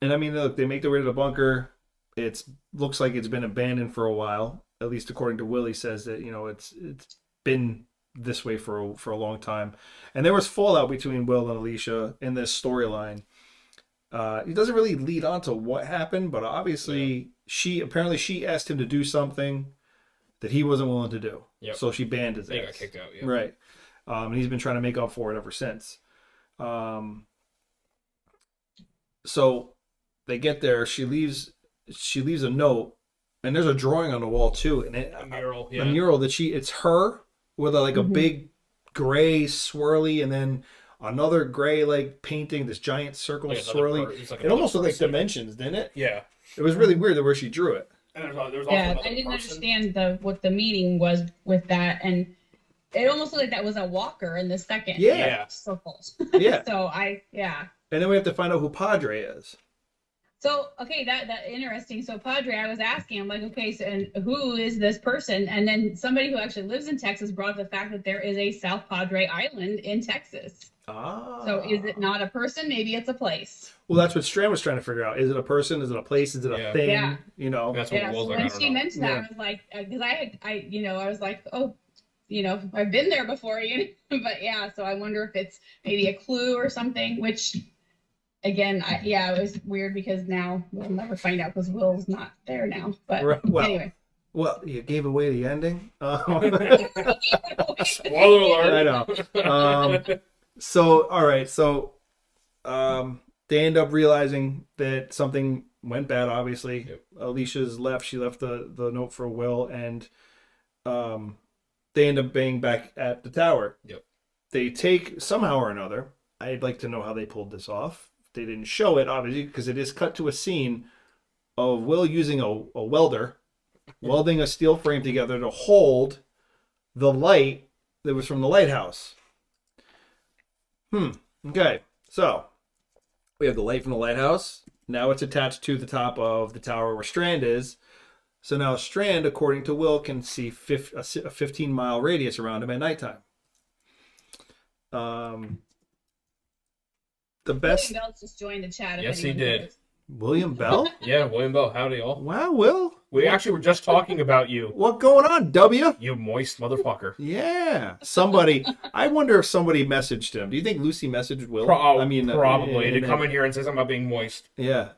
S3: and I mean, look, they make their way to the bunker. It's looks like it's been abandoned for a while. At least according to Willie, says that you know it's it's been this way for a, for a long time. And there was fallout between Will and Alicia in this storyline. Uh, it doesn't really lead on to what happened, but obviously she apparently she asked him to do something that he wasn't willing to do.
S2: Yep.
S3: So she banned his
S2: They
S3: ass.
S2: got kicked out. Yeah.
S3: Right. Um, and he's been trying to make up for it ever since. Um, so they get there. She leaves. She leaves a note, and there's a drawing on the wall too. And it,
S2: A mural.
S3: a mural that she it's her with a, like a
S4: Mhm.
S3: big gray swirly, and then another gray like painting this giant circle
S2: Like
S3: swirly.
S2: per- like
S3: it almost looked like dimensions, didn't it?
S2: Yeah.
S3: It was really weird the way she drew it.
S2: And there's, there's also
S4: Yeah, I didn't
S2: person.
S4: understand the what the meaning was with that, and it almost looked like that was a walker in the second
S3: Yeah.
S2: Yeah.
S4: circles.
S3: Yeah,
S4: so I yeah.
S3: and then we have to find out who Padre is.
S4: So okay, that that interesting. So Padre, I was asking, I'm like, okay, so and who is this person? And then somebody who actually lives in Texas brought up the fact that there is a South Padre Island in Texas.
S3: Ah.
S4: So is it not a person? Maybe it's a place.
S3: Well, that's what Strand was trying to figure out. Is it a person? Is it a place? Is it a
S2: Yeah.
S3: thing?
S4: Yeah.
S3: You know.
S2: That's what
S4: Yeah.
S2: it
S4: So
S2: was like.
S4: When she
S2: know.
S4: mentioned that,
S3: Yeah.
S4: I was like, because I had, I you know, I was like, oh, you know, I've been there before, you know. but yeah. So I wonder if it's maybe a clue or something. Which, again, I, yeah, it was weird because now we'll never find out because Will's not there now. But
S3: Right, well,
S4: anyway.
S3: Well, you gave away the ending. Um,
S2: Spoiler alert.
S3: I know. Um, so, all right. So, um, they end up realizing that something went bad. Obviously,
S2: Yep.
S3: Alicia's left. She left the the note for Will, and um, they end up being back at the tower.
S2: Yep.
S3: They take somehow or another. I'd like to know how they pulled this off. They didn't show it, obviously, because it is cut to a scene of Will using a, a welder, welding a steel frame together to hold the light that was from the lighthouse. Hmm. Okay. So we have the light from the lighthouse. Now it's attached to the top of the tower where Strand is. So now Strand, according to Will, can see a 15 mile radius around him at nighttime. Um, the best
S4: William Bell's just joined the chat.
S2: Yes, he did.
S4: cares.
S3: William Bell.
S2: Yeah, William Bell. Howdy, all.
S3: Wow, Will.
S2: We actually were just talking about you.
S3: What going on, W?
S2: You moist motherfucker.
S3: Yeah, somebody. I wonder if somebody messaged him. Do you think Lucy messaged Will?
S2: Pro-
S3: I mean, uh,
S2: probably to come in here and say something about being moist.
S3: Yeah,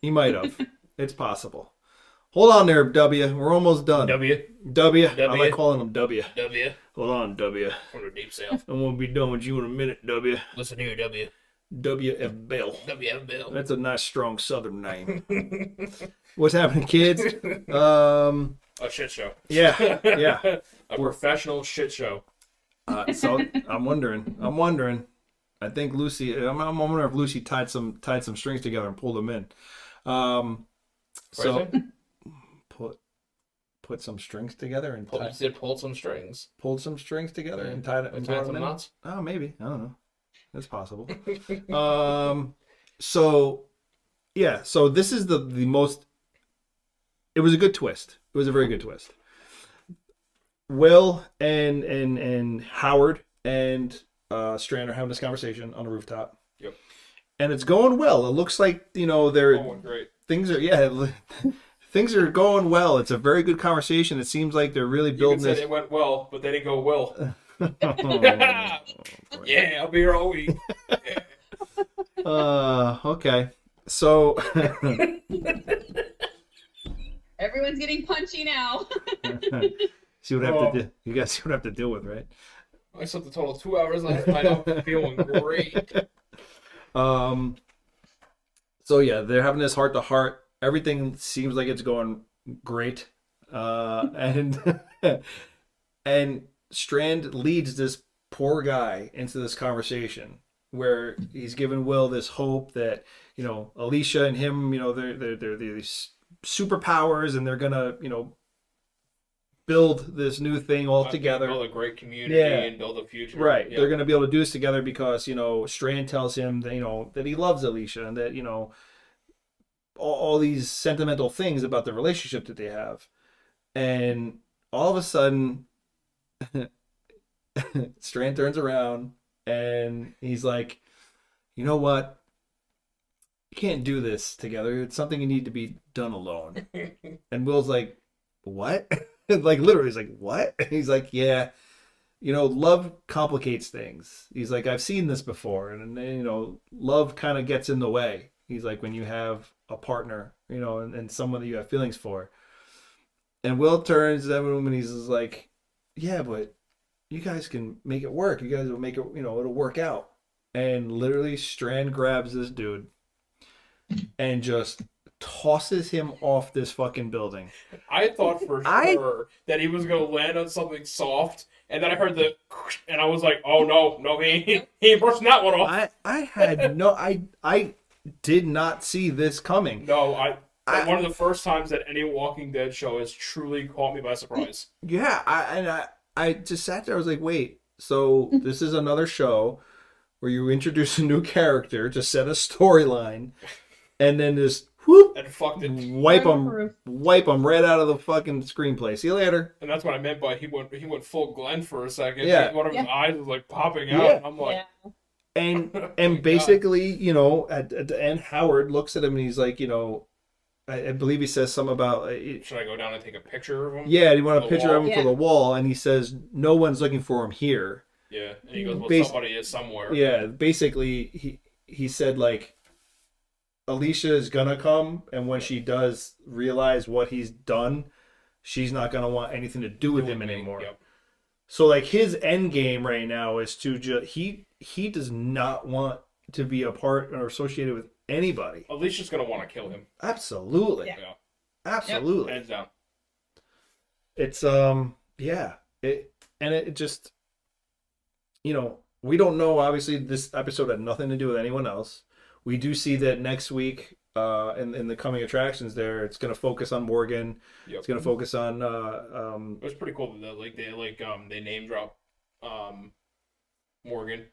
S3: he might have. it's possible. Hold on there, W. We're almost done.
S2: W.
S3: W. I
S2: W.
S3: like calling him W.
S2: W.
S3: Hold on, W.
S2: From the deep south.
S3: I won't be done with you in a minute, W.
S2: Listen here, W.
S3: W. F. Bell.
S2: W. F. Bill.
S3: That's a nice, strong Southern name. What's happening, kids? Um,
S2: A shit show.
S3: yeah, yeah.
S2: A professional shit show.
S3: Uh, so I'm wondering. I'm wondering. I think Lucy. I'm, I'm wondering if Lucy tied some tied some strings together and pulled them in. Um, so
S2: What is it?
S3: put put some strings together and
S2: Pull,
S3: tie,
S2: you said pulled some strings.
S3: pulled some strings together and tied and
S2: tied some knots.
S3: Oh, maybe I don't know. That's possible. um, so yeah. So this is the the most. It was a good twist. It was a very good twist. Will and and and Howard and uh, Strand are having this conversation on the rooftop.
S2: Yep.
S3: And it's going well. It looks like you know they're
S2: Oh, great.
S3: things are yeah things are going well. It's a very good conversation. It seems like they're really
S2: You
S3: building this.
S2: it went well, but they didn't go well.
S3: Oh.
S2: Yeah, I'll be here all week.
S3: Uh, okay. So
S4: Everyone's getting punchy now.
S3: see what I have
S2: Oh.
S3: to do. You guys see what I have to deal with, right?
S2: I slept a total of two hours last night. I'm feeling great.
S3: Um. So yeah, they're having this heart to heart. Everything seems like it's going great. Uh, and and Strand leads this poor guy into this conversation where he's given Will this hope that you know Alicia and him, you know, they're they're they're, they're these superpowers and they're gonna you know build this new thing all together.
S2: Build a great community
S3: Yeah.
S2: and build a future.
S3: Right.
S2: Yeah.
S3: They're going to be able to do this together because, you know, Strand tells him that, you know, that he loves Alicia and that, you know, all, all these sentimental things about the relationship that they have. And all of a sudden, Strand turns around and he's like, you know what? You can't do this together. It's something you need to be done alone. and Will's like, what? like, literally, he's like, what? he's like, yeah you know, love complicates things. He's like, I've seen this before, and, and you know, love kind of gets in the way. He's like when you have a partner, you know, and, and someone that you have feelings for. And Will turns to that woman and he's like, Yeah, but you guys can make it work. You guys will make it, you know, it'll work out. And literally Strand grabs this dude and just tosses him off this fucking building.
S2: I thought for
S3: I-
S2: sure that he was gonna land on something soft, and then I heard the, and I was like, "Oh no, no, he he ain't brushing that one off."
S3: I I had no I I did not see this coming.
S2: no, I,
S3: I-
S2: One of the first times that any Walking Dead show has truly caught me by surprise.
S3: Yeah, I and I I just sat there. I was like, wait, so this is another show where you introduce a new character to set a storyline, and then just whoop
S2: and fucked it.
S3: wipe them wipe them right out of the fucking screenplay. See you later.
S2: And that's what I meant by he went he went full Glenn for a second.
S3: Yeah.
S2: One of his
S4: Yeah.
S2: eyes was like popping out.
S3: Yeah.
S2: And I'm like,
S4: yeah.
S3: And
S2: Oh
S3: and basically, you know, at, at the end, Howard looks at him and he's like, you know, I, I believe he says something about. Uh,
S2: should I go down and take a picture of him?
S3: yeah, you want a
S2: the
S3: picture of
S2: wall?
S3: him for the wall, and he says no one's looking for him here.
S2: Yeah. And he goes, well,
S3: Bas-
S2: somebody is somewhere.
S3: Yeah, basically he he said like Alicia is gonna come and when she does realize what he's done, she's not gonna want anything to do with him
S2: me.
S3: anymore.
S2: Yep.
S3: So like his end game right now is to just he he does not want to be a part or associated with anybody.
S2: Alicia's gonna want to kill him.
S3: Absolutely.
S4: Yeah.
S2: Yeah.
S3: Absolutely.
S2: Hands down.
S3: It's um yeah. It and it just you know, we don't know obviously this episode had nothing to do with anyone else. We do see that next week uh in, in the coming attractions there it's gonna focus on Morgan.
S2: Yep.
S3: It's gonna focus on uh um
S2: It was pretty cool that like they like um they name drop um Morgan.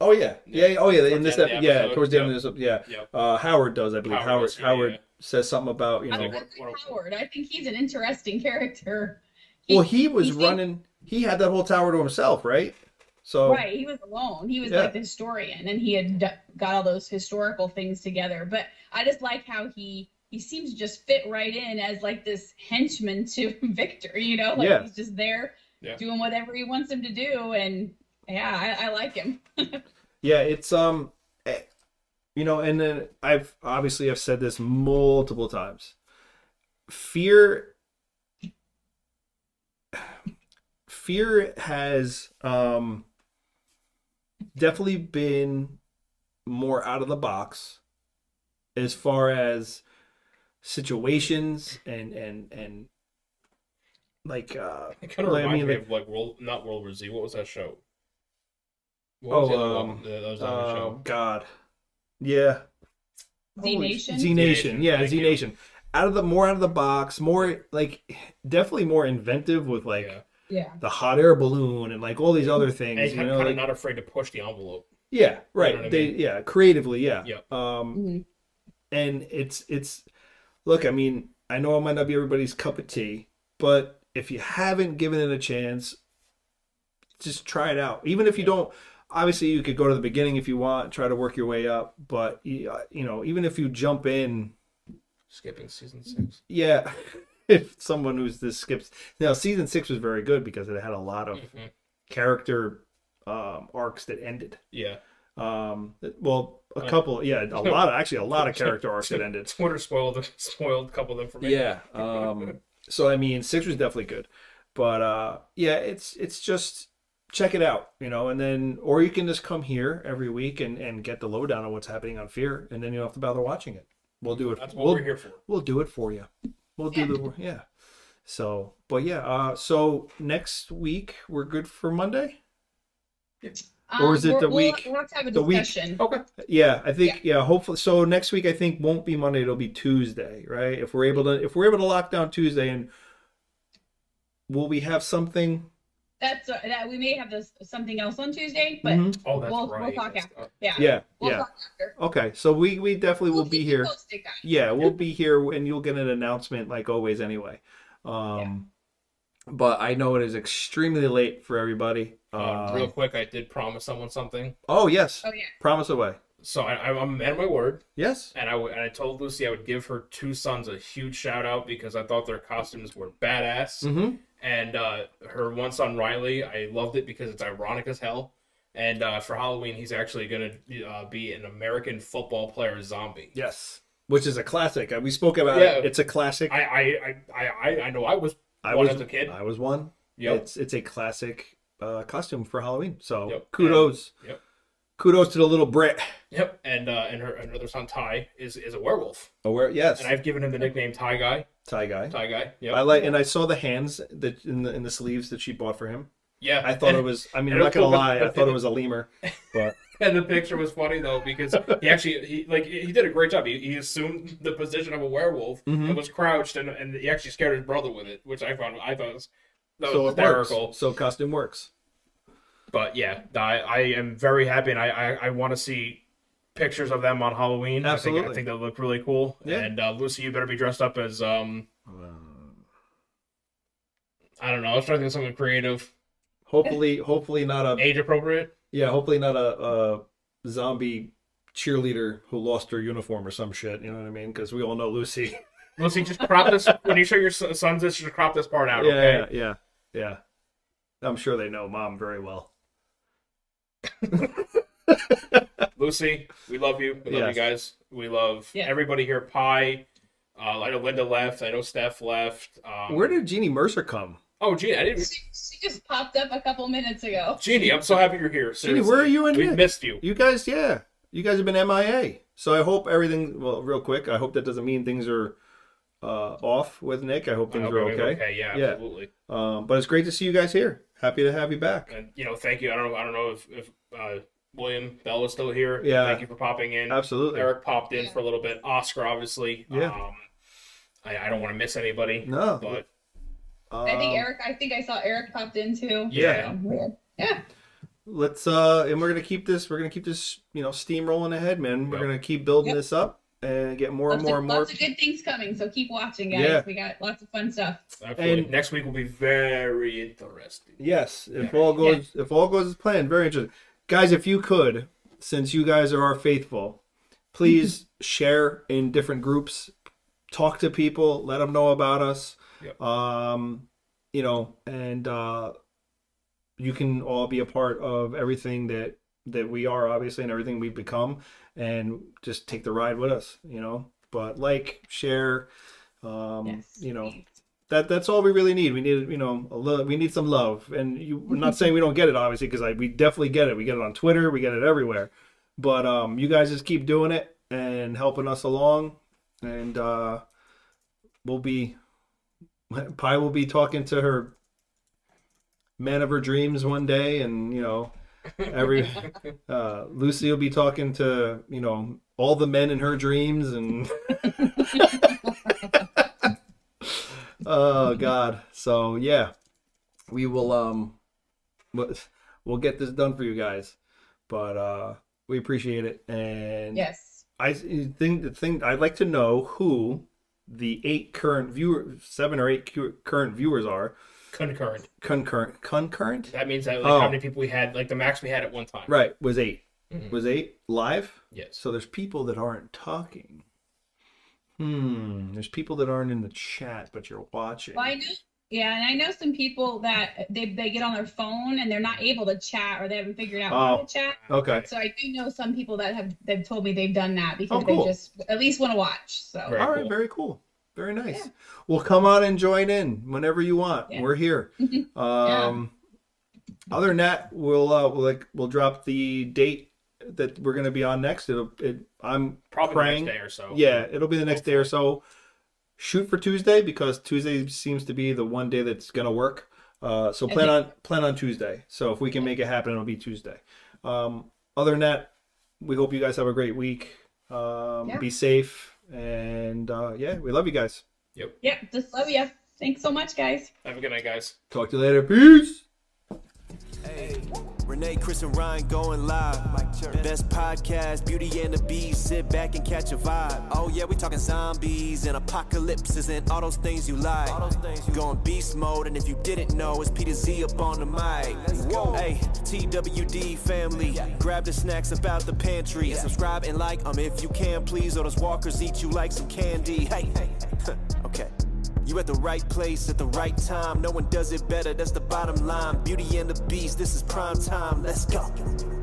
S3: Oh yeah. Yeah, oh yeah, in this
S2: the
S3: ep-
S2: the
S3: yeah, towards the end
S2: yep.
S3: of this episode. yeah.
S2: Yep.
S3: Uh Howard does, I believe.
S2: Howard
S3: Howard
S2: does, yeah,
S3: Howard
S2: yeah.
S3: says something about, you
S4: I
S3: know
S4: like
S2: what- what-
S4: Howard. I think he's an interesting character.
S3: Well he was
S4: he seemed-
S3: running he had that whole tower to himself, right? So
S4: Right, he was alone. He was
S3: Yeah.
S4: like the historian, and he had got all those historical things together. But I just like how he he seems to just fit right in as like this henchman to Victor. You know, like
S3: Yeah.
S4: he's just there
S2: Yeah.
S4: doing whatever he wants him to do, and yeah, I, I like him.
S3: Yeah, it's um, eh, you know, and then I've obviously I've said this multiple times. Fear, fear has um definitely been more out of the box as far as situations and and and like uh
S2: It kind of
S3: Like, I
S2: reminds
S3: mean,
S2: me
S3: like-
S2: of like World, not World War Z. What was that show? What was the other
S3: oh
S2: one
S3: um
S2: that was on the
S3: oh
S2: show?
S3: god yeah
S4: Z Nation.
S3: Z Nation, yeah, Z. Nation. Out of the more out of the box, more like definitely more inventive with like
S2: yeah.
S4: Yeah,
S3: the hot air balloon and like all these other things.
S2: And
S3: you
S2: kind,
S3: know,
S2: of
S3: like,
S2: not afraid to push the envelope.
S3: yeah, right.
S2: what I
S3: they
S2: mean?
S3: yeah, creatively, yeah.
S2: Yep.
S3: Um,
S4: Mhm.
S3: and it's it's look, I mean, I know it might not be everybody's cup of tea, but if you haven't given it a chance, just try it out. Even if you
S2: Yeah.
S3: don't, obviously you could go to the beginning if you want, try to work your way up. But you you know, even if you jump in
S2: Skipping season six.
S3: Yeah, if someone who's this skips now, season six was very good because it had a lot of
S2: Mhm.
S3: character um, arcs that ended.
S2: Yeah.
S3: Um, well, a
S2: Uh,
S3: couple, yeah, a lot of actually a lot of character arcs that ended.
S2: Twitter spoiled spoiled a couple of them for me.
S3: Yeah. Um, so I mean, six was definitely good, but uh, yeah, it's it's just check it out, you know, and then or you can just come here every week and and get the lowdown on what's happening on Fear, and then you don't have to bother watching it. We'll do it.
S2: That's what
S3: we'll,
S2: we're here for.
S3: we'll do it for you. We'll do the yeah. So, but yeah, uh so next week we're good for Monday? Or is it
S4: we're-
S3: the
S4: we'll,
S3: week-
S4: We'll have to have a
S3: the week-
S4: discussion.
S2: Okay.
S3: Yeah, I think yeah. hopefully so next week I think won't be Monday, it'll be Tuesday, right? If we're able to if we're able to lock down Tuesday and will we have something
S4: That's uh, that. We may have this something else on Tuesday, but
S3: Mhm.
S2: Oh, that's
S4: We'll- we'll talk
S2: That's-
S4: after.
S2: uh,
S4: yeah,
S3: Yeah,
S4: we'll
S3: yeah.
S4: talk after.
S3: Okay, so we we definitely will
S4: We'll
S3: be here.
S4: posted, guys.
S3: Yeah, we'll be here and you'll get an announcement like always anyway. Um but I know it is extremely late for everybody.
S2: uh,
S3: Um,
S2: real quick, I did promise someone something.
S3: oh yes.
S4: Oh yeah.
S3: Promise away.
S2: So I, I'm a man of my word,
S3: Yes.
S2: and I w- and I told Lucy I would give her two sons a huge shout out because I thought their costumes were badass.
S3: Mm-hmm.
S2: And uh, her one son Riley, I loved it because it's ironic as hell. and uh, for Halloween, he's actually going to uh, be an American football player zombie.
S3: Yes, which is a classic. Uh, We spoke about
S2: Yeah.
S3: it. It's a classic.
S2: I I I I, I- I know I was
S3: I
S2: one
S3: was
S2: as a kid.
S3: I was one.
S2: Yep.
S3: It's it's a classic uh, costume for Halloween. So
S2: Yep.
S3: kudos.
S2: Yep.
S3: Kudos to the little Brit.
S2: Yep, and uh, and her another son Ty is is a werewolf,
S3: Oh, where? Yes,
S2: and I've given him the nickname Ty Guy.
S3: Ty guy.
S2: Ty Guy. Yep.
S3: I like, and I saw the hands that in the in the sleeves that she bought for him.
S2: yeah,
S3: I thought
S2: and,
S3: it was. I mean, I'm not gonna
S2: cool,
S3: lie.
S2: but-
S3: I thought it was a lemur, but
S2: And the picture was funny though because he actually he like he did a great job. He, he assumed the position of a werewolf
S3: Mhm.
S2: and was crouched and, and he actually scared his brother with it, which I found I thought was that
S3: so
S2: was hysterical.
S3: So costume works.
S2: But yeah, I, I am very happy and I I, I want to see pictures of them on Halloween. I think,
S3: Absolutely.
S2: I think they'll look really cool.
S3: Yeah.
S2: And uh, Lucy, you better be dressed up as um I don't know. I was trying to think of something creative,
S3: Hopefully, hopefully not a
S2: age appropriate.
S3: yeah. Hopefully not a, a zombie cheerleader who lost her uniform or some shit. You know what I mean? Because we all know Lucy.
S2: Lucy, just crop this when you show your son- sons this. Just crop this part out,
S3: yeah,
S2: okay?
S3: yeah, yeah, yeah. I'm sure they know mom very well.
S2: Lucy, we love you. We love
S3: Yes.
S2: you guys. We love
S4: Yeah.
S2: everybody here. Pie. Uh, I know Linda left. I know Steph left. Um,
S3: Where did Jeannie Mercer come?
S2: Oh, Jeannie, I didn't.
S4: She, she just popped up a couple minutes ago.
S2: Jeannie, I'm so happy you're here.
S3: Jeannie, where are you and
S2: We
S3: Nick?
S2: missed you.
S3: You guys, yeah, you guys have been MIA. So I hope everything. Well, real quick, I hope that doesn't mean things are uh, off with Nick. I hope
S2: I
S3: things
S2: hope
S3: are
S2: everything's
S3: okay.
S2: Yeah,
S3: Yeah.
S2: absolutely.
S3: Um, but it's great to see you guys here. Happy to have you back.
S2: And you know, thank you. I don't know. I don't know if if uh, William Bell is still here.
S3: Yeah.
S2: Thank you for popping in.
S3: Absolutely.
S2: Eric popped in for a little bit. Oscar, obviously.
S3: Yeah.
S2: Um, I, I don't want to miss anybody.
S3: No.
S2: But
S4: I think
S3: Um,
S4: Eric. I think I saw Eric popped in too.
S2: Yeah.
S4: So. Yeah.
S3: let's uh and we're gonna keep this we're gonna keep this you know steam rolling ahead man we're
S2: Yep.
S3: gonna keep building
S4: Yep.
S3: this up and get more and
S4: Lots,
S3: more
S4: of,
S3: and more
S4: lots of good things coming. So keep watching, guys.
S3: Yeah.
S4: We got lots of fun stuff.
S2: absolutely.
S3: And-
S2: next week will be very interesting.
S3: yes if all goes if all goes as planned very interesting guys if you could since you guys are our faithful please share in different groups talk to people let them know about us
S2: Yep.
S3: um you know and uh you can all be a part of everything that that we are obviously and everything we've become and just take the ride with us you know? But like share um
S4: Yes.
S3: you know that that's all we really need. We need you know a little we need some love. And you we're not saying we don't get it obviously because I we definitely get it. We get it on twitter we get it everywhere. But um you guys just keep doing it and helping us along. And uh we'll be Pi will be talking to her man of her dreams one day, and you know, every uh, Lucy will be talking to you know all the men in her dreams, and oh god, so yeah, we will um, we'll- we'll get this done for you guys, but uh, we appreciate it, and
S4: Yes.
S3: I think the thing I'd like to know who the eight current viewers, seven or eight current viewers are
S2: Concurrent.
S3: concurrent. Concurrent,
S2: That means that like
S3: Oh.
S2: how many people we had, like the max we had at one time.
S3: right? Was 8
S2: Mhm.
S3: Was eight live?
S2: Yes.
S3: So there's people that aren't talking. Hmm. There's people that aren't in the chat, but you're watching.
S4: Well, I know. Yeah, and I know some people that they they get on their phone and they're not able to chat or they haven't figured out how
S3: Oh.
S4: to chat.
S3: Okay.
S4: So I do know some people that have they've told me they've done that because
S3: Oh, cool.
S4: they just at least want to watch. So
S2: Right.
S3: All right.
S2: cool.
S3: Very cool. Very nice.
S4: Yeah.
S3: Well, come on and join in whenever you want.
S4: Yeah.
S3: We're here. Um, other than that, we'll uh, we'll like we'll drop the date that we're gonna be on next. It'll it. I'm
S2: Probably
S3: praying.
S2: the next day or so.
S3: Yeah, it'll be the next day or so. Shoot for Tuesday because Tuesday seems to be the one day that's gonna work. Uh, so plan
S4: think-
S3: on plan on Tuesday. So if we can make it happen, it'll be Tuesday. Um, other than that, we hope you guys have a great week. Um,
S4: Yeah.
S3: Be safe, and uh, yeah, we love you guys. Yep.
S4: Yeah, just love you. Thanks so much, guys.
S2: Have a good night, guys.
S3: Talk to you later. Peace.
S1: Hey, Renee, Chris, and Ryan going live. Best podcast, Beauty and the Beast. Sit back and catch a vibe. Oh yeah, we talking zombies and apocalypses and all those things you like. Going beast mode, and if you didn't know, it's Peter Z up on the mic. Hey, TWD family, grab the snacks about the pantry and subscribe and like 'em if you can, please. Or those walkers eat you like some candy. Hey, Hey, okay. You at the right place at the right time. No one does it better, that's the bottom line. Beauty and the Beast, this is prime time. Let's go.